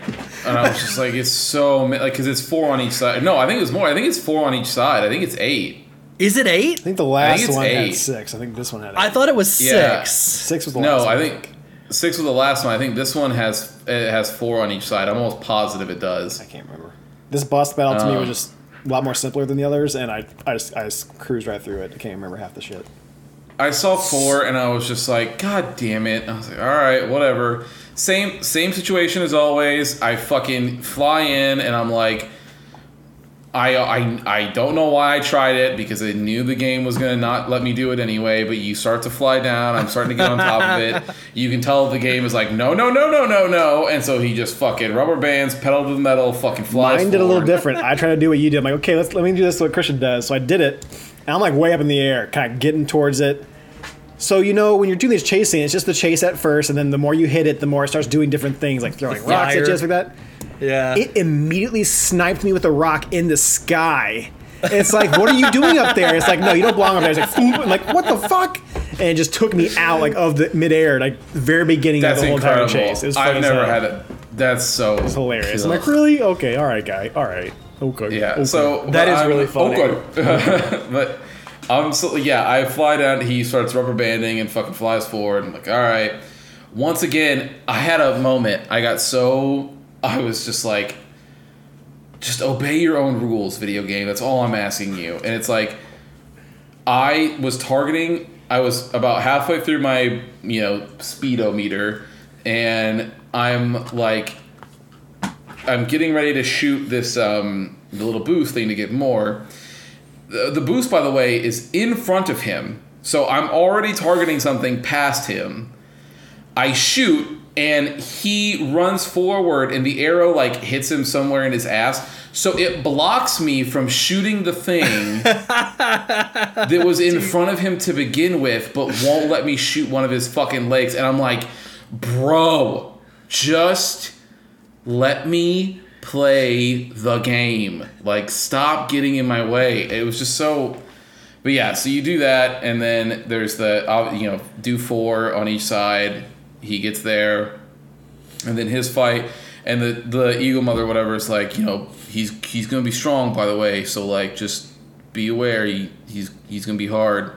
And I was just like, it's so, like, because it's four on each side. No, I think it's more. I think it's four on each side. I think it's eight. Is it eight? I think the last it's one had eight. six. I think this one had eight. I thought it was Yeah. six. six was the No, last one. I think six was the last one. I think this one has it has four on each side. I'm almost positive it does. I can't remember. This boss battle to me Um, was just a lot more simpler than the others, and I, I just I just cruised right through it. I can't remember half the shit. I saw four and I was just like, God damn it! I was like, all right, whatever. Same same situation as always. I fucking fly in and I'm like, I I I don't know why I tried it because I knew the game was gonna not let me do it anyway. But you start to fly down. I'm starting to get on top of it. You can tell the game is like, no, no, no, no, no, no. And so he just fucking rubber bands, pedal to the metal, fucking flies. Mine did a little different. I tried to do what you did. I'm like, okay, let's let me do this what Christian does. So I did it, and I'm like way up in the air, kind of getting towards it. So you know when you're doing this chasing, it's just the chase at first, and then the more you hit it, the more it starts doing different things, like throwing rocks at you, Fire. like that. Yeah. It immediately sniped me with a rock in the sky. It's like, what are you doing up there? It's like, no, you don't belong up there. It's like, "Foom." I'm like, what the fuck? And it just took me out like of the midair, like the very beginning That's of the whole incredible. entire chase. It was I've never had it. That's so It's hilarious. I'm like, really? Okay, all right, guy. All right. Okay. Yeah. okay. So that is really oh, funny. Okay. but I'm so yeah. I fly down. He starts rubber banding and fucking flies forward. I'm like, all right. Once again, I had a moment. I got so I was just like, just obey your own rules, video game. That's all I'm asking you. And it's like, I was targeting. I was about halfway through my you know speedometer, and I'm like I'm getting ready to shoot this um, the little boost thing to get more. The, the boost, by the way, is in front of him, so I'm already targeting something past him. I shoot, and he runs forward, and the arrow like hits him somewhere in his ass. So it blocks me from shooting the thing that was in front of him to begin with, but won't let me shoot one of his fucking legs. And I'm like, bro, just let me play the game. Like, stop getting in my way. It was just so. But yeah, so you do that, and then there's the uh, you know do four on each side. He gets there, and then his fight, and the the eagle mother whatever is like you know he's he's gonna be strong by the way. So like just be aware he, he's he's gonna be hard.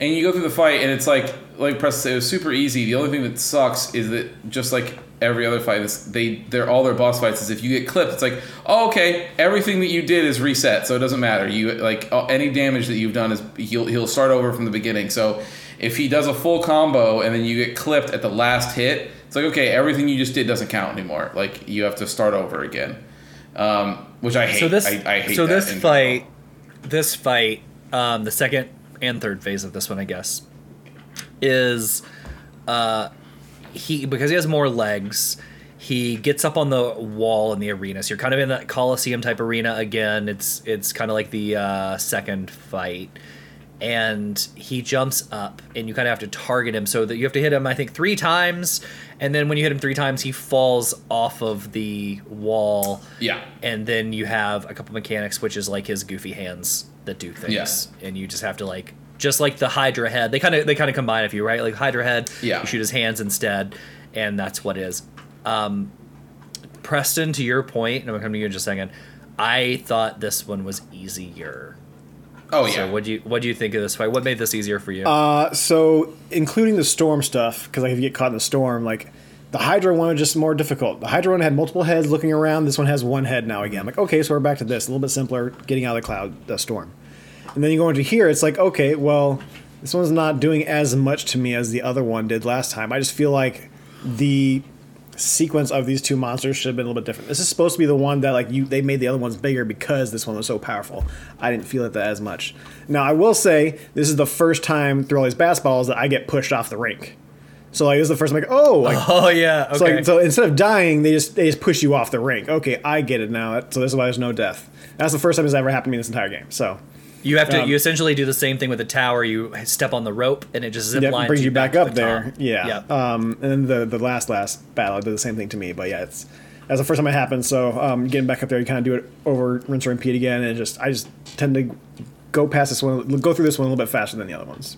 And you go through the fight, and it's like like Preston was super easy. The only thing that sucks is that just like every other fight, it's, they they're all their boss fights. Is if you get clipped, it's like oh okay, everything that you did is reset, so it doesn't matter. You like any damage that you've done is he'll he'll start over from the beginning. So if he does a full combo and then you get clipped at the last hit, it's like okay, everything you just did doesn't count anymore. Like you have to start over again, um, which I hate. so this I, I hate so that this fight this fight um, the second and third phase of this one i guess is uh, he because he has more legs he gets up on the wall in the arena. So you're kind of in that coliseum type arena again. It's it's kind of like the uh, second fight. And he jumps up and you kind of have to target him so that you have to hit him i think three times. And then when you hit him three times he falls off of the wall. Yeah. and then you have a couple mechanics which is like his goofy hands that do things. And you just have to like just like the hydra head they kind of they kind of combine if you right like hydra head Yeah. you shoot his hands instead and that's what it is um preston to your point and i'm gonna come to you in just a second I thought this one was easier. Oh yeah. So what do you what do you think of this fight? What made this easier for you? Uh, so including the storm stuff, because like if you get caught in the storm, like the Hydra one was just more difficult. The Hydra one had multiple heads looking around. This one has one head now again. Like, okay, so we're back to this. A little bit simpler, getting out of the cloud, the storm. And then you go into here, it's like, okay, well, this one's not doing as much to me as the other one did last time. I just feel like the sequence of these two monsters should have been a little bit different. This is supposed to be the one that like you they made the other ones bigger because this one was so powerful. I didn't feel it that as much. Now I will say this is the first time through all these boss battles that I get pushed off the rink. So like this is the first time like oh like oh yeah. Okay. so, like, so instead of dying, they just they just push you off the rink. Okay, I get it now. So this is why there's no death. That's the first time it's ever happened to me in this entire game. So you have to um, you essentially do the same thing with the tower. You step on the rope and it just zip yeah, lines brings you back, to up the there. top. Yeah. Yep. Um, and then the the last last battle did the same thing to me. But yeah, it's that's the first time it happened. So um, getting back up there, you kind of do it over, rinse, and repeat again, and just I just tend to go past this one, go through this one a little bit faster than the other ones.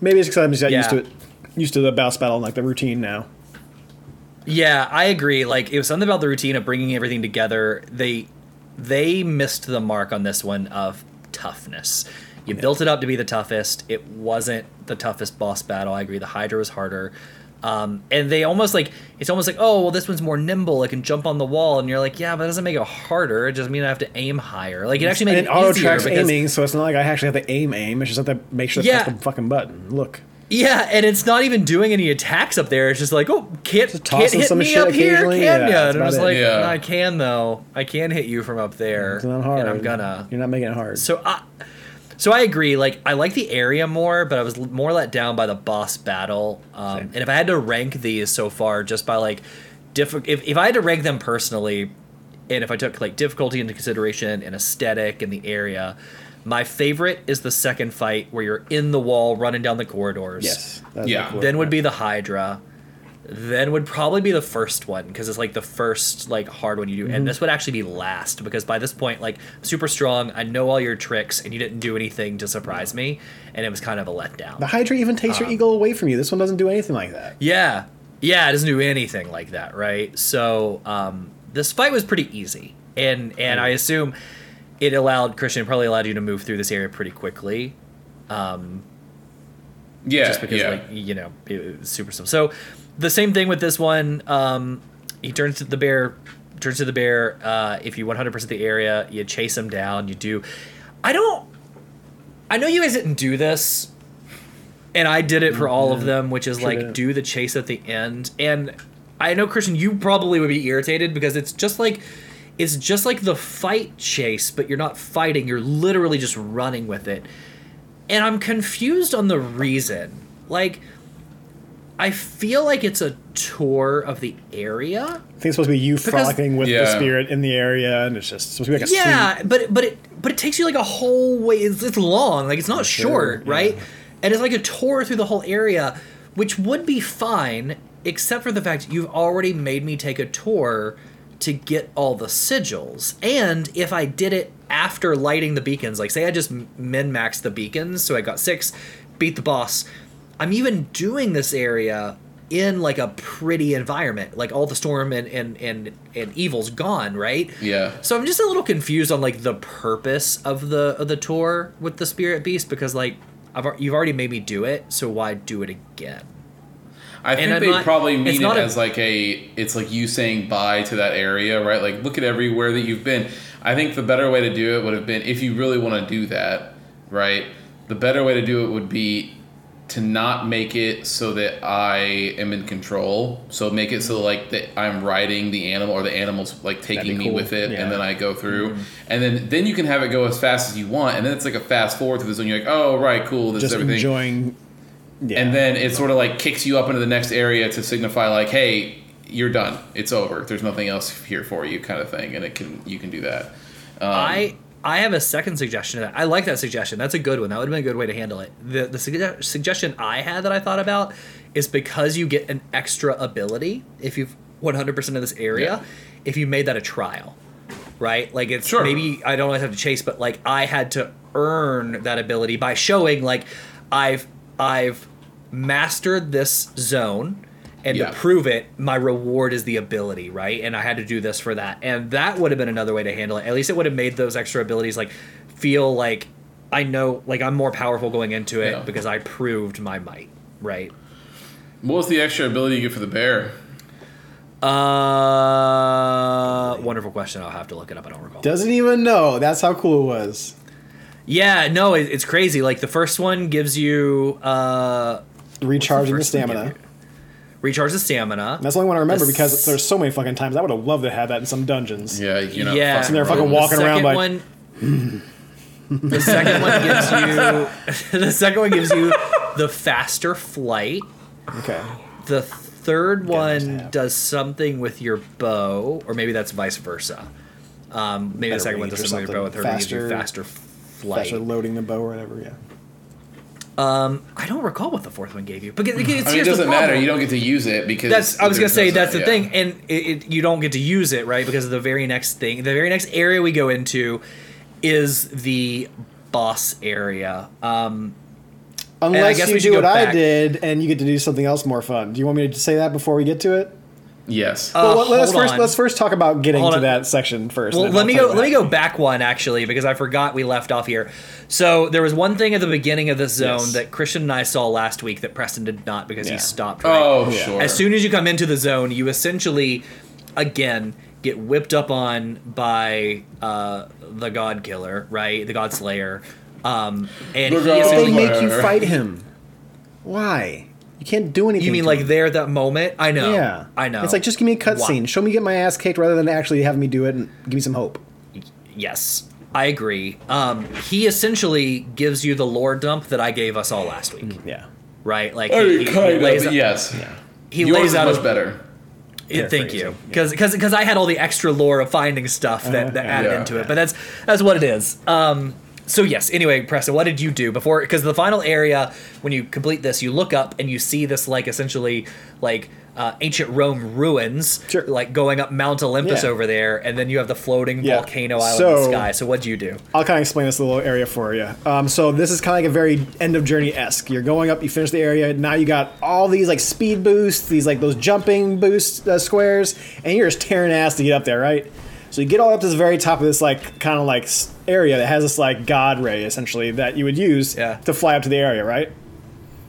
Maybe it's because I'm just got used to it, used to the boss battle and like the routine now. Yeah, I agree. Like it was something about the routine of bringing everything together. They they missed the mark on this one of toughness. You built it up to be the toughest. It wasn't the toughest boss battle. I agree. The Hydra was harder. Um, and they almost like it's almost like oh well this one's more nimble it can jump on the wall and you're like yeah but that doesn't make it harder it just means I have to aim higher like it actually it it auto tracks aiming, so it's not like I actually have to aim aim. It's just have to make sure to Yeah. press the fucking button. Look, Yeah, and it's not even doing any attacks up there. It's just like, oh, can't, can't hit some me shit up here, occasionally. can Yeah, ya? And I'm just it. like, Yeah. I can though. I can hit you from up there, it's not hard. and I'm gonna. You're not making it hard. So I, so I agree. Like I like the area more, but I was more let down by the boss battle. Um, and if I had to rank these so far, just by like, diff- if if I had to rank them personally, and if I took like difficulty into consideration and aesthetic and the area. My favorite is the second fight where you're in the wall running down the corridors. yes, Yeah. cool. Then would be the Hydra. Then would probably be the first one because it's like the first like hard one you do, Mm-hmm. and this would actually be last because by this point, like super strong, I know all your tricks, and you didn't do anything to surprise me, and it was kind of a letdown. the Hydra even takes Um, your eagle away from you. This one doesn't do anything like that. Yeah, yeah, it doesn't do anything like that, right? So um, this fight was pretty easy, and and I assume it allowed Christian probably allowed you to move through this area pretty quickly. Um, yeah. just because yeah. like you know it was super simple. So the same thing with this one. Um, he turns to the bear, turns to the bear. Uh, if you 100% the area, you chase him down. You do. I don't. I know you guys didn't do this, and I did it for all of them, which is Sure like do the chase at the end. And I know Christian, you probably would be irritated because it's just like. It's just like the fight chase, but you're not fighting. You're literally just running with it and I'm confused on the reason. Like, I feel like it's a tour of the area. I think it's supposed to be you frolicking with the spirit in the area, and it's just supposed to be like a Yeah, but but it but it takes you like a whole way. It's, it's long, like it's not sure, short, yeah. right? And it's like a tour through the whole area, which would be fine, except for the fact you've already made me take a tour to get all the sigils. And if I did it after lighting the beacons, like say I just min maxed the beacons, so I got six, beat the boss. I'm even doing this area in like a pretty environment, like all the storm and and and, and evil's gone, right? Yeah. So I'm just a little confused on like the purpose of the of the tour with the spirit beast because like I've you've already made me do it, so why do it again? I think I'm they not- probably mean it a- as like a it's like you saying bye to that area, right? Like look at everywhere that you've been. I think the better way to do it would have been if you really want to do that, right? The better way to do it would be to not make it so that I am in control. So make it so like that I'm riding the animal or the animal's like taking be me with it Yeah. and then I go through. Mm-hmm. And then then you can have it go as fast as you want and then it's like a fast forward through this and you're like, "Oh, right, cool. This just is everything." enjoying. Yeah. and then it sort of like kicks you up into the next area to signify like hey you're done it's over there's nothing else here for you kind of thing and it can you can do that um, I I have a second suggestion. to that. I like that suggestion. That's a good one. That would have been a good way to handle it. The the sugge- suggestion I had that I thought about is because you get an extra ability if you've 100% of this area, Yeah. if you made that a trial. Right? Like it's Sure. maybe I don't always have to chase, but like I had to earn that ability by showing like I've I've mastered this zone and Yeah. to prove it, my reward is the ability, right? And I had to do this for that, and that would have been another way to handle it. At least it would have made those extra abilities like feel like I know, like I'm more powerful going into it Yeah. because I proved my might, right? What was the extra ability you get for the bear? Uh, wonderful question. I'll have to look it up. I don't recall. Doesn't even know. That's how cool it was. Yeah, no, it, it's crazy. Like the first one gives you uh Recharging the first one give stamina. you? recharge the stamina. That's the only one I remember The because s- there's so many fucking times. I would have loved to have that in some dungeons. Yeah, you know. yeah, Sitting there fucking rodents. walking the around second like- one. the second one gives you. the second one gives you the faster flight. Okay. The third nice one does something with your bow, or maybe that's vice versa. Um, maybe Better the second one does something with your bow. The something. third one gives you Faster- faster flight. Faster loading the bow or whatever. Yeah. Um, I don't recall what the fourth one gave you, but it's, I mean, it here's the doesn't matter. You don't get to use it because That's I was gonna say that's the yeah. thing, and it, it, you don't get to use it right because of the very next thing. The very next area we go into is the boss area. Um, I Unless guess you we do go what I did and you get to do something else more fun. Do you want me to say that before we get to it? Yes. Uh, well, let's first on. let's first talk about getting Hold to on. that section first. well, let me go. Let me go back one actually because I forgot we left off here. So there was one thing at the beginning of this zone Yes. that Christian and I saw last week that Preston did not because Yeah. he stopped. Right? oh, Yeah. sure. As soon as you come into the zone, you essentially, again, get whipped up on by uh, the God Killer, right? The God Slayer. Um, and The he God They make you fight him. Why? You can't do anything. you mean to like him. there at that moment? I know. Yeah, I know. It's like just give me a cutscene. Show me get my ass kicked rather than actually having me do it and give me some hope. yes, I agree. Um, he essentially gives you the lore dump that I gave us all last week, Yeah. right? Like Oh, he, he- he lays of, out- yes. he Yours lays is out much a- better. Yeah, thank Paraphrasing, you, yeah. because because I had all the extra lore of finding stuff that, that added Yeah. into it, but that's that's what it is. Um, so yes. Anyway, Preston, what did you do before? Because the final area, when you complete this, you look up and you see this like essentially like uh, ancient Rome ruins, Sure. like going up Mount Olympus Yeah. over there, and then you have the floating Yeah. volcano island in the So- sky. So what'd you do? I'll kind of explain this little area for you. Um, so this is kind of like a very end of journey esque. You're going up, you finish the area. Now you got all these like speed boosts, these like those jumping boost uh, squares, and you're just tearing ass to get up there, right? So you get all up to the very top of this like kind of like area that has this like god ray essentially that you would use Yeah. to fly up to the area, right?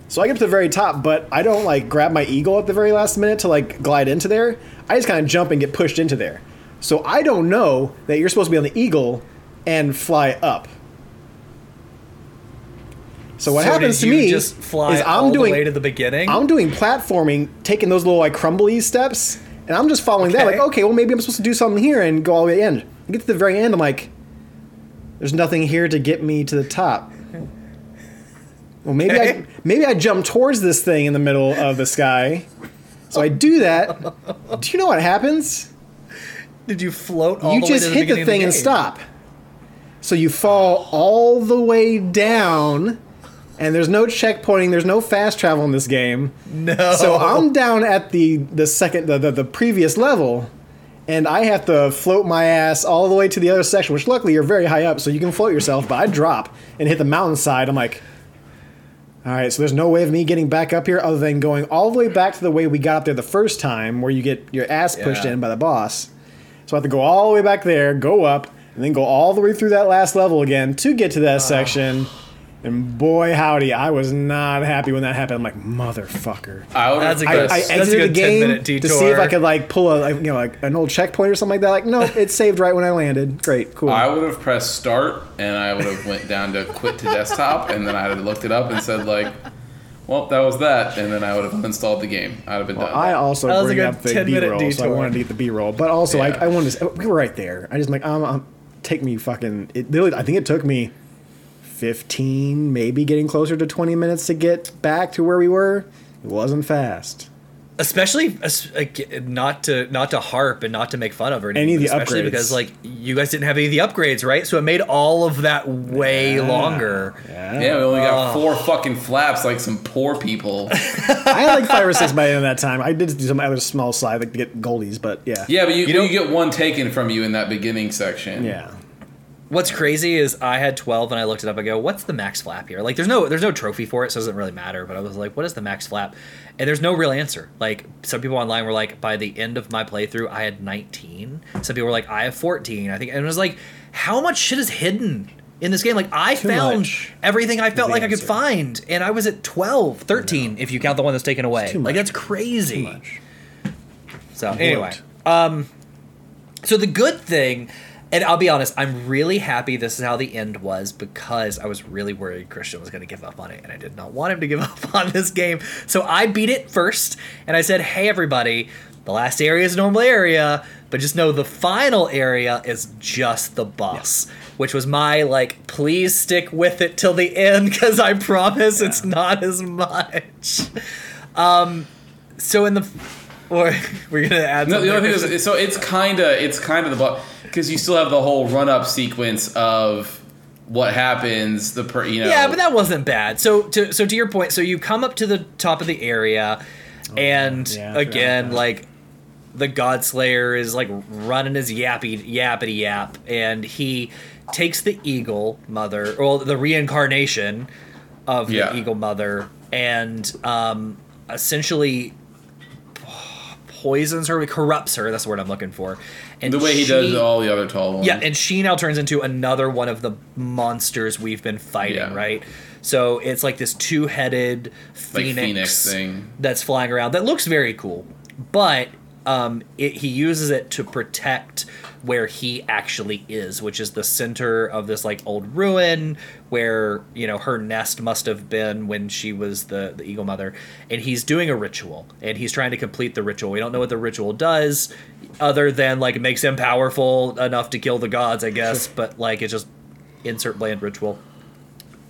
So I get to the very top, but I don't like grab my eagle at the very last minute to like glide into there. I just kind of jump and get pushed into there. So I don't know that you're supposed to be on the eagle and fly up. So what So happens to me just fly is I'm doing the way to the beginning. I'm doing platforming, taking those little like crumbly steps, and I'm just following that. Like, okay, well maybe I'm supposed to do something here and go all the way to the end. I get to the very end, I'm like, there's nothing here to get me to the top. Well, maybe I maybe I jump towards this thing in the middle of the sky. So I do that. do you know what happens? did you float? All you the way just the hit the of the thing and stop. So you fall all the way down, and there's no checkpointing. There's no fast travel in this game. No. So I'm down at the the second the, the the previous level, and I have to float my ass all the way to the other section. Which luckily you're very high up, so you can float yourself. But I drop and hit the mountainside. I'm like, all right. So there's no way of me getting back up here other than going all the way back to the way we got up there the first time, where you get your ass pushed Yeah. in by the boss. So I have to go all the way back there, go up, and then go all the way through that last level again to get to that section. And boy, howdy, I was not happy when that happened. I'm like, motherfucker. I would That's a good- I, I That's a exited the game 10-minute to see if I could like pull a like, you know like an old checkpoint or something like that. Like, no, it saved right when I landed. Great, cool. I would have pressed start and I would have went down to quit to desktop and then I would have looked it up and said like, well, that was that, and then I would have installed the game. I'd have been done. I also That was a bring good up the 10 B minute roll, so I wanted to get the B roll. But also, Yeah. I, I wanted to. We were right there. I just like, um, um, take me fucking. It literally, I think it took me fifteen, maybe getting closer to twenty minutes to get back to where we were. It wasn't fast. especially like, not to not to harp and not to make fun of or anything, Any of the but especially upgrades. because like you guys didn't have any of the upgrades, right? So it made all of that way longer. Yeah. yeah, we only got Oh. four fucking flaps like some poor people. I had like five or six by the end of that time. I did do some other small side like to get goldies, but yeah. Yeah, but you, You you, don't- get one taken from you in that beginning section. Yeah. What's crazy is I had 12 and I looked it up. I go, "What's the max flap here?" Like, there's no there's no trophy for it, so it doesn't really matter. But I was like, "What is the max flap?" And there's no real answer. Like, some people online were like, "By the end of my playthrough, I had 19." Some people were like, "I have 14." I think, and it was like, how much shit is hidden in this game? Like, I Too found everything I felt like I could find, and I was at 12, 13 if you count the one that's taken away. Like, that's crazy. So anyway, um, so the good thing, and I'll be honest, I'm really happy this is how the end was because I was really worried Christian was going to give up on it, and I did not want him to give up on this game. So I beat it first, and I said, "Hey, everybody." The last area is normal area, but just know the final area is just the boss, which was my like, please stick with it till the end because I promise it's not as much. Um, so in the, or we're gonna add. No, the other thing is, so it's kind of it's kind of the because you still have the whole run up sequence of what happens. The per, you know. Yeah, but that wasn't bad. So to so to your point, so you come up to the top of the area, and yeah, again, about like the Godslayer is like running his yappy yappity yap, and he takes the eagle mother, or the reincarnation of Yeah. the eagle mother, and um, essentially poisons her, corrupts her. That's the word I'm looking for. And the way he does all the other tall ones. yeah, and she now turns into another one of the monsters we've been fighting, Yeah. right? So it's like this two-headed Like phoenix, phoenix thing. that's flying around. That looks very cool, but um, it, he uses it to protect where he actually is, which is the center of this like old ruin where you know her nest must have been when she was the the eagle mother. And he's doing a ritual, and he's trying to complete the ritual. We don't know what the ritual does, other than like it makes him powerful enough to kill the gods, I guess. But like it's just insert bland ritual.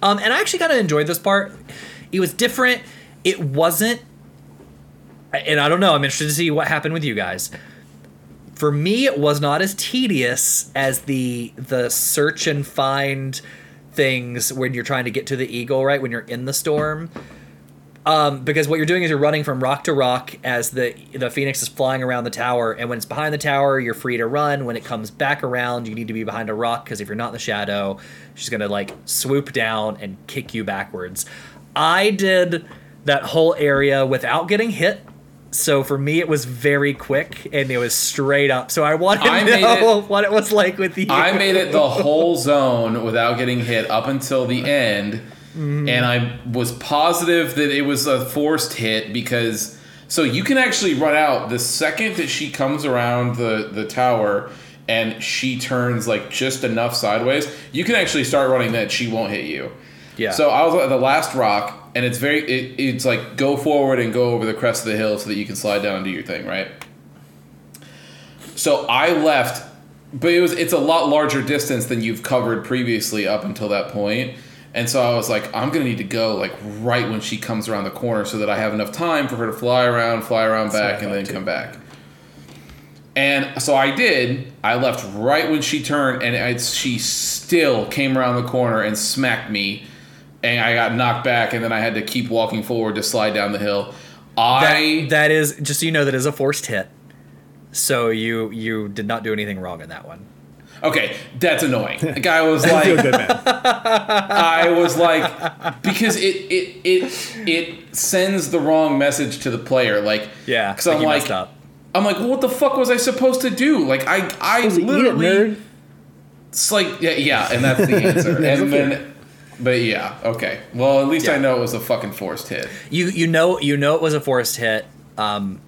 Um, and I actually kind of enjoyed this part. It was different. It wasn't, and I don't know. I'm interested to see what happened with you guys. For me, it was not as tedious as the the search and find things when you're trying to get to the eagle, right? When you're in the storm. Um, because what you're doing is you're running from rock to rock as the the phoenix is flying around the tower, and when it's behind the tower, you're free to run. When it comes back around, you need to be behind a rock because if you're not in the shadow, she's gonna like swoop down and kick you backwards. I did that whole area without getting hit, so for me it was very quick and it was straight up. So I wanted I to made know it- what it was like with you. I made it the whole zone without getting hit up until the end, Mm-hmm. and I was positive that it was a forced hit because so you can actually run out the second that she comes around the the tower and she turns like just enough sideways. You can actually start running that she won't hit you. Yeah. So I was at the last rock, and it's very it, it's like go forward and go over the crest of the hill so that you can slide down and do your thing, right? So I left, but it was it's a lot larger distance than you've covered previously up until that. And so I was like, I'm gonna need to go like right when she comes around the corner so that I have enough time for her to fly around, fly around back, and then too. come back. And so I did. I left right when she turned, and she still came around the corner and smacked me, and I got knocked back, and then I had to keep walking forward to slide down the hill. I that, that is just so you know that is a forced hit. So you you did not do anything wrong in that one. okay, that's annoying. The guy was like, good, man. I was like, because it it it it sends the wrong message to the player. Like, Yeah, because I'm like, up. I'm like, well, what the fuck was I supposed to do? Like, I I Supposed it, literally. It's like yeah, yeah, and that's the answer. and then, but yeah, okay. Well, at least I know it was a fucking forced hit. You you know you know it was a forced hit. Um,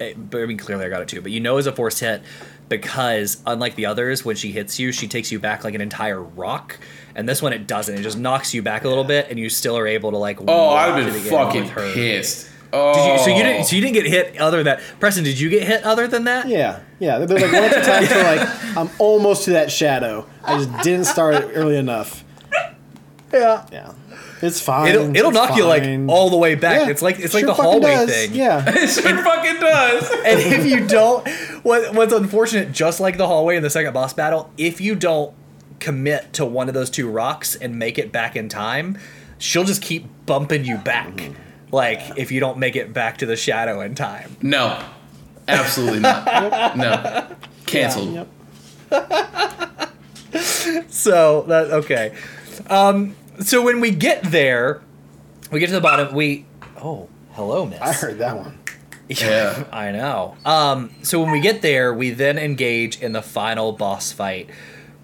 it- but I mean clearly I got it too. But you know it was a forced hit because unlike the others, when she hits you, she takes you back like an entire rock. And this one it doesn't. It just knocks you back a little bit, and you still are able to like. Oh, I'd have been fucking with her. pissed. Oh, Did you, so you didn't. So you didn't get hit other than that. Preston, did you get hit other than that? Yeah, yeah. There's like one or two times where like I'm almost to that shadow. I just didn't start it early enough. Yeah. Yeah, it's fine. It'll it'll It's knock you like all the way back. Yeah, It's like it's like the fucking hallway does. thing. Yeah, it sure fucking does. and if you don't what, what's unfortunate just like the hallway in the second boss battle if you don't commit to one of those two rocks and make it back in time she'll just keep bumping you back mm. like if you don't make it back to the shadow in time No, absolutely not. No, canceled. Yep. so that okay. Um, so when we get there, we get to the bottom. We oh hello miss. I heard that one. Yeah. I know. Um, so when we get there, we then engage in the final boss fight,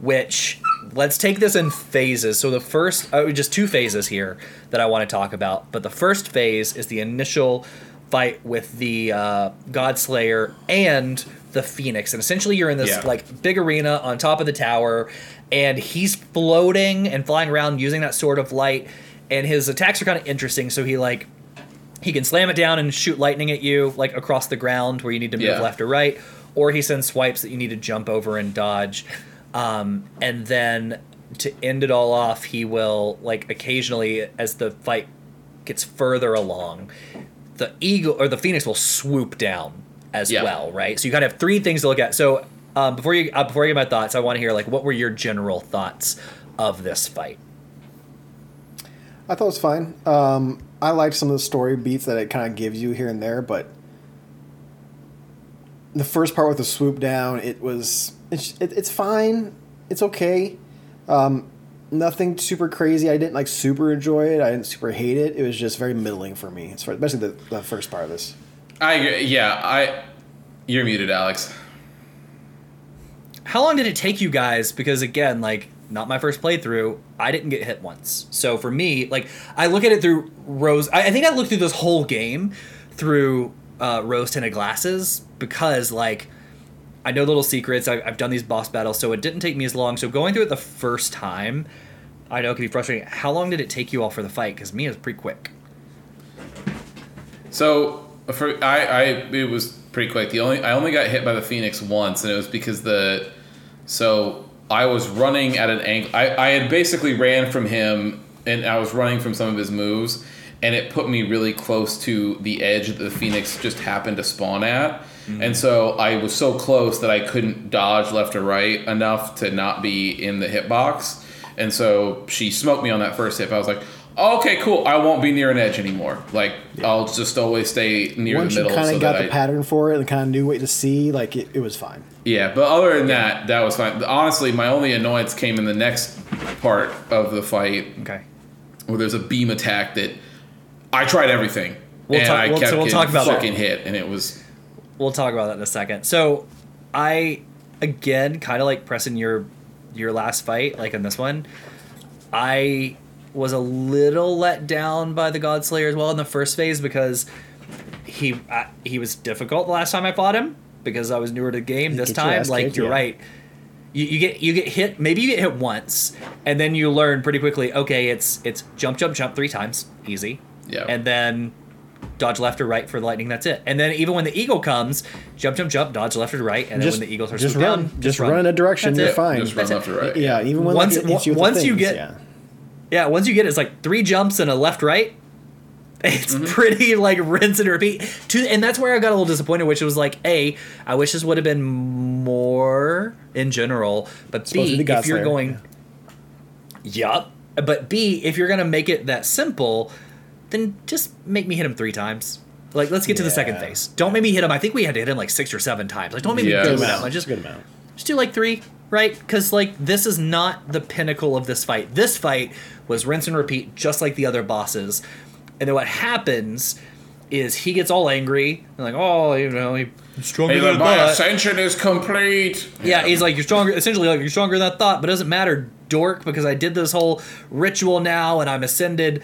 which let's take this in phases. So the first, oh, just two phases here that I want to talk about. But the first phase is the initial fight with the uh, God Slayer and the Phoenix, and essentially you're in this Yeah. like big arena on top of the tower, and he's floating and flying around using that sword of light, and his attacks are kind of interesting. So he like he can slam it down and shoot lightning at you like across the ground where you need to move Yeah. left or right or he sends swipes that you need to jump over and dodge um, and then to end it all off he will like occasionally as the fight gets further along the eagle or the phoenix will swoop down as Yeah. well right so you kind of have three things to look at so um, before you uh, before I get my thoughts i want to hear like what were your general thoughts of this fight I thought it was fine. Um, I liked some of the story beats that it kind of gives you here and there, but the first part with the swoop down, it was it's it, it's fine. It's okay. Um, nothing super crazy. I didn't like super enjoy it. I didn't super hate it. It was just very middling for me, as far, especially the, the first part of this. I agree. Yeah, I. You're muted, Alex. How long did it take you guys? Because again, like not my first playthrough, I didn't get hit once. So for me, like I look at it through rose. I, I think I looked through this whole game through uh, rose tinted glasses because like I know little secrets. I, I've done these boss battles, so it didn't take me as long. So going through it the first time, I know it can be frustrating. How long did it take you all for the fight? Because was pretty quick. So for I, I it was pretty quick. The only I only got hit by the phoenix once, and it was because the so I was running at an angle. I, I had basically ran from him, and I was running from some of his moves, and it put me really close to the edge that the phoenix just happened to spawn at. Mm-hmm. And so I was so close that I couldn't dodge left or right enough to not be in the hitbox. And so she smoked me on that first hit. I was like, okay, cool. I won't be near an edge anymore. Like I'll just always stay near Once the you middle. kind of so got the I- pattern for it and kind of knew what to see, like it, it was fine. Yeah, but other than that, that was fine. Honestly, my only annoyance came in the next part of the fight Okay. where there's a beam attack that I tried everything. We'll and talk- I we'll- kept so we'll getting talk about that. hit, and it was we'll talk about that in a second. So, I again kind of like pressing your your last fight, like in this one. I was a little let down by the God Slayer as well in the first phase because he uh, he was difficult the last time I fought him because I was newer to the game. This get your time, like kicked, you're yeah. right. You, you get you get hit maybe you get hit once and then you learn pretty quickly okay it's it's jump jump jump three times easy Yeah. and then dodge left or right for the lightning. That's it. And then even when the eagle comes, jump, jump, jump, dodge left or right, and just then when the eagle starts just to run, down, just run in a direction. That's You're it. fine. just run That's left or right. Yeah, even when Once- like, it hits you once you get- yeah. Yeah, once you get it, it's like three jumps and a left right. It's Mm-hmm. pretty like rinse and repeat. To and that's where I got a little disappointed, which was like, a, I wish this would have been more in general, but b, be God if you're Slayer, going, yup, but b, if you're gonna make it that simple, then just make me hit him three times. Like, let's get to the second phase. Don't make me hit him. I think we had to hit him like six or seven times. Like, don't make Yeah. me good amount. him. I just good amount. just do like three, right? Because like this is not the pinnacle of this fight. This fight was rinse and repeat, just like the other bosses. And then what happens is he gets all angry and like, oh, you know, he- he's stronger Hey, than my thought. ascension is complete. Yeah, he's like, you're stronger. Essentially, like you're stronger than I thought, but it doesn't matter, dork, because I did this whole ritual now and I'm ascended.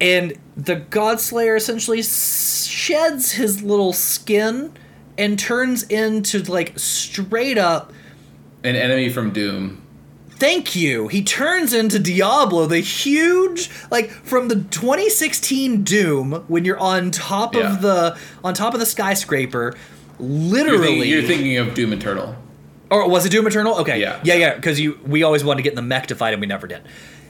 And the God Slayer essentially sheds his little skin and turns into like straight up An enemy from Doom. Thank you. He turns into Diablo, the huge like from the 2016 Doom when you're on top Yeah. of the on top of the skyscraper. You're Literally, thinking, you're thinking of Doom Eternal. or was it Doom Eternal? Okay, Yeah. yeah, yeah. Because you, we always wanted to get in the mech to fight, and we never did.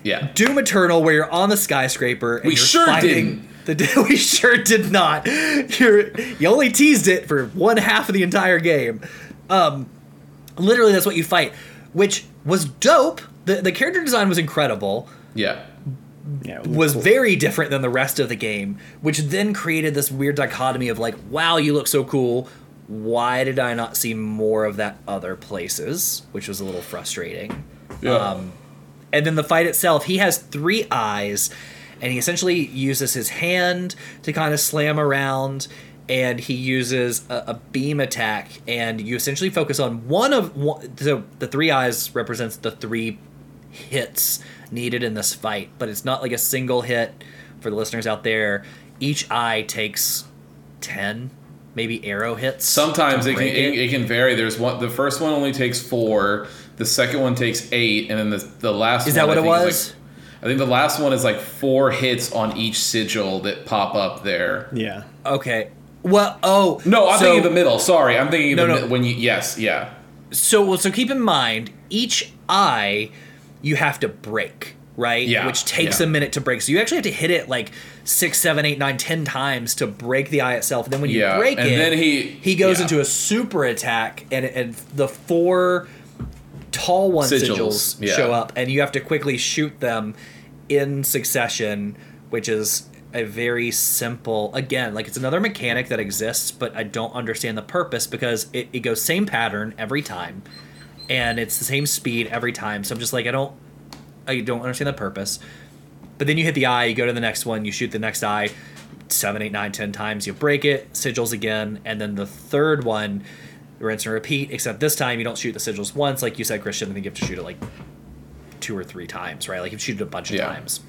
Yeah. Doom Eternal, where you're on the skyscraper. And We you're sure fighting The, we sure did not. You're, you only teased it for one half of the entire game. Um, literally, that's what you fight, which was dope. The, the character design was incredible. Yeah. Yeah, it Was cool. very different than the rest of the game, which then created this weird dichotomy of like, wow, you look so cool. Why did I not see more of that other places? Which was a little frustrating. Yeah. Um, and then the fight itself, he has three eyes, and he essentially uses his hand to kind of slam around, and he uses a, a beam attack, and you essentially focus on one of one. So the three eyes represents the three hits needed in this fight, but it's not like a single hit for the listeners out there. Each eye takes ten, maybe arrow hits. Sometimes it can, it, it can vary. There's one. The first one only takes four. The second one takes eight, and then the the last. One. Is that one, what it was? I think the last one is like four hits on each sigil that pop up there. Yeah. Okay. Well, oh No, I'm so- thinking the middle. Sorry, I'm thinking No, the no. mi- when you yes, yeah, So well, so keep in mind each eye you have to break, right? Yeah, Which takes yeah. a minute to break. So you actually have to hit it like six, seven, eight, nine, ten times to break the eye itself. And then when you Yeah, break and it, then he- he goes yeah. into a super attack, and and the four tall one sigils, Sigils, yeah. show up, and you have to quickly shoot them in succession, which is a very simple again like it's another mechanic that exists but i don't understand the purpose because it, it goes same pattern every time and it's the same speed every time so i'm just like i don't i don't understand the purpose but then you hit the eye you go to the next one you shoot the next eye seven eight nine ten times you break it sigils again and then the third one rinse and repeat except this time you don't shoot the sigils once like you said christian i think you have to shoot it like two or three times right like you've shoot it a bunch of Yeah. times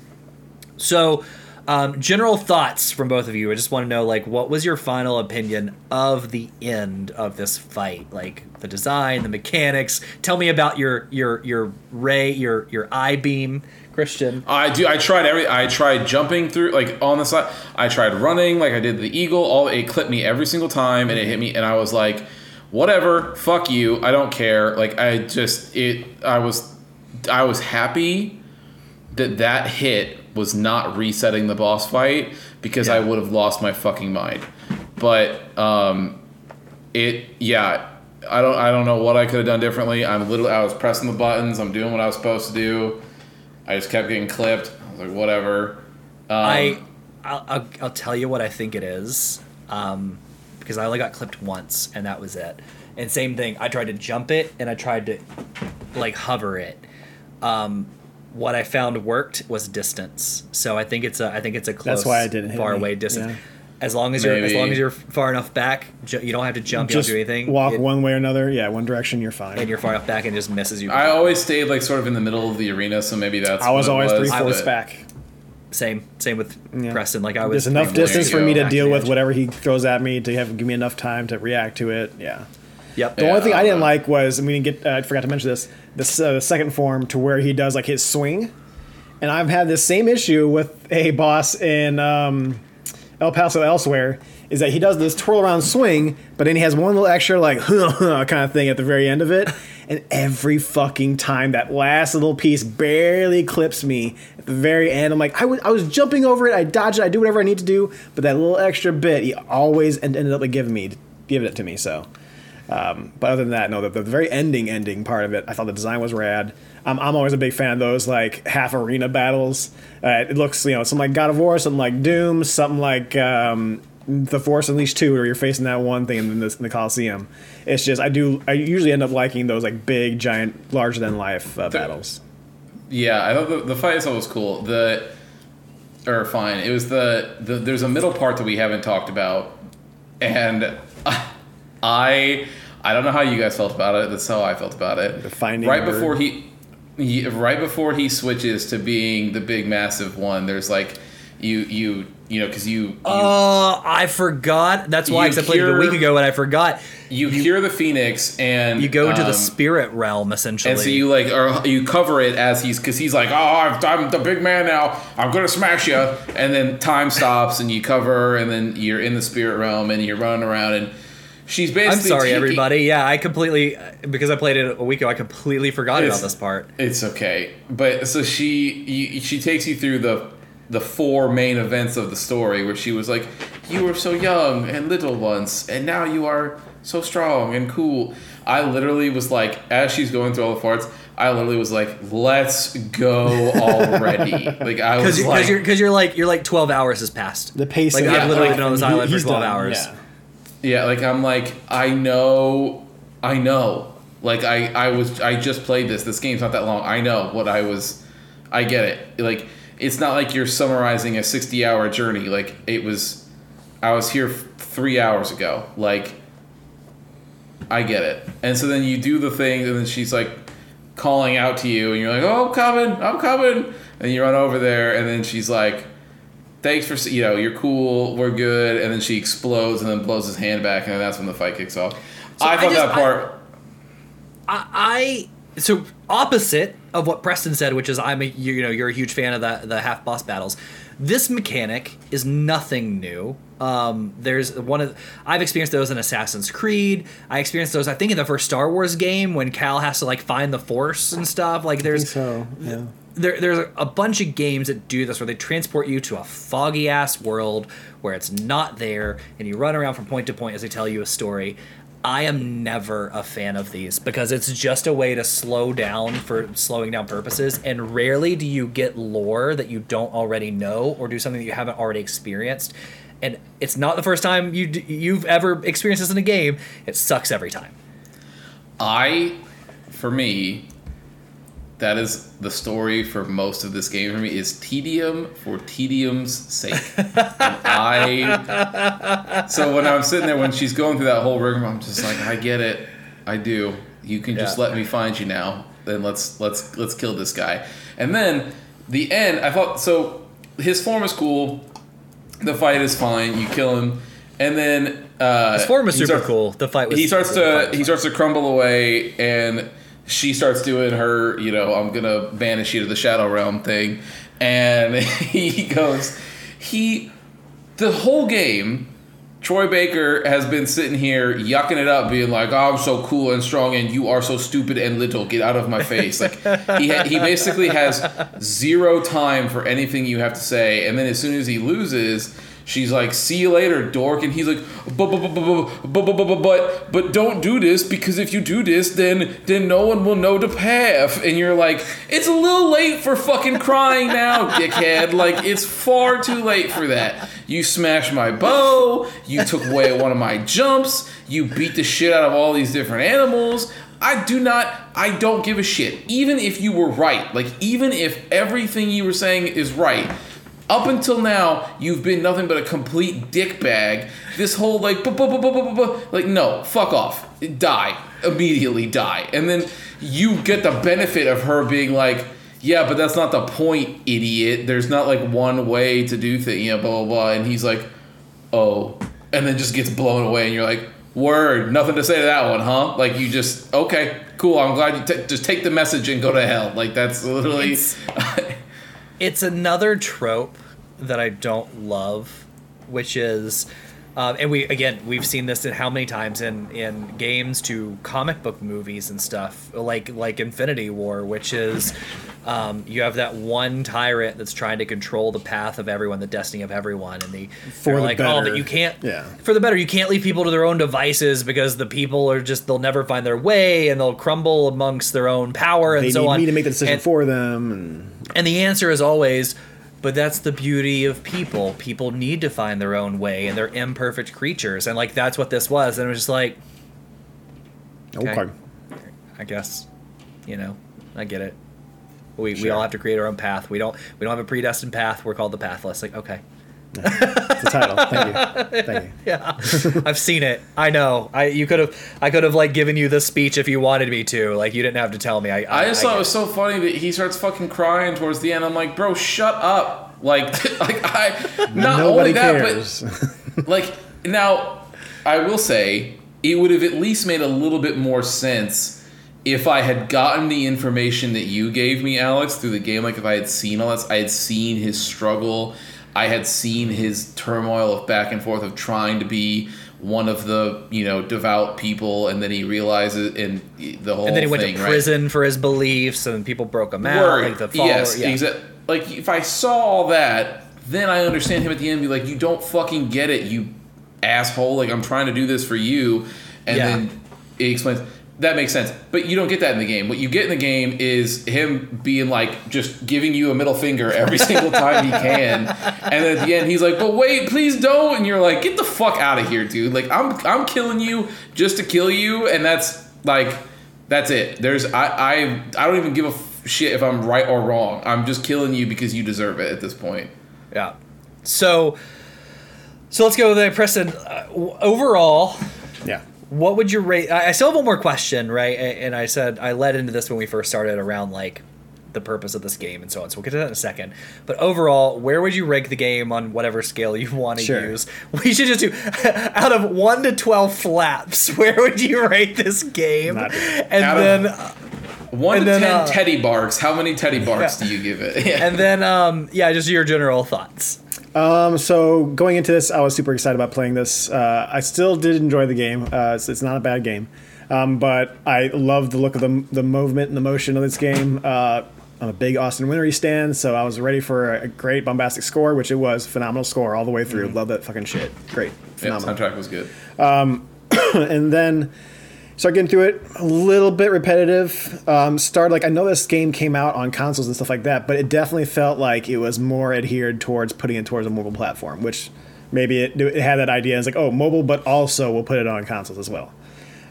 so, um, general thoughts from both of you. I just want to know, like, what was your final opinion of the end of this fight? Like the design, the mechanics. Tell me about your your your ray, your your eye beam, Christian. I do. I tried every. I tried jumping through like on the side. I tried running like I did the eagle. All it clipped me every single time, and it hit me, and I was like, whatever, fuck you. I don't care. Like I just it. I was, I was happy that that hit was not resetting the boss fight because I would have lost my fucking mind. But um, it yeah. I don't. I don't know what I could have done differently. I'm literally. I was pressing the buttons. I'm doing what I was supposed to do. I just kept getting clipped. I was like, whatever. Um, I, I'll, I'll, I'll tell you what I think it is, um, because I only got clipped once and that was it. And same thing, I tried to jump it and I tried to like hover it. Um, what I found worked was distance. So I think it's a I think it's a close, That's why I didn't hit far away distance. Yeah. As long as you're as long as you're far enough back, ju- you don't have to jump. Just you don't do anything. walk it- one way or another. Yeah, one direction. You're fine. and you're far enough back and it just misses you. I always stayed like sort of in the middle of the arena, so maybe that's. I was what it always three was, fourths back. Same same with Yeah. Preston. Like I was There's enough distance for me to deal with edge. whatever he throws at me to have give me enough time to react to it. Yeah. Yep. The Yeah, only thing I I didn't don't know. like was I mean, get uh, I forgot to mention this this uh, the second form to where he does like his swing, and I've had this same issue with a boss in um, El Paso elsewhere is that he does this twirl around swing, but then he has one little extra like kind of thing at the very end of it, and every fucking time that last little piece barely clips me at the very end. I'm like I was jumping over it, I dodge it, I do whatever I need to do, but that little extra bit he always en- ended up like giving me giving it to me. So. Um, but other than that, no, the, the very ending ending part of it, I thought the design was rad. I'm, I'm always a big fan of those like half arena battles. Uh, it looks, you know, something like God of War, something like Doom, something like um, The Force Unleashed 2, where you're facing that one thing in the, in the Coliseum. It's just, I do, I usually end up liking those like big, giant, larger than life uh, battles. Yeah, I thought the, the fight itself was cool. The or fine. It was the, the there's a middle part that we haven't talked about, and I I don't know how you guys felt about it. That's how I felt about it. The finding right word. before he, he right before he switches to being the big massive one. There's like you you you know because you you, Oh, I forgot. That's why You I played it a week ago, and I forgot. you hear the phoenix and You go into the um, spirit realm essentially. And so you like, or you cover it as he's, because he's like, oh, I've, I'm the big man now. I'm gonna smash you. And then time stops, and you cover, and then you're in the spirit realm, and you're running around, and she's basically. I'm sorry, everybody. Yeah, I completely because I played it a week ago. I completely forgot It's- about this part. It's okay, but so she, you, she takes you through the the four main events of the story, where she was like, you were so young and little once, and now you are so strong and cool. I literally was like, as she's going through all the parts. I literally was like, "Let's go already!" like I was Because like, you're because you're like you're like 12 hours has passed. The pace Like of I've it, literally like, been on this he- island for 12 done, hours. yeah. Yeah, like I'm like I know, I know, Like I, I was I just played this. This game's not that long. I know what I was I get it. Like it's not like you're summarizing a 60 hour journey. Like it was I was here f- 3 hours ago. Like I get it. And so then you do the thing and then she's like calling out to you and you're like, "Oh, I'm coming. I'm coming." And you run over there and then she's like thanks for you know you're cool we're good and then she explodes and then blows his hand back and then that's when the fight kicks off So i I thought just- that part I, I so opposite of what Preston said, which is I'm a you, you know you're a huge fan of the the half boss battles. This mechanic is nothing new. Um, there's one of I've experienced those in Assassin's Creed. I experienced those I think in the first Star Wars game when Cal has to like find the Force and stuff. Like I think there's so. Yeah. there, there's a bunch of games that do this where they transport you to a foggy ass world where it's not there and you run around from point to point as they tell you a story. I am never a fan of these because it's just a way to slow down for slowing down purposes, and rarely do you get lore that you don't already know or do something that you haven't already experienced. And it's not the first time you you've ever experienced this in a game. It sucks every time. i for me that is the story for most of this game for me is tedium for tedium's sake. I so when i'm sitting there when she's going through that whole rigmarole i'm just like i get it. I do. You can just Yeah. let me find you now. Then let's let's let's kill this guy. And then the end i thought so his form is cool. The fight is fine. You kill him. And then uh His form is super starts- cool. The fight was he starts to he starts to crumble away and she starts doing her you know i'm gonna banish you to the shadow realm thing. And he goes he the whole game troy baker has been sitting here yucking it up being like oh, i'm so cool and strong and you are so stupid and little. Get out of my face. Like he, ha- he basically has zero time for anything you have to say. And then as soon as he loses She's like, "See you later, dork," and he's like, "But but but but but don't do this because if you do this, then then no one will know the path." And you're like, "It's a little late for fucking crying now, dickhead. Like it's far too late for that. You smashed my bow. You took away one of my jumps. You beat the shit out of all these different animals. I do not, I don't give a shit. Even if you were right, like, even if everything you were saying is right, up until now, you've been nothing but a complete dickbag. This whole like, like, no, fuck off, die immediately, die, and then you get the benefit of her being like, yeah, but that's not the point, idiot. There's not like one way to do things, you know, blah blah blah. And he's like, oh, and then just gets blown away, and you're like, word, nothing to say to that one, huh? Like you just okay, cool. I'm glad you t- just take the message and go to hell. Like that's literally. It's- another trope that I don't love, which is, um, and we again we've seen this in how many times in in games to comic book movies and stuff like like Infinity War, which is um, you have that one tyrant that's trying to control the path of everyone, the destiny of everyone, and the For the like oh, but you can't Yeah. for the better. You can't leave people to their own devices because the people are just they'll never find their way and they'll crumble amongst their own power and They so need on. me to make the decision And- for them, and and the answer is always, but that's the beauty of people. People need to find their own way, and they're imperfect creatures. And like that's what this was. And it was just like, okay. Okay. I guess, you know, I get it. We, we all have to create our own path. We don't we don't have a predestined path. We're called the pathless. Like okay, the title. Thank you. Thank you. yeah, I've seen it. I know. I you could have I could have like given you this speech if you wanted me to. Like you didn't have to tell me. I I just thought it was so funny that he starts fucking crying towards the end. I'm like, bro, shut up. Like, like I not only Nobody that, cares. but like now, I will say it would have at least made a little bit more sense if I had gotten the information that you gave me, Alex, through the game. Like if I had seen all this, I had seen his struggle. I had seen his turmoil of back and forth of trying to be one of the you know devout people, and then he realizes and the whole and then he went thing, to right? prison for his beliefs, and people broke him out. Word. Like the yes, yeah. exactly. Like if I saw all that, then I understand him at the end. Be like, you don't fucking get it, you asshole. Like I'm trying to do this for you, and Yeah. then he explains. That makes sense, but you don't get that in the game. What you get in the game is him being like just giving you a middle finger every single time he can, and then at the end he's like, "But wait, please don't!" And you're like, "Get the fuck out of here, dude! Like I'm I'm killing you just to kill you," and that's like That's it. There's I I I don't even give a shit if I'm right or wrong. I'm just killing you because you deserve it at this point. Yeah. So, so let's go there, Preston. Uh, w- overall, Yeah. What would you rate? I I still have one more question, right? And I said I led into this when we first started around like the purpose of this game and so on. So we'll get to that in a second. But overall, where would you rank the game on whatever scale you want to Sure. use? We should just do out of one to twelve flaps. Where would you rate this game? Not. And Out then, uh, One And to then, ten uh, teddy barks. How many teddy barks Yeah. do you give it? Yeah. and then, um, yeah, just your general thoughts. Um, so going into this, I was super excited about playing this. Uh, I still did enjoy the game. Uh, it's, it's not a bad game, um, but I love the look of the the movement and the motion of this game. Uh, I'm a big Austin Wintory stan, so I was ready for a great bombastic score, which it was. Phenomenal score all the way through. Love that fucking shit. Great, yeah, phenomenal. soundtrack was good. and then start getting through it a little bit repetitive. Um, start like i know this game came out on consoles and stuff like that but it definitely felt like it was more adhered towards putting it towards a mobile platform which maybe it, it had that idea. It's like oh mobile but also we'll put it on consoles as well.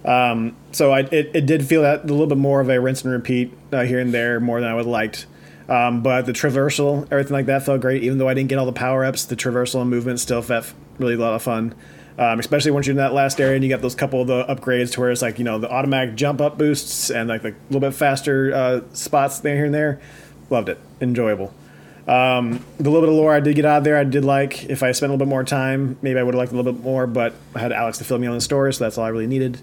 Um, so I, it, it did feel that a little bit more of a rinse and repeat uh, here and there more than i would have liked. Um, but the traversal everything like that felt great. Even though i didn't get all the power-ups the traversal and movement still felt really a lot of fun um, especially once you're in that last area and you got those couple of the upgrades to where it's like you know the automatic jump up boosts and like the little bit faster uh, spots there here and there. Loved it, enjoyable. Um, the little bit of lore I did get out of there, I did like. If I spent a little bit more time, maybe I would have liked a little bit more. But I had Alex to fill me on the story, so that's all I really needed.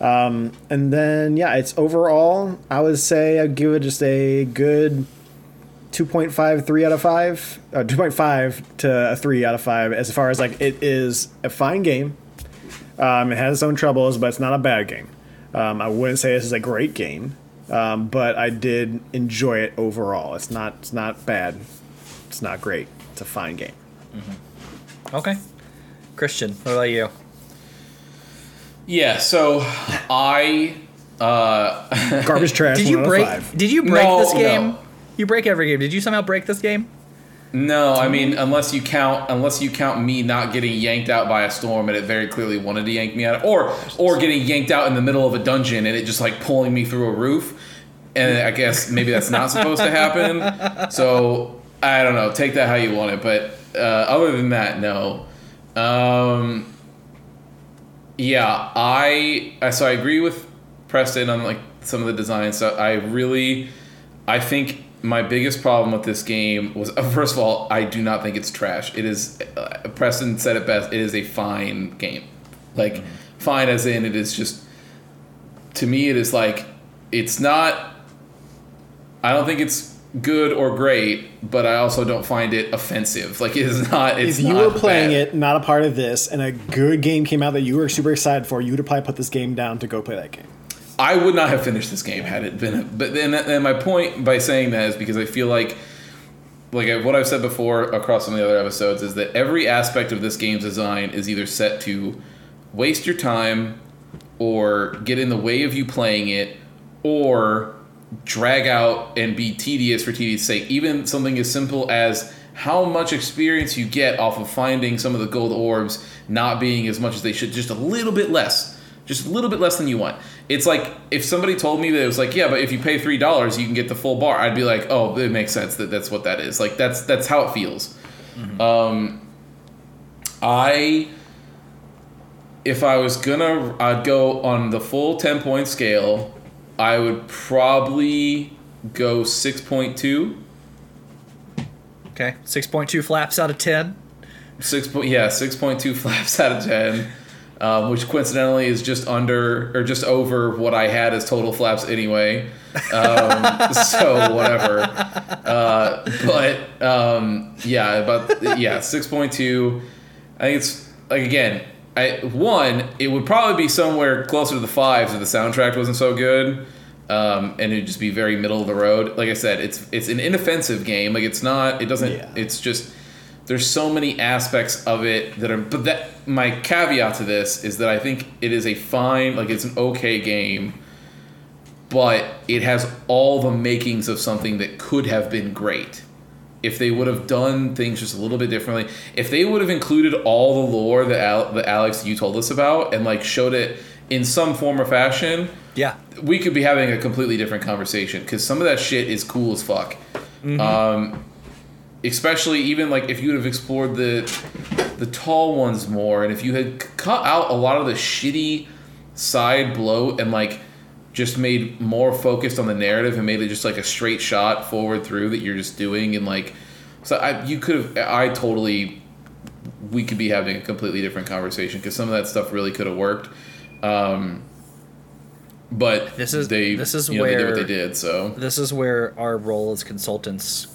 Um, and then yeah, it's overall I would say I'd give it just a good 2.53 out of 5 uh, 2.5 to a 3 out of 5 as far as like it is a fine game um, it has its own troubles but it's not a bad game um, i wouldn't say this is a great game um, but i did enjoy it overall it's not it's not bad it's not great it's a fine game Okay. Christian, what about you? Yeah. So I. Uh, garbage trash Did you break? five. Did you break No, this game? no. You break every game. Did you somehow break this game? No, I mean unless you count unless you count me not getting yanked out by a storm and it very clearly wanted to yank me out, or or getting yanked out in the middle of a dungeon and it just like pulling me through a roof, and I guess maybe that's not supposed to happen. So I don't know. Take that how you want it, but uh, other than that, no. Um, yeah, I I- so I agree with Preston on like some of the design stuff. I really, I think my biggest problem with this game was uh, first of all, I do not think it's trash. It is. Uh, Preston said it best. It is a fine game, like fine as in it is just. To me, it is like it's not. I don't think it's good or great, but I also don't find it offensive. Like it is not. It's if you not were playing bad. it, not a part of this, and a good game came out that you were super excited for, you would probably put this game down to go play that game. I would not have finished this game had it been. But then, and my point by saying that is because I feel like, like what I've said before across some of the other episodes, is that every aspect of this game's design is either set to waste your time, or get in the way of you playing it, or drag out and be tedious for tedious sake. Even something as simple as how much experience you get off of finding some of the gold orbs not being as much as they should, just a little bit less. Just a little bit less than you want. It's like if somebody told me that it was like, yeah, but if you pay three dollars, you can get the full bar. I'd be like, oh, it makes sense that that's what that is. Like that's that's how it feels. Um, I, if I was gonna, I'd go on the full ten point scale. I would probably go six point two. Okay, six point two flaps out of ten. Six point yeah, six point two flaps out of ten, um, which coincidentally is just under or just over what I had as total flaps anyway. Um, so whatever. Uh, but um, yeah, about yeah, six point two. I think it's like again. I one it would probably be somewhere closer to the fives if the soundtrack wasn't so good. Um, and it'd just be very middle of the road. Like I said, it's it's an inoffensive game. Like it's not. It doesn't. Yeah. It's just there's so many aspects of it that are but that my caveat to this is that I think it is a fine like it's an okay game but it has all the makings of something that could have been great if they would have done things just a little bit differently if they would have included all the lore that, Al- that Alex you told us about and like showed it in some form or fashion, Yeah. we could be having a completely different conversation because some of that shit is cool as fuck. Um, especially even like if you would have explored the the tall ones more, and if you had cut out a lot of the shitty side blow and like just made more focused on the narrative and made it just like a straight shot forward through that you're just doing and like so I you could have I totally we could be having a completely different conversation because some of that stuff really could have worked. Um, but This is- they this is you know, they did what where- they did. So This is where our role as consultants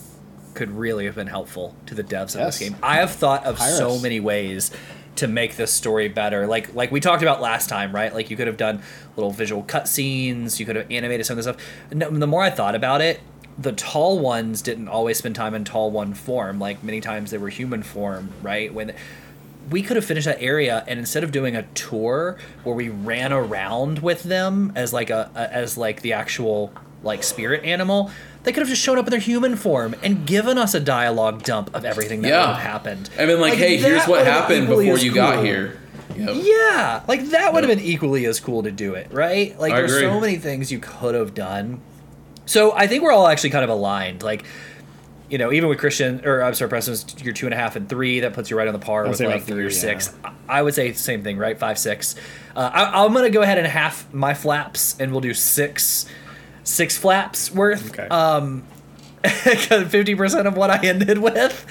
could really have been helpful to the devs of Yes. this game. I have thought of Hire so us. many ways to make this story better. Like like we talked about last time, right? Like you could have done little visual cutscenes, you could have animated some of this stuff. No, the more I thought about it, the tall ones didn't always spend time in tall one form. Like many times they were human form, right? When we could have finished that area and instead of doing a tour where we ran around with them as like a, a as like the actual like spirit animal they could have just shown up in their human form and given us a dialogue dump of everything that Yeah. would have happened and then like, hey, here's what would have been happened before as you got here. Yep. yeah like that would have Yep. been equally as cool to do it right like I there's so many things you could have done so i think we're all actually kind of aligned like you know, even with Christian, or I'm sorry, Preston's your two and a half and three, that puts you right on the par with say like three or six. I I would say same thing, right? Five, six. Uh, I, I'm gonna go ahead and half my flaps, and we'll do six, six flaps worth. Okay. Um, fifty percent of what I ended with.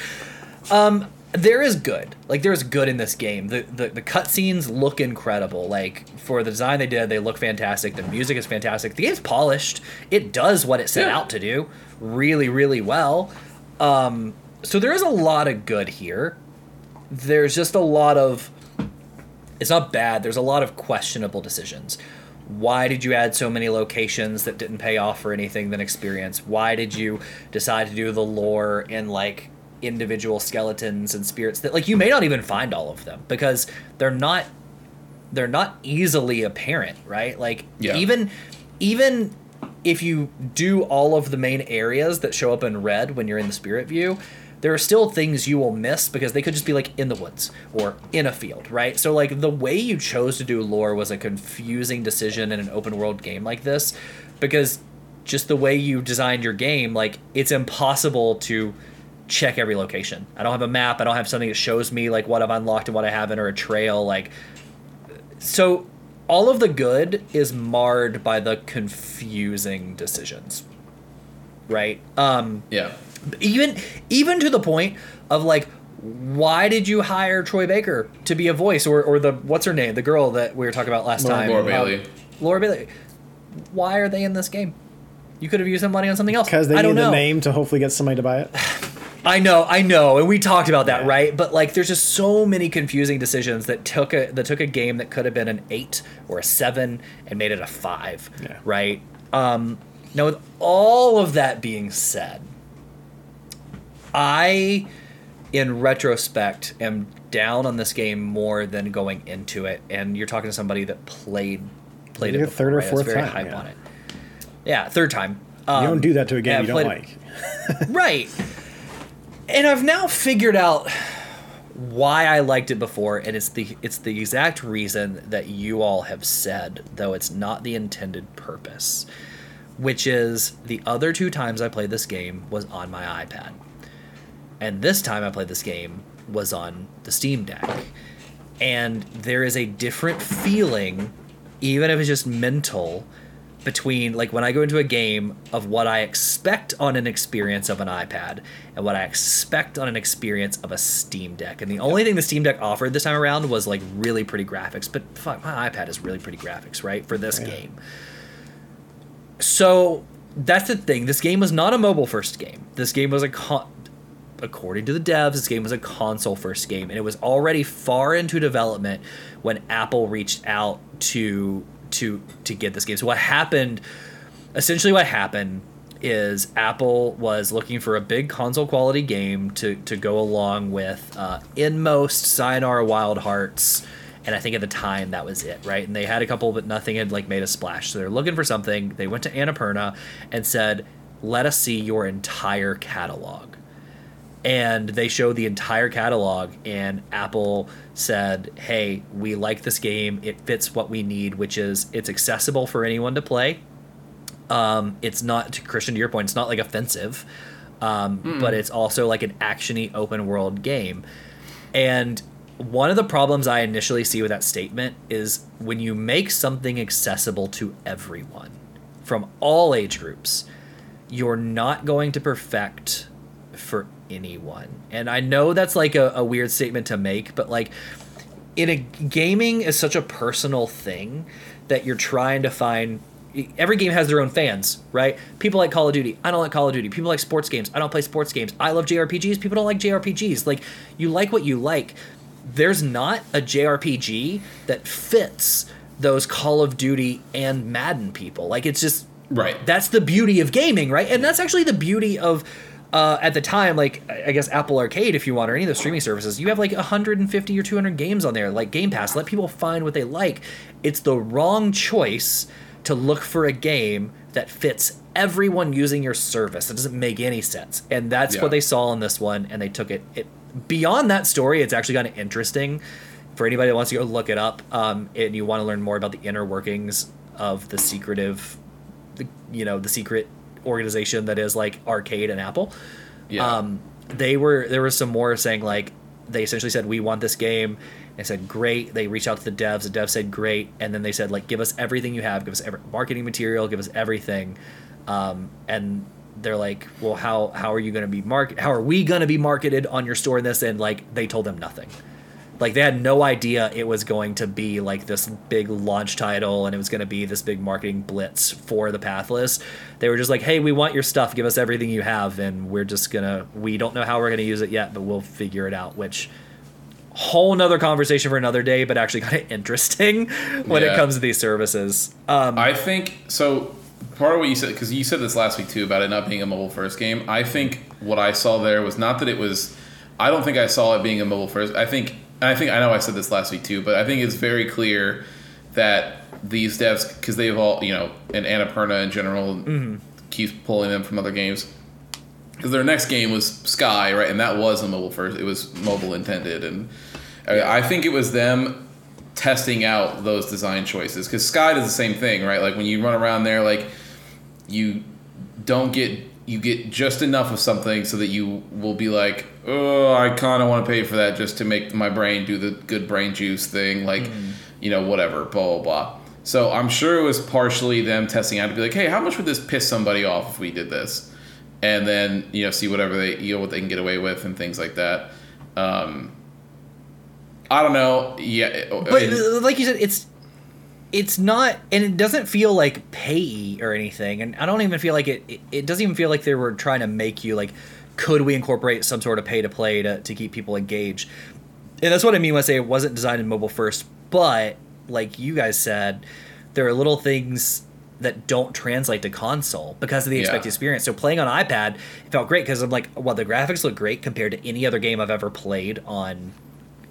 Um, there is good. Like there is good in this game. The the, the cutscenes look incredible. Like for the design they did, they look fantastic. The music is fantastic. The game's polished. It does what it set Yeah. out to do really, really well. Um, so there is a lot of good here. There's just a lot of it's not bad. There's a lot of questionable decisions. Why did you add so many locations that didn't pay off for anything than experience? Why did you decide to do the lore in like individual skeletons and spirits that like you may not even find all of them because they're not they're not easily apparent, right? Like Yeah. even even if you do all of the main areas that show up in red when you're in the spirit view, there are still things you will miss because they could just be like in the woods or in a field, right? So like the way you chose to do lore was a confusing decision in an open world game like this because just the way you designed your game, like it's impossible to check every location. I don't have a map, I don't have something that shows me like what I've unlocked and what I haven't or a trail like so all of the good is marred by the confusing decisions right um Yeah. Even even to the point of like why did you hire troy baker to be a voice or or the what's her name the girl that we were talking about last Laura- time Laura Um, Bailey. laura bailey why are they in this game you could have used some money on something else Because they I need don't the know. name to hopefully get somebody to buy it. I know, I know, and we talked about that, Yeah. right? But like, there's just so many confusing decisions that took a that took a game that could have been an eight or a seven and made it a five, Yeah. right? Um, now, with all of that being said, I, in retrospect, am down on this game more than going into it. And you're talking to somebody that played played it a third or right? Fourth very time, hype yeah. on it. Yeah, third time. You Um, don't do that to a game yeah, you don't like. right. And I've now figured out why I liked it before, and it's the it's the exact reason that you all have said, though it's not the intended purpose. Which is the other two times I played this game was on my iPad. And this time I played this game was on the Steam Deck. And there is a different feeling, even if it's just mental, between like when I go into a game of what I expect on an experience of an iPad and what I expect on an experience of a Steam Deck. And the only thing the Steam Deck offered this time around was like really pretty graphics. But fuck, my iPad is really pretty graphics, right? For this Yeah. game. So that's the thing. This game was not a mobile first game. This game was a con- according to the devs, this game was a console first game, and it was already far into development when Apple reached out to to to get this game. So what happened? Essentially, what happened is Apple was looking for a big console quality game to to go along with uh, Inmost, Sayonara Wild Hearts, and I think at the time that was it, right? And they had a couple, but nothing had like made a splash. So they're looking for something. They went to Annapurna and said, "Let us see your entire catalog." And they showed the entire catalog and apple said hey we like this game. It fits what we need which is it's accessible for anyone to play. Um, it's not to christian to your point it's not like offensive um, but it's also like an actiony open world game. And one of the problems i initially see with that statement is when you make something accessible to everyone from all age groups you're not going to perfect for anyone. And I know that's like a, a weird statement to make, but like in a gaming is such a personal thing that you're trying to find every game has their own fans, right? People like Call of Duty. I don't like Call of Duty. People like sports games. I don't play sports games. I love JRPGs. People don't like JRPGs. Like you like what you like. There's not a JRPG that fits those Call of Duty and Madden people. Like it's just Right. that's the beauty of gaming, right? And that's actually the beauty of uh, at the time, like I guess Apple Arcade, if you want, or any of the streaming services, you have like 150 or 200 games on there, like Game Pass. Let people find what they like. It's the wrong choice to look for a game that fits everyone using your service. It doesn't make any sense, and that's Yeah. what they saw in this one, and they took it. It beyond that story, it's actually kind of interesting for anybody that wants to go look it up, um, and you want to learn more about the inner workings of the secretive the, you know the secret organization that is like arcade and apple. Yeah. um they were there was some more saying like they essentially said we want this game. And said great. They reached out to the devs. The devs said great. And then they said like give us everything you have. Give us every, marketing material. Give us everything. Um and they're like well how how are you going to be market how are we going to be marketed on your store in this? And like they told them nothing like they had no idea it was going to be like this big launch title and it was going to be this big marketing blitz for the pathless they were just like hey we want your stuff give us everything you have and we're just gonna we don't know how we're gonna use it yet but we'll figure it out which whole nother conversation for another day but actually kind of interesting when it comes to these services um, I think so. Part of what you said, because you said this last week too about it not being a mobile first game. I think what I saw there was not that it was. I don't think I saw it being a mobile first. I think, I think I know I said this last week too, but I think it's very clear that these devs, because they've all, you know, and Annapurna in general mm-hmm. keeps pulling them from other games. Because their next game was Sky, right, and that was a mobile first. It was mobile intended, and I I think it was them testing out those design choices because Sky does the same thing, right? Like when you run around there, like you don't get you get just enough of something so that you will be like, oh, I kind of want to pay for that just to make my brain do the good brain juice thing, like you know whatever, blah blah blah. So I'm sure it was partially them testing out to be like, hey, how much would this piss somebody off if we did this, and then you know see whatever they you know what they can get away with and things like that. Um, I don't know. Yeah, but like you said it's it's not and it doesn't feel like pay or anything and i don't even feel like it, it it doesn't even feel like they were trying to make you like could we incorporate some sort of pay to play to, to keep people engaged and that's what i mean when i say it wasn't designed in mobile first but like you guys said there are little things that don't translate to console because of the Yeah. expected experience. So playing on iPad felt great because I'm like, well, the graphics look great compared to any other game I've ever played on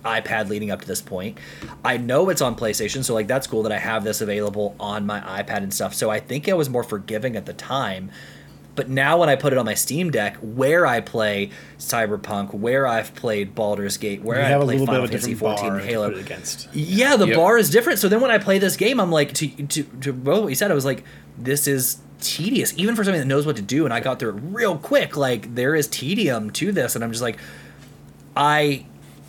iPad leading up to this point. I know it's on PlayStation, so like that's cool that I have this available on my iPad and stuff. So I think I was more forgiving at the time. But now when I put it on my Steam Deck, where I play Cyberpunk, where I've played Baldur's Gate, where You I have a played little bit Final of a Fantasy different 14 bar and Halo. against. Yeah, the Yep. bar is different. So then when I play this game, I'm like, to to to both what you said, I was like, this is tedious, even for somebody that knows what to do. And I got through it real quick. Like there is tedium to this, and I'm just like, I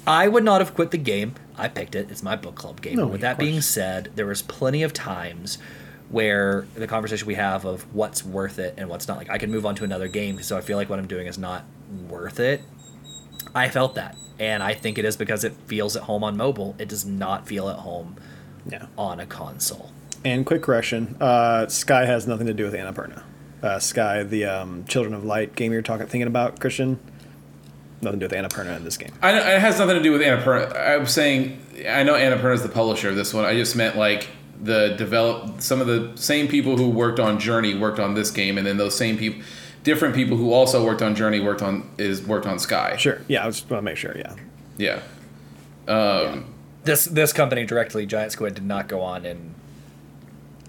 I would not have quit the game. I picked it. It's my book club game. No, With that being said, there was plenty of times where the conversation we have of what's worth it and what's not. Like I can move on to another game, so I feel like what I'm doing is not worth it. I felt that, and I think it is because it feels at home on mobile. It does not feel at home Yeah. on a console. And quick correction: uh, Sky has nothing to do with Annapurna. Uh, Sky, the um, Children of Light game you're talking thinking about, Christian, nothing to do with Annapurna in this game. I know, it has nothing to do with Annapurna. I was saying I know Annapurna is the publisher of this one. I just meant like the develop some of the same people who worked on Journey worked on this game, and then those same people, different people who also worked on Journey worked on is worked on Sky. Sure. Yeah, I just want to make sure. Yeah. Yeah. Um, This this company directly, Giant Squid, did not go on and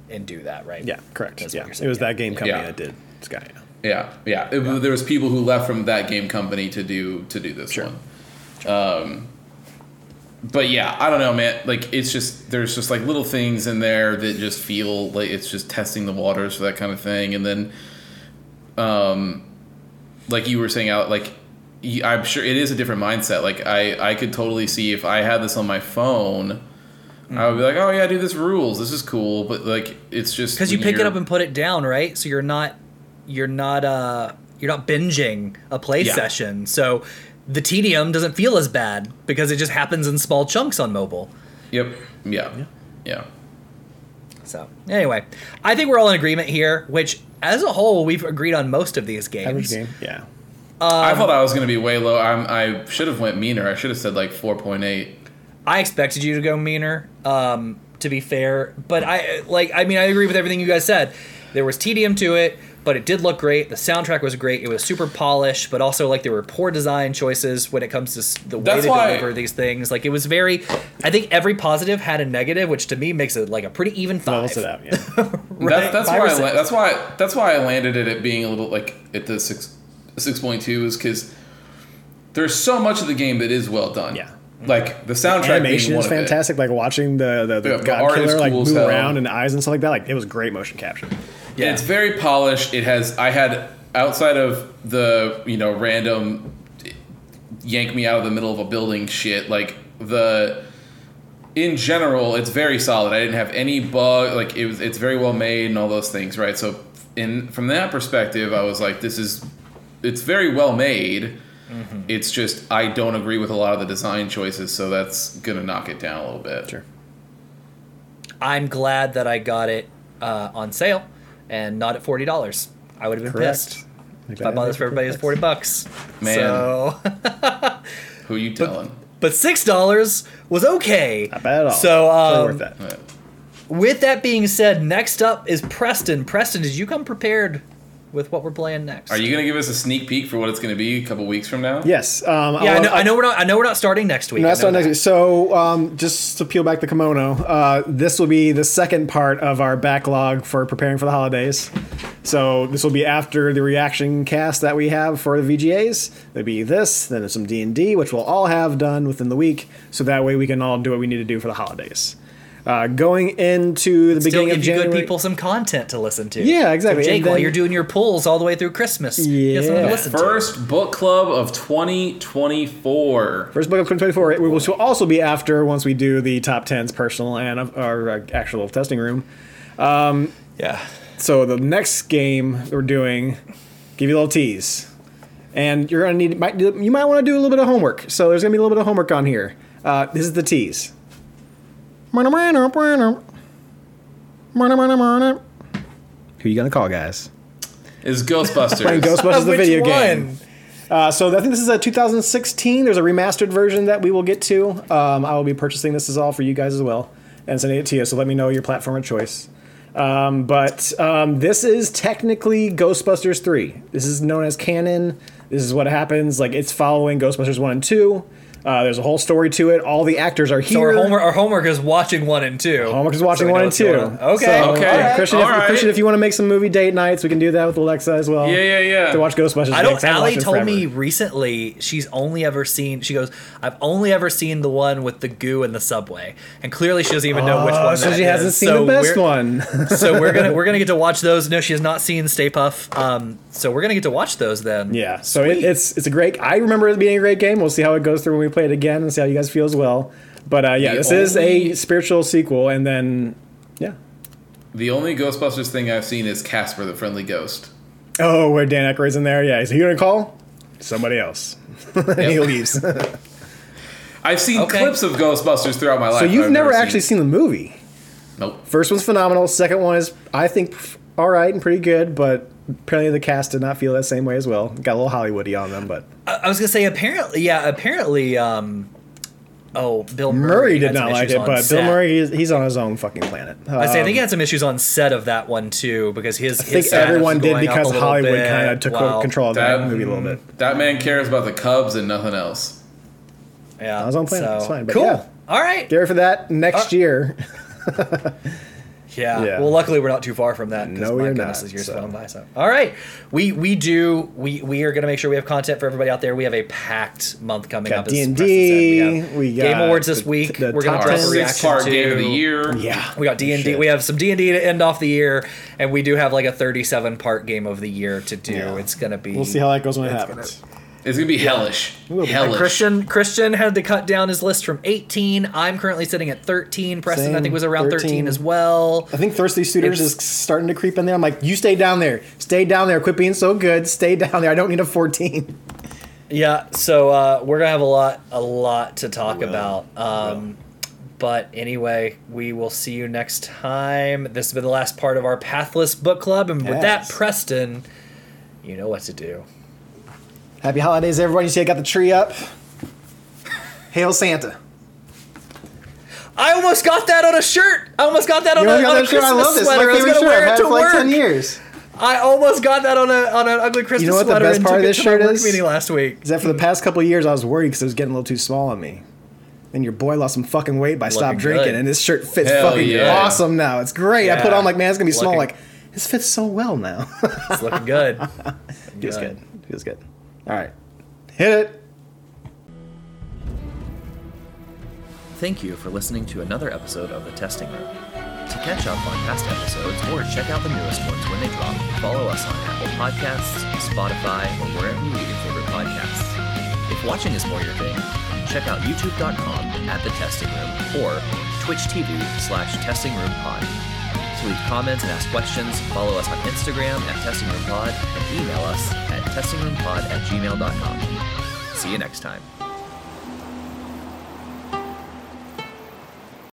and do that, right? Yeah. Correct. That's yeah. It was yeah. that game company Yeah. that did Sky. Yeah. Yeah, yeah. There was people who left from that game company to do to do this one. Um, but yeah, I don't know, man. Like it's just there's just like little things in there that just feel like it's just testing the waters for that kind of thing, and then, um, like you were saying out, like I'm sure it is a different mindset. Like I I could totally see if I had this on my phone. I would be like, oh yeah, dude, this rules. This is cool, but like, it's just because you pick it up and put it down, right? So you're not you're not uh you're not binging a play Yeah. session. So the tedium doesn't feel as bad because it just happens in small chunks on mobile. Yep. Yeah. Yeah. So anyway, I think we're all in agreement here. Which, as a whole, we've agreed on most of these Average games. game. Yeah. I Um, thought I was going to be way low. I'm, I should have went meaner. I should have said like 4.8. I expected you to go meaner. Um, to be fair, but I like. I mean, I agree with everything you guys said. There was tedium to it, but it did look great. The soundtrack was great. It was super polished, but also like there were poor design choices when it comes to the way That's they why- deliver these things. Like it was very. I think every positive had a negative, which to me makes it like a pretty even five. Levels it out. Yeah. That's, that's why I la- that's why that's why I landed it at being a little like at the six six point two is because there's so much of the game that is well done. Yeah. Mm-hmm. Like the soundtrack Animation being is one of it. fantastic. Like watching the the, the Yeah, God art is Killer like cool as move around and eyes and stuff like that. Like it was great motion capture. Yeah. It's very polished. It has I had outside of the you know random yank me out of the middle of a building shit like the in general it's very solid. I didn't have any bug like it was it's very well made and all those things, right? So in from that perspective, I was like this is it's very well made. It's just I don't agree with a lot of the design choices, so that's gonna knock it down a little bit. Sure. I'm glad that I got it uh, on sale and not at forty dollars. I would have been pissed Like if I bought this for everybody. It's forty bucks. Man. So, Who you telling? but six dollars was okay. Not bad at all. So, Totally um, worth that. Uh, with that being said, next up is Preston. Preston, did you come prepared with what we're playing next? Are you gonna give us a sneak peek for what it's gonna be a couple weeks from now? Yes. Um, Yeah, I I'll- know, I know we're not. I know we're not starting next week. No, I that's not next week. So, um, just to peel back the kimono, uh, this will be the second part of our backlog for preparing for the holidays. So, this will be after the reaction cast that we have for the VGAs. There'll be this, then some D and D, which we'll all have done within the week, so that way we can all do what we need to do for the holidays. Uh, going into the Still beginning give of you January. good people some content to listen to. Yeah, exactly. So Jake, And while then- you're doing your pulls all the way through Christmas, you to Yeah. listen to. First book club of 2024. First book of 2024. It will also be after once we do the top 10s personal and our uh, actual testing room. Yeah. So the next game we're doing, give you a little tease, and you're gonna need might you might want to do a little bit of homework. So there's gonna be a little bit of homework on here. Uh, this is the tease. Who you gonna call, guys? Is Ghostbusters. Playing Ghostbusters, the Which video one? game. Uh, so I think this is a 2016. There's a remastered version that we will get to. Um, I will be purchasing this as all for you guys as well and sending it to you. So let me know your platform of choice. Um, but um, this is technically Ghostbusters 3. This is known as canon. This is what happens. Like it's following Ghostbusters 1 and 2. Uh, there's a whole story to it. All the actors are So here. our homework, our homework is watching one and two. Homework is watching So one and two. going on. Okay. So, Okay. yeah, Christian, if, All right. Christian, if you want to make some movie date nights, we can do that with Alexa as well. Yeah, yeah, yeah. To watch Ghostbusters. I again, don't. 'cause I haven't Allie told forever. me recently she's only ever seen. She goes, "I've only ever seen the one with the goo in the subway," and clearly she doesn't even know which Oh, one. so that she hasn't seen So the best one. so we're gonna we're gonna get to watch those. No, she has not seen Stay Puft. Um, so we're gonna get to watch those then. yeah, so it, it's it's a great. I remember it being a great game. We'll see how it goes through when we play it again and see how you guys feel as well. But uh, yeah, The this is a spiritual sequel, and then yeah. The only Ghostbusters thing I've seen is Casper the Friendly Ghost. Oh, where Dan Aykroyd's in there. Yeah, is he gonna call somebody else? and he leaves. I've seen Okay. clips of Ghostbusters throughout my life. so you've I've never actually seen the movie. Nope. First one's phenomenal. Second one is, I think, all right and pretty good, but apparently the cast did not feel that same way as well. Got a little Hollywoody on them, but I, I was gonna say apparently, yeah, apparently. Um, oh, Bill Murray, Murray did not like it. on But Bill. Murray, is, he's on his own fucking planet. I say I Um, think he had some issues on set of that one too because his. I think everyone did because Hollywood kind of took control of that, That- movie a little bit. That man cares about the Cubs and nothing else. Yeah, I was on planet, So, it's fine, but cool. yeah. All right. Get ready for that next Uh, year. Yeah. Yeah. Well, luckily we're not too far from that. No, my you're goodness, not, those years so. flown by. So, all right, we we do we we are gonna make sure we have content for everybody out there. We have a packed month coming Got up. D&D, Preston said. we Game Awards this the- week. the We're gonna drop a 10 reaction to game of the year. Yeah. We got oh, D and D. We have some D and D to end off the year, and we do have like a thirty-seven part game of the year to do. Yeah. It's gonna be. We'll see how that goes when it happens. It's gonna be hellish. will be. Hellish. Christian Christian had to cut down his list from 18. I'm currently sitting at 13. Preston, I Same, think, was around 13, 13. as well. I think Thirsty Suitors It's- is starting to creep in there. I'm like, you stay down there. Stay down there. Quit being so good. Stay down there. I don't need a 14. Yeah, so uh, we're gonna have a lot, a lot to talk will. about. Um, but anyway, we will see you next time. This has been the last part of our Pathless Book Club, and with that, Preston, you know what to do. Happy holidays, everyone. You see, I got the tree up. Hail Santa. I almost got that on a shirt. I almost got that on You a, know, I got on a that shirt. I love this. sweater. My I was gonna shirt. wear I've it had to it for like work. 10 years. I almost got that on a on an ugly Christmas know what the sweater best part of this to shirt work is? meeting last week. Is that for the past couple of years, I was worried because it was getting a little too small on me. And your boy lost some fucking weight by stop drinking, good. and this shirt fits Hell fucking yeah. awesome now. It's great. I put on like, man, it's gonna be small. Like, this fits so well now. It's looking good. Feels good. Feels good. All right, hit it. Thank you for listening to another episode of The Testing Room. To catch up on past episodes or check out the newest ones when they drop, follow us on Apple Podcasts, Spotify, or wherever you get your favorite podcasts. If watching is more your thing, check out youtube.com at The Testing Room or Twitch TV slash Testing Room Pod. To leave comments and ask questions, follow us on Instagram at Testing Room Pod and email us at testingroompod at gmail.com. See you next time.